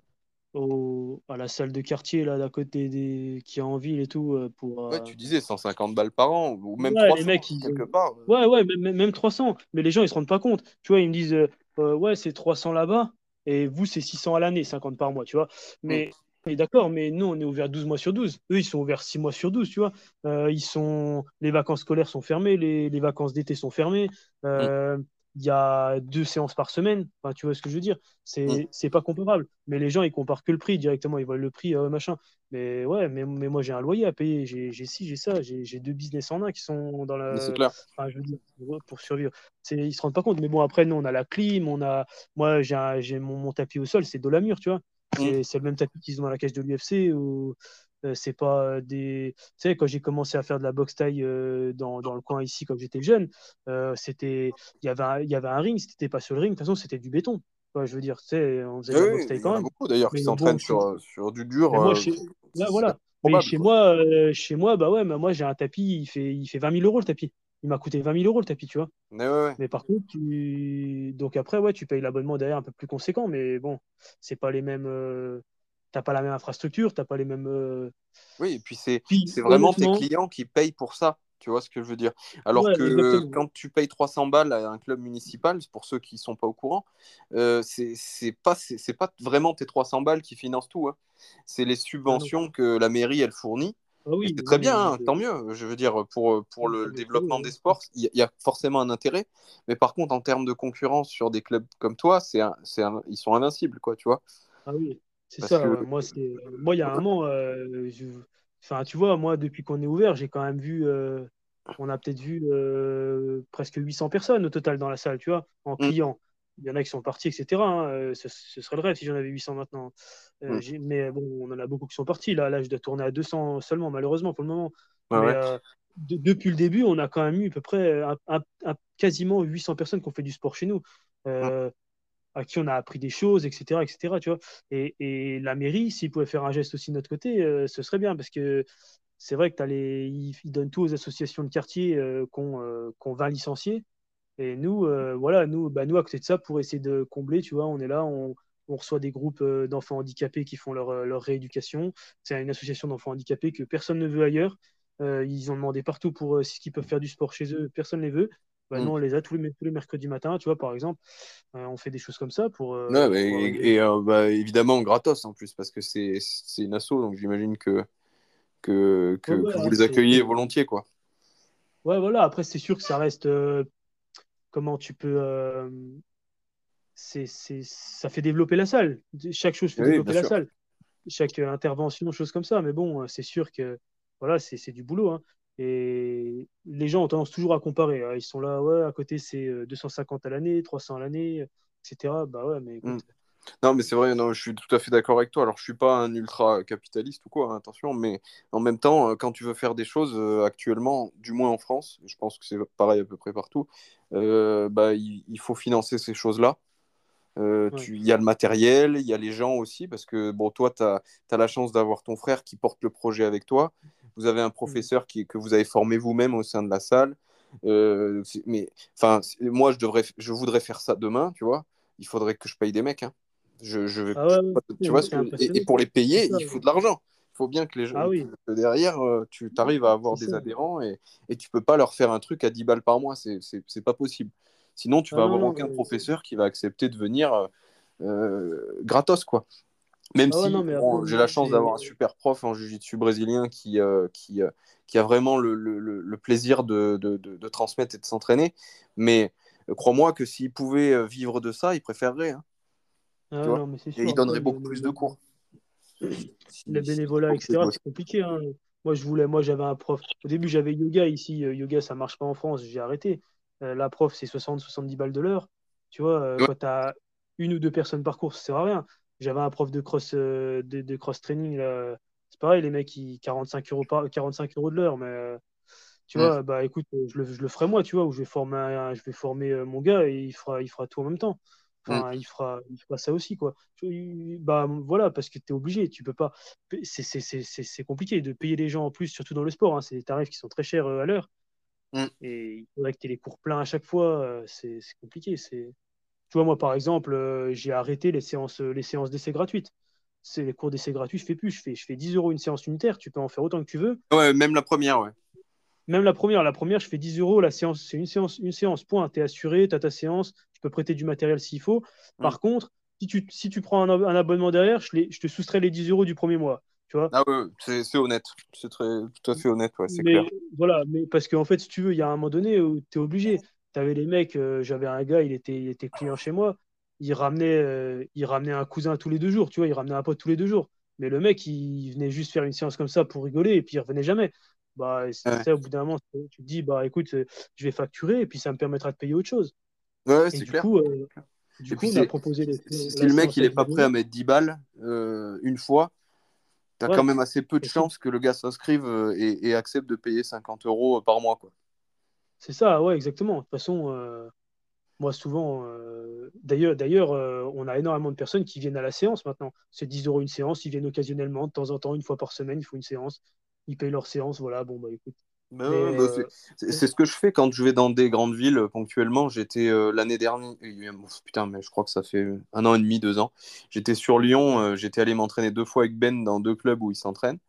à la salle de quartier là d'à côté des qui est en ville et tout euh, pour ouais, euh, tu disais 150 balles par an ou même 300 les mecs, quelque part ouais ouais même, 300 mais les gens ils se rendent pas compte. Tu vois ils me disent euh, ouais c'est 300 là-bas et vous c'est 600 à l'année 50 par mois tu vois. Mais mm. d'accord mais nous on est ouvert 12 mois sur 12 eux ils sont ouverts 6 mois sur 12 tu vois. Ils sont les vacances scolaires sont fermées les, les vacances d'été sont fermées. Mm. Il y a deux séances par semaine. Enfin, tu vois ce que je veux dire C'est mm. c'est pas comparable. Mais les gens, ils comparent que le prix directement. Ils voient le prix, euh, machin. Mais ouais, mais, mais moi, j'ai un loyer à payer. J'ai ci, j'ai ça. J'ai deux business en un qui sont dans la. C'est clair. Enfin, je veux dire, pour survivre. Ils se rendent pas compte. Mais bon, après, nous, on a la clim. On a... Moi, j'ai mon, mon, tapis au sol. C'est de la mur, tu vois. Mm. C'est le même tapis qu'ils ont dans la cage de l'UFC. Ou c'est pas euh, des. Tu sais, quand j'ai commencé à faire de la boxe taille euh, dans, dans, le coin ici, quand j'étais jeune, c'était il y avait un, il y avait un ring. Si t'étais pas sur le ring, de toute façon, c'était du béton. je veux dire, tu sais, on faisait de la boxe taille quand même. Il y a beaucoup d'ailleurs qui s'entraînent sur, sur du dur. Moi, chez... voilà. Mais chez moi, chez moi, bah ouais, mais moi j'ai un tapis, il fait, il fait 20 000 euros le tapis. Il m'a coûté 20 000 euros le tapis, tu vois. Mais, ouais, mais par contre, tu... donc après, ouais, tu payes l'abonnement derrière un peu plus conséquent, mais bon, c'est pas les mêmes t'as pas la même infrastructure, t'as pas les mêmes. Euh, oui, et puis c'est vraiment tes clients qui payent pour ça. Tu vois ce que je veux dire Alors que quand tu payes 300 balles à un club municipal, pour ceux qui sont pas au courant, euh, c'est pas c'est pas vraiment tes 300 balles qui financent tout. Hein. C'est les ah subventions que la mairie elle fournit. Ah oui, c'est très bien, hein, tant mieux. Je veux dire, pour, pour le développement des sports, il y, a forcément un intérêt. Mais par contre, en termes de concurrence sur des clubs comme toi, c'est ils sont invincibles, quoi, tu vois. Ah oui. C'est ça, moi, moi, il y a un moment, euh, enfin, tu vois, moi, depuis qu'on est ouvert, j'ai quand même vu, euh, on a peut-être vu euh, presque 800 personnes au total dans la salle, tu vois, en mmh. clients. Il y en a qui sont partis, etc. Hein, ce, serait le rêve si j'en avais 800 maintenant. Mmh. Mais bon, on en a beaucoup qui sont partis. Là, là, je dois tourner à 200 seulement, malheureusement, pour le moment. depuis le début, on a quand même eu à peu près quasiment 800 personnes qui ont fait du sport chez nous. Mmh à qui on a appris des choses, etc. etc. tu vois et, la mairie, s'ils pouvaient faire un geste aussi de notre côté, euh, ce serait bien parce que c'est vrai que ils, donnent tout aux associations de quartier euh, qu'on euh, va licencier. Et nous, voilà, nous, bah, nous, à côté de ça, pour essayer de combler, tu vois, on est là, on, on reçoit des groupes d'enfants handicapés qui font leur, leur rééducation. C'est une association d'enfants handicapés que personne ne veut ailleurs. ils ont demandé partout pour ce qu'ils peuvent faire du sport chez eux, personne ne les veut. Bah, mm. nous, on les a tous les, tous les mercredis matin, tu vois, par exemple. Euh, on fait des choses comme ça pour. Euh, et, euh, bah, évidemment, gratos en plus, parce que c'est une asso, donc j'imagine que, que, que, vous les accueillez volontiers, quoi. Ouais, voilà. Après, c'est sûr que ça reste. comment tu peux. c'est ça fait développer la salle. Chaque chose fait développer la salle. Chaque intervention, chose comme ça. Mais bon, c'est sûr que voilà, c'est du boulot. Hein. Et les gens ont tendance toujours à comparer. Hein. Ils sont là, ouais, à côté, c'est 250 euh, à l'année, 300 à l'année, etc. Bah ouais, mais mmh. Non, mais c'est vrai, non, je suis tout à fait d'accord avec toi. Alors, je suis pas un ultra capitaliste ou quoi, hein, attention, mais en même temps, euh, quand tu veux faire des choses euh, actuellement, du moins en France, je pense que c'est pareil à peu près partout, bah, il, faut financer ces choses-là. Il y a le matériel, il y a les gens aussi, parce que bon, toi, tu as, as, la chance d'avoir ton frère qui porte le projet avec toi vous avez un professeur qui, que vous avez formé vous-même au sein de la salle. Euh, mais enfin, moi, je, devrais, je voudrais faire ça demain, tu vois. Il faudrait que je paye des mecs. Hein. Je, je, ah tu vois, et, pour les payer, il faut de l'argent. Il faut bien que les gens ah derrière, euh, tu arrives à avoir des adhérents et, et tu peux pas leur faire un truc à 10 balles par mois. C'est pas possible. Sinon, tu vas ah avoir aucun professeur qui va accepter de venir euh, gratos, quoi. Même ah si j'ai la chance d'avoir un super prof en jiu-jitsu brésilien qui, euh, qui, euh, qui, a vraiment le, le, le plaisir de, de, de, transmettre et de s'entraîner. Mais euh, crois-moi que s'il pouvait vivre de ça, il préférerait. Hein. Ah non, mais et il donnerait beaucoup plus de cours. Le bénévolat, etc., c'est compliqué. Hein. Moi, je voulais, moi, j'avais un prof. Au début, j'avais yoga ici. Yoga, ça marche pas en France. J'ai arrêté. La prof, c'est 60-70 balles de l'heure. Tu vois, quand tu as une ou deux personnes par cours, ça sert à rien. J'avais un prof de cross, euh, de, cross training. C'est pareil, les mecs, ils, 45 euros, par, 45 euros de l'heure. Mais euh, tu vois, bah écoute, je le, je le, ferai moi, tu vois, où je vais former, je vais former euh, mon gars et il fera, il fera tout en même temps. Enfin, il, fera, il fera ça aussi, quoi. Bah voilà, parce que tu es obligé, tu peux pas. C'est compliqué de payer les gens en plus, surtout dans le sport. Hein. C'est des tarifs qui sont très chers à l'heure. Mm. Et il faudrait que tu aies les cours pleins à chaque fois. C'est compliqué. C'est tu vois, moi, par exemple, euh, j'ai arrêté les séances, les séances d'essai gratuites. C'est les cours d'essai gratuits, je fais plus. Je fais, je fais 10 euros une séance unitaire. Tu peux en faire autant que tu veux. Ouais, même la première, ouais. Même la première. La première, je fais 10 euros. La séance, c'est une séance, une séance. Point. Tu es assuré, tu as ta séance. Tu peux prêter du matériel s'il faut. Par mm. contre, si tu, si tu prends un, abonnement derrière, je, je, te soustrais les 10 euros du premier mois. Tu vois ah ouais, c'est honnête. C'est très tout à fait honnête, ouais, c'est clair. Voilà, mais parce qu'en fait, si tu veux, il y a un moment donné où tu es obligé avais les mecs, j'avais un gars, il était, il était client chez moi, il ramenait, il ramenait un cousin tous les deux jours, tu vois, il ramenait un pote tous les deux jours. Mais le mec, il venait juste faire une séance comme ça pour rigoler et puis il revenait jamais. Bah, c'est au bout d'un moment, tu te dis, bah écoute, je vais facturer et puis ça me permettra de payer autre chose. Ouais, c'est clair. Coup, du coup, on a proposé Si le mec, il est pas prêt à mettre 10 balles une fois, tu as quand même assez peu de chances que le gars s'inscrive et, et, accepte de payer 50 euros par mois. quoi. C'est ça, ouais, exactement. De toute façon, euh, moi, souvent, euh, d'ailleurs, d'ailleurs euh, on a énormément de personnes qui viennent à la séance maintenant. C'est 10 euros une séance, ils viennent occasionnellement, de temps en temps, une fois par semaine, il faut une séance. Ils payent leur séance, voilà, bon, bah écoute. Bah, c'est ce que je fais quand je vais dans des grandes villes ponctuellement. J'étais l'année dernière, putain, mais je crois que ça fait un an et demi, deux ans. J'étais sur Lyon, j'étais allé m'entraîner deux fois avec Ben dans deux clubs où il s'entraîne.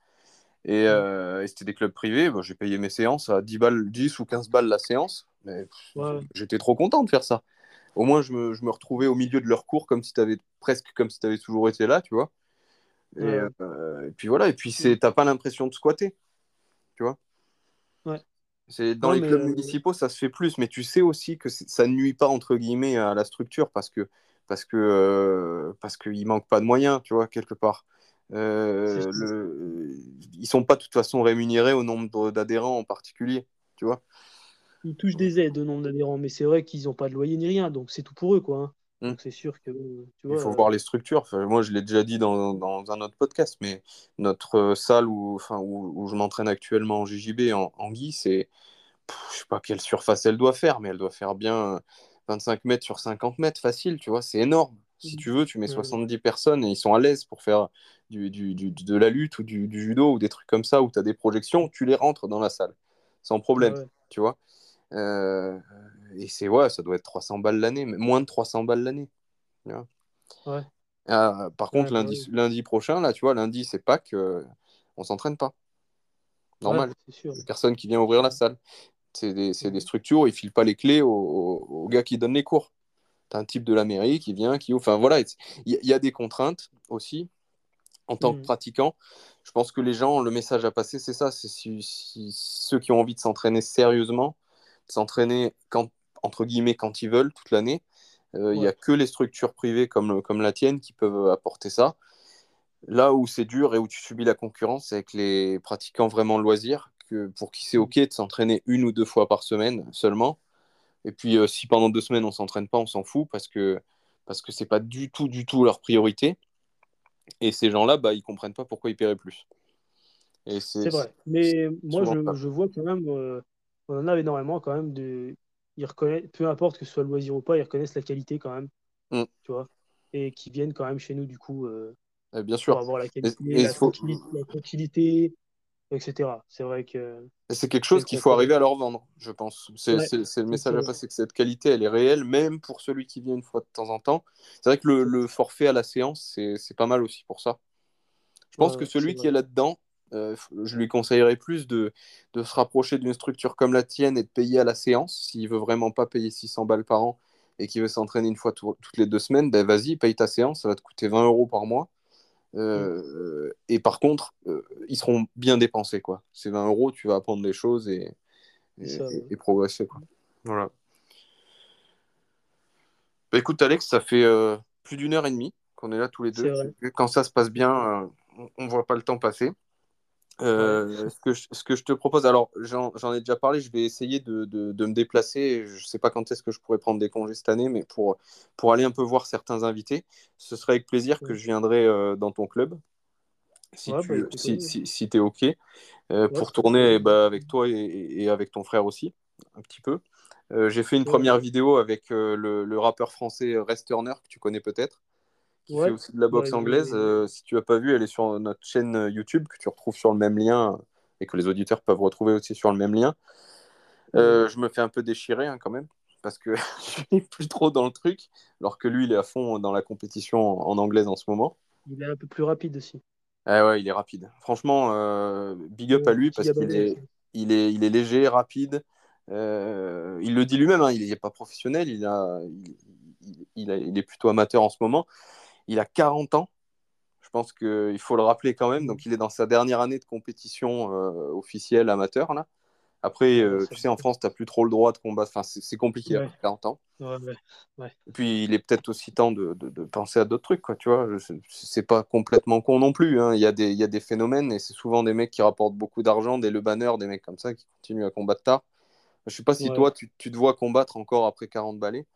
Euh, et, c'était des clubs privés. j'ai payé mes séances à 10, balles, 10 ou 15 balles la séance. Mais j'étais trop content de faire ça. Au moins, je me, je me, retrouvais au milieu de leur cours comme si tu avais presque comme si tu avais toujours été là, tu vois. Et, euh, puis voilà, et puis t'as pas l'impression de squatter, tu vois. Dans les clubs euh, municipaux, ça se fait plus, mais tu sais aussi que ça ne nuit pas entre guillemets à la structure parce que parce que parce qu'il manque pas de moyens, tu vois, quelque part. Euh, le... Ils sont pas de toute façon rémunérés au nombre d'adhérents en particulier, tu vois. Ils touchent des aides au nombre d'adhérents, mais c'est vrai qu'ils n'ont pas de loyer ni rien, donc c'est tout pour eux, quoi. Hmm. Donc c'est sûr que. Tu vois, Il faut voir les structures. moi, je l'ai déjà dit dans, dans, un autre podcast, mais notre euh, salle où, enfin, où, où je m'entraîne actuellement en JJB, en, en Guy, c'est. Je sais pas quelle surface elle doit faire, mais elle doit faire bien 25 mètres sur 50 mètres, facile, tu vois, c'est énorme. Si hmm. tu veux, tu mets 70 personnes et ils sont à l'aise pour faire du, du, de la lutte ou du, judo ou des trucs comme ça où tu as des projections, tu les rentres dans la salle sans problème, tu vois. Euh, et c'est ouais, ça doit être 300 balles l'année, moins de 300 balles l'année. Ouais. Ah, par contre, bah lundi, lundi prochain, là, tu vois, lundi, c'est pas que on s'entraîne pas. Normal. Personne qui vient ouvrir la salle. C'est des, des, structures, ils filent pas les clés aux, aux, gars qui donnent les cours. Tu as un type de la mairie qui vient, qui Enfin, voilà, il y, a des contraintes aussi en tant que mm. pratiquant. Je pense que les gens, le message à passer, c'est ça. C'est si, ceux qui ont envie de s'entraîner sérieusement, de s'entraîner quand, entre guillemets quand ils veulent toute l'année. Euh, il n'y a que les structures privées comme, comme la tienne qui peuvent apporter ça. Là où c'est dur et où tu subis la concurrence, c'est avec les pratiquants vraiment loisirs, que pour qui c'est mm. OK de s'entraîner une ou deux fois par semaine seulement. Et puis, euh, si pendant deux semaines on s'entraîne pas, on s'en fout parce que parce que c'est pas du tout, du tout leur priorité. Et ces gens-là, bah, ils comprennent pas pourquoi ils paieraient plus. C'est vrai. Mais moi, je, je, vois quand même, euh, on en a énormément quand même. De... Ils reconnaissent, peu importe que ce soit le loisir ou pas, ils reconnaissent la qualité quand même. Mm. Tu vois Et qui viennent quand même chez nous, du coup. Euh, eh, bien sûr. Pour avoir la qualité, la, tranquillité, etc. C'est vrai que. C'est quelque chose qu'il faut arriver à leur vendre, je pense. C'est le message à passer que cette qualité, elle est réelle, même pour celui qui vient une fois de temps en temps. C'est vrai que le, forfait à la séance, c'est pas mal aussi pour ça. Je pense que celui qui est là-dedans, euh, je lui conseillerais plus de, de se rapprocher d'une structure comme la tienne et de payer à la séance. S'il veut vraiment pas payer 600 balles par an et qu'il veut s'entraîner une fois toutes les deux semaines, ben vas-y, paye ta séance, ça va te coûter 20 euros par mois. Euh, et par contre, euh, ils seront bien dépensés. Quoi. C'est 20 euros, tu vas apprendre des choses et, et, progresser. Quoi. Voilà. Bah, écoute, Alex, ça fait euh, plus d'une heure et demie qu'on est là tous les deux. Quand ça se passe bien, on ne voit pas le temps passer. Euh, ce, que je, ce, que je, te propose, alors j'en ai déjà parlé, je vais essayer de, de, de me déplacer. Je ne sais pas quand est-ce que je pourrais prendre des congés cette année, mais pour, pour aller un peu voir certains invités, ce serait avec plaisir que je viendrai euh, dans ton club, si tu bah, si, si, si es OK, euh, pour tourner bah, avec toi et, et, avec ton frère aussi, un petit peu. J'ai fait une première vidéo avec le, le, rappeur français Rest Turner, que tu connais peut-être qui fait aussi de la boxe anglaise. Euh, si tu n'as pas vu, elle est sur notre chaîne euh, YouTube que tu retrouves sur le même lien et que les auditeurs peuvent retrouver aussi sur le même lien. Euh, je me fais un peu déchirer hein, quand même parce que je suis plus trop dans le truc, alors que lui, il est à fond dans la compétition en, anglaise en ce moment. Il est un peu plus rapide aussi. Ah ouais, il est rapide. Franchement, big up à lui parce qu'il est, il est, il est léger, rapide. il le dit lui-même, hein, il n'est pas professionnel, il, a, il, il, est plutôt amateur en ce moment. Il a 40 ans. Je pense qu'il faut le rappeler quand même. Donc, il est dans sa dernière année de compétition euh, officielle amateur. Là. Après, euh, tu sais, en France, tu n'as plus trop le droit de combattre. Enfin, c'est compliqué après 40 ans. Et puis, il est peut-être aussi temps de, de, penser à d'autres trucs, quoi, tu vois. C'est pas complètement con non plus. Hein. Il, y a des, il y a des phénomènes et c'est souvent des mecs qui rapportent beaucoup d'argent, des Le Banner, des mecs comme ça qui continuent à combattre tard. Je sais pas si toi, tu, tu, te vois combattre encore après 40 balais.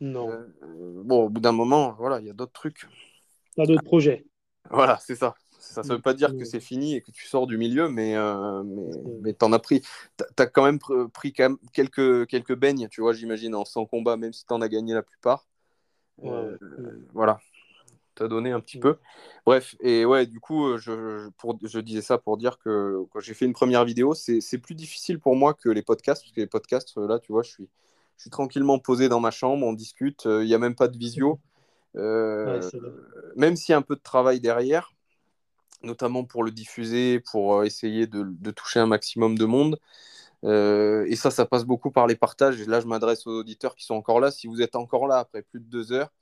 Non. Euh, bon, au bout d'un moment, voilà, il y a d'autres trucs. Pas d'autres projets. Voilà, c'est ça. Ça ne veut pas dire que c'est fini et que tu sors du milieu, mais, euh, mais, mais tu en as pris. Tu as quand même pris quand même quelques, quelques beignes, tu vois, j'imagine, en 100 combats, même si tu en as gagné la plupart. Euh, voilà, tu as donné un petit peu. Bref, et ouais, du coup, je, pour, je disais ça pour dire que quand j'ai fait une première vidéo, c'est plus difficile pour moi que les podcasts, parce que les podcasts, là, tu vois, je suis, je suis tranquillement posé dans ma chambre, on discute, il n'y a même pas de visio. Euh, même s'il y a un peu de travail derrière, notamment pour le diffuser, pour euh, essayer de, toucher un maximum de monde. Euh, et ça, ça passe beaucoup par les partages. Et là, je m'adresse aux auditeurs qui sont encore là. Si vous êtes encore là après plus de deux heures,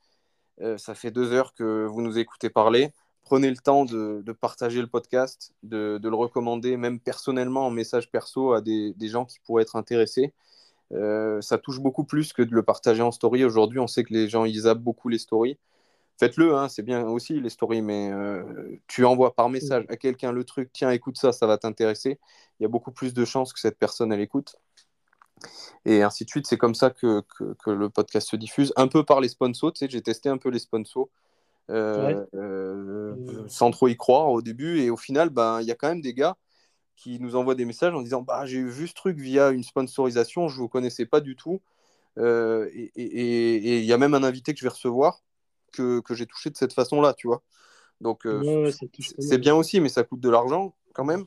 euh, ça fait deux heures que vous nous écoutez parler. Prenez le temps de, partager le podcast, de, le recommander, même personnellement en message perso à des, gens qui pourraient être intéressés. Ça touche beaucoup plus que de le partager en story. Aujourd'hui, on sait que les gens ils zappent beaucoup les stories faites-le, hein, c'est bien aussi les stories, mais euh, tu envoies par message à quelqu'un le truc, tiens, écoute ça, ça va t'intéresser. Il y a beaucoup plus de chances que cette personne, elle écoute. Et ainsi de suite, c'est comme ça que, que, le podcast se diffuse. Un peu par les sponsors, tu sais, j'ai testé un peu les sponsors euh, euh, sans trop y croire au début. Et au final, ben, il y a quand même des gars qui nous envoient des messages en disant bah, J'ai vu ce truc via une sponsorisation, je ne vous connaissais pas du tout. et il y a même un invité que je vais recevoir que, que j'ai touché de cette façon-là, tu vois. Donc, euh, c'est bien aussi, mais ça coûte de l'argent quand même.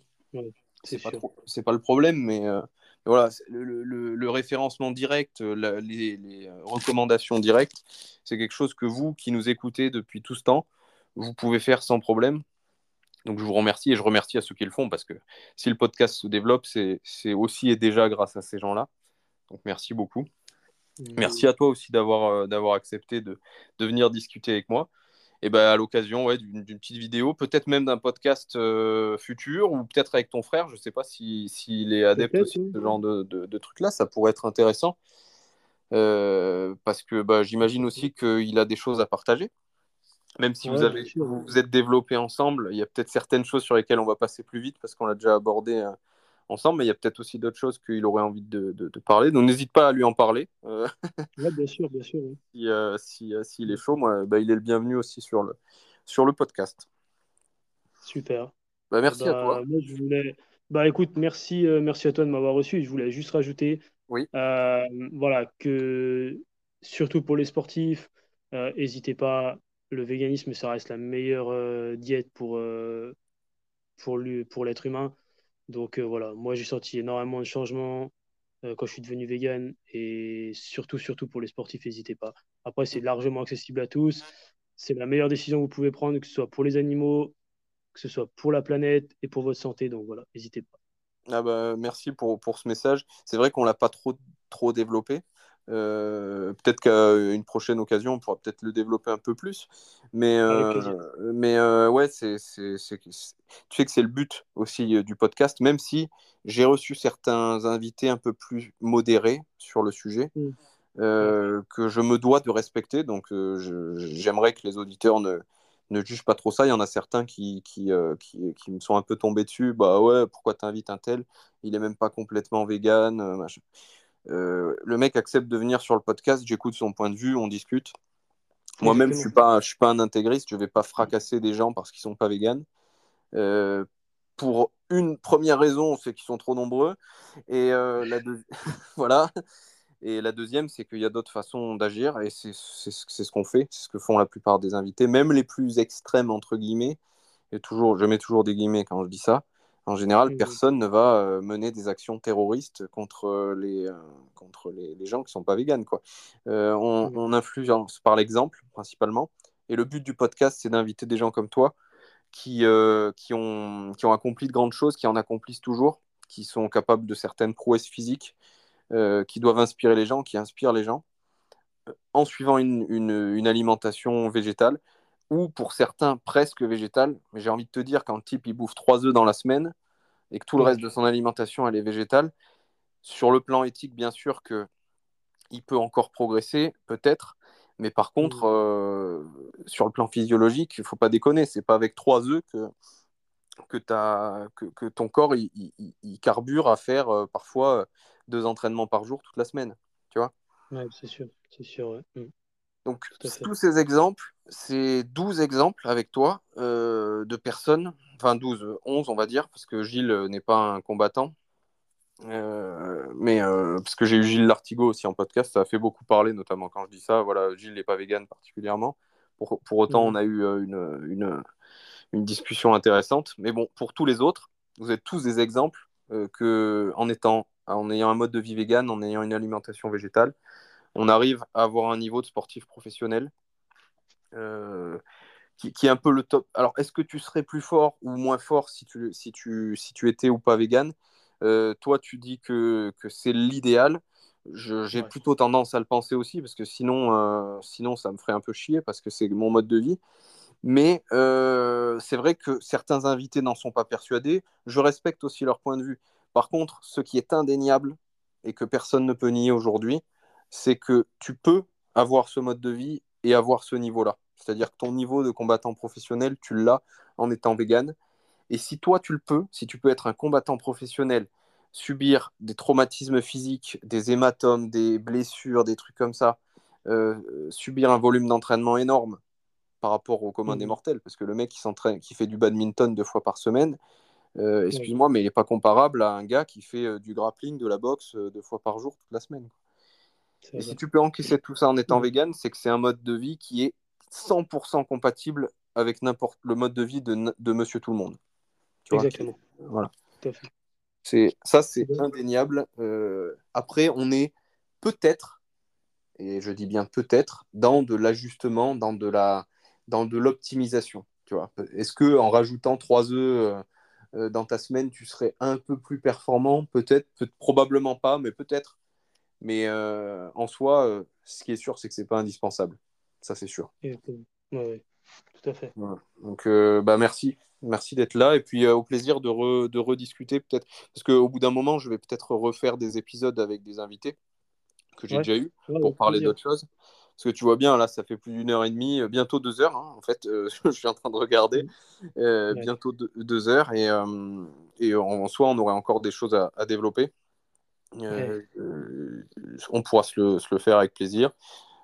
c'est pas, pas, le problème, mais euh, voilà, le, le, référencement direct, les, les, recommandations directes, c'est quelque chose que vous qui nous écoutez depuis tout ce temps, vous pouvez faire sans problème. Donc je vous remercie et je remercie à ceux qui le font parce que si le podcast se développe, c'est aussi et déjà grâce à ces gens-là. Donc merci beaucoup. Merci à toi aussi d'avoir euh, d'avoir accepté de, de, venir discuter avec moi. Et ben, à l'occasion ouais, d'une petite vidéo, peut-être même d'un podcast euh, futur, ou peut-être avec ton frère, je ne sais pas s'il si, est adepte aussi de ce genre de, de, trucs-là, ça pourrait être intéressant. Euh, parce que bah, j'imagine aussi qu'il a des choses à partager. Même si vous, avez, vous, êtes développés ensemble, il y a peut-être certaines choses sur lesquelles on va passer plus vite parce qu'on l'a déjà abordé ensemble, mais il y a peut-être aussi d'autres choses qu'il aurait envie de, de, parler. Donc n'hésite pas à lui en parler. Euh, bien sûr, bien sûr. si, euh, si, euh, s'il est chaud, moi, bah, il est le bienvenu aussi sur le, sur le podcast. Super. Bah, merci à bah, toi. je voulais... Bah écoute, merci, merci à toi de m'avoir reçu. Je voulais juste rajouter, oui. voilà, que surtout pour les sportifs, n'hésitez pas. Le véganisme, ça reste la meilleure diète pour, pour, lui, pour l'être humain. Donc euh, voilà, moi j'ai senti énormément de changements euh, quand je suis devenu vegan et surtout, surtout pour les sportifs, n'hésitez pas. Après, c'est largement accessible à tous. C'est la meilleure décision que vous pouvez prendre, que ce soit pour les animaux, que ce soit pour la planète et pour votre santé. Donc voilà, n'hésitez pas. Ah bah, merci pour, pour ce message. C'est vrai qu'on ne l'a pas trop, trop développé. Euh, peut-être qu'à une prochaine occasion, on pourra peut-être le développer un peu plus. Mais, euh, mais euh, ouais, c'est, tu sais que c'est le but aussi du podcast, même si j'ai reçu certains invités un peu plus modérés sur le sujet, mmh. que je me dois de respecter. Donc j'aimerais que les auditeurs ne, ne jugent pas trop ça. Il y en a certains qui, qui, qui, qui me sont un peu tombés dessus. Bah ouais, pourquoi t'invites un tel? Il est même pas complètement vegan. Machin. Euh, le mec accepte de venir sur le podcast, j'écoute son point de vue, on discute. Moi-même, je ne suis, pas, je suis pas un intégriste, je ne vais pas fracasser des gens parce qu'ils ne sont pas véganes. Euh, pour une première raison, c'est qu'ils sont trop nombreux. Et, euh, la voilà. et la deuxième, c'est qu'il y a d'autres façons d'agir. Et c'est ce qu'on fait, c'est ce que font la plupart des invités, même les plus extrêmes, entre guillemets. Et toujours, je mets toujours des guillemets quand je dis ça. En général, mmh personne ne va euh, mener des actions terroristes contre les, euh, contre les, gens qui ne sont pas véganes. Quoi. Euh, on, mmh on, influence par l'exemple, principalement. Et le but du podcast, c'est d'inviter des gens comme toi qui, qui, ont, qui ont accompli de grandes choses, qui en accomplissent toujours, qui sont capables de certaines prouesses physiques, qui doivent inspirer les gens, qui inspirent les gens, en suivant une, une, une alimentation végétale ou pour certains presque végétal. Mais j'ai envie de te dire, quand le type il bouffe trois œufs dans la semaine et que tout le reste de son alimentation elle est végétale, Sur le plan éthique, bien sûr que il peut encore progresser, peut-être, mais par contre, mmh. euh, sur le plan physiologique, il ne faut pas déconner, c'est pas avec trois œufs que, que, as, que, que ton corps il, il, carbure à faire euh, parfois deux entraînements par jour toute la semaine, tu vois? Ouais, c'est sûr, c'est sûr. Mmh. Donc, tous ces exemples, c'est 12 exemples avec toi euh, de personnes, enfin 12, 11 on va dire, parce que Gilles n'est pas un combattant, euh, mais euh, parce que j'ai eu Gilles Lartigot aussi en podcast, ça a fait beaucoup parler, notamment quand je dis ça. Voilà, Gilles n'est pas vegan particulièrement. Pour, pour autant, mm. on a eu euh, une, une, une, discussion intéressante. Mais bon, pour tous les autres, vous êtes tous des exemples que, en étant, en ayant un mode de vie vegan, en ayant une alimentation végétale, on arrive à avoir un niveau de sportif professionnel qui, qui, est un peu le top. Alors, est-ce que tu serais plus fort ou moins fort si tu, si tu, si tu étais ou pas vegan? Euh, toi, tu dis que, que c'est l'idéal. J'ai plutôt tendance à le penser aussi, parce que sinon, euh, sinon, ça me ferait un peu chier, parce que c'est mon mode de vie. Mais euh, c'est vrai que certains invités n'en sont pas persuadés. Je respecte aussi leur point de vue. Par contre, ce qui est indéniable, et que personne ne peut nier aujourd'hui, c'est que tu peux avoir ce mode de vie et avoir ce niveau-là. C'est-à-dire que ton niveau de combattant professionnel, tu l'as en étant vegan. Et si toi, tu le peux, si tu peux être un combattant professionnel, subir des traumatismes physiques, des hématomes, des blessures, des trucs comme ça, euh, subir un volume d'entraînement énorme par rapport au commun des mmh. mortels, parce que le mec qui s'entraîne, qui fait du badminton deux fois par semaine, euh, excuse-moi, mais il n'est pas comparable à un gars qui fait euh, du grappling, de la boxe deux fois par jour toute la semaine. Et si tu peux encaisser tout ça en étant vegan, c'est que c'est un mode de vie qui est 100% compatible avec n'importe le mode de vie de, de Monsieur Tout le Monde. Exactement. Voilà. C'est, ça, c'est indéniable. Euh, après, on est peut-être, et je dis bien peut-être, dans de l'ajustement, dans de la, dans de l'optimisation. Tu vois, est-ce que en rajoutant trois œufs euh, euh, dans ta semaine, tu serais un peu plus performant? Peut-être, peut probablement pas, mais peut-être. Mais en soi, ce qui est sûr, c'est que c'est pas indispensable. Ça, c'est sûr. Oui, tout à fait. Donc, bah merci Merci d'être là et puis euh, au plaisir de, de rediscuter peut-être. Parce qu'au bout d'un moment, je vais peut-être refaire des épisodes avec des invités que j'ai déjà eu pour parler d'autres choses. Parce que tu vois bien, là, ça fait plus d'une heure et demie, euh, bientôt deux heures. Hein, en fait, euh, je suis en train de regarder. Bientôt deux, heures. Et, et en, soi, on aurait encore des choses à, développer. On pourra se le, se le, faire avec plaisir.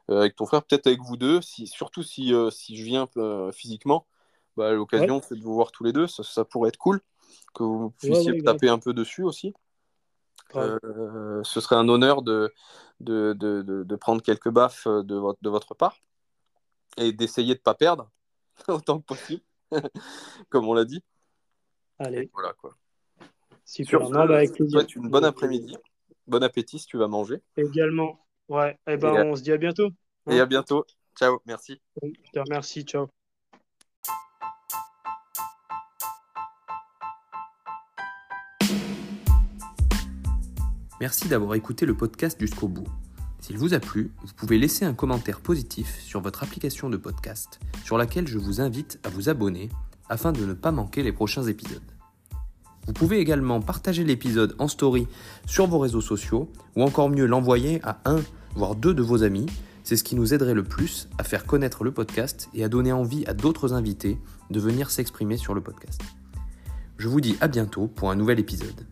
avec ton frère, peut-être avec vous deux, si, surtout si, si je viens physiquement bah, l'occasion c'est de vous voir tous les deux, ça, pourrait être cool, que vous puissiez taper un peu dessus aussi. Euh, ce serait un honneur de, de, de, de, prendre quelques baffes de votre, de votre part et d'essayer de ne pas perdre autant que possible, comme on l'a dit. Allez. voilà quoi. Super. Sur bah, avec une bonne après-midi. Bon appétit si tu vas manger. Également. Ouais. Et eh ben, on se dit à bientôt. Et à bientôt. Ciao. Merci. Je te remercie. Ciao. Merci d'avoir écouté le podcast jusqu'au bout. S'il vous a plu, vous pouvez laisser un commentaire positif sur votre application de podcast, sur laquelle je vous invite à vous abonner afin de ne pas manquer les prochains épisodes. Vous pouvez également partager l'épisode en story sur vos réseaux sociaux ou encore mieux l'envoyer à un, voire deux de vos amis. C'est ce qui nous aiderait le plus à faire connaître le podcast et à donner envie à d'autres invités de venir s'exprimer sur le podcast. Je vous dis à bientôt pour un nouvel épisode.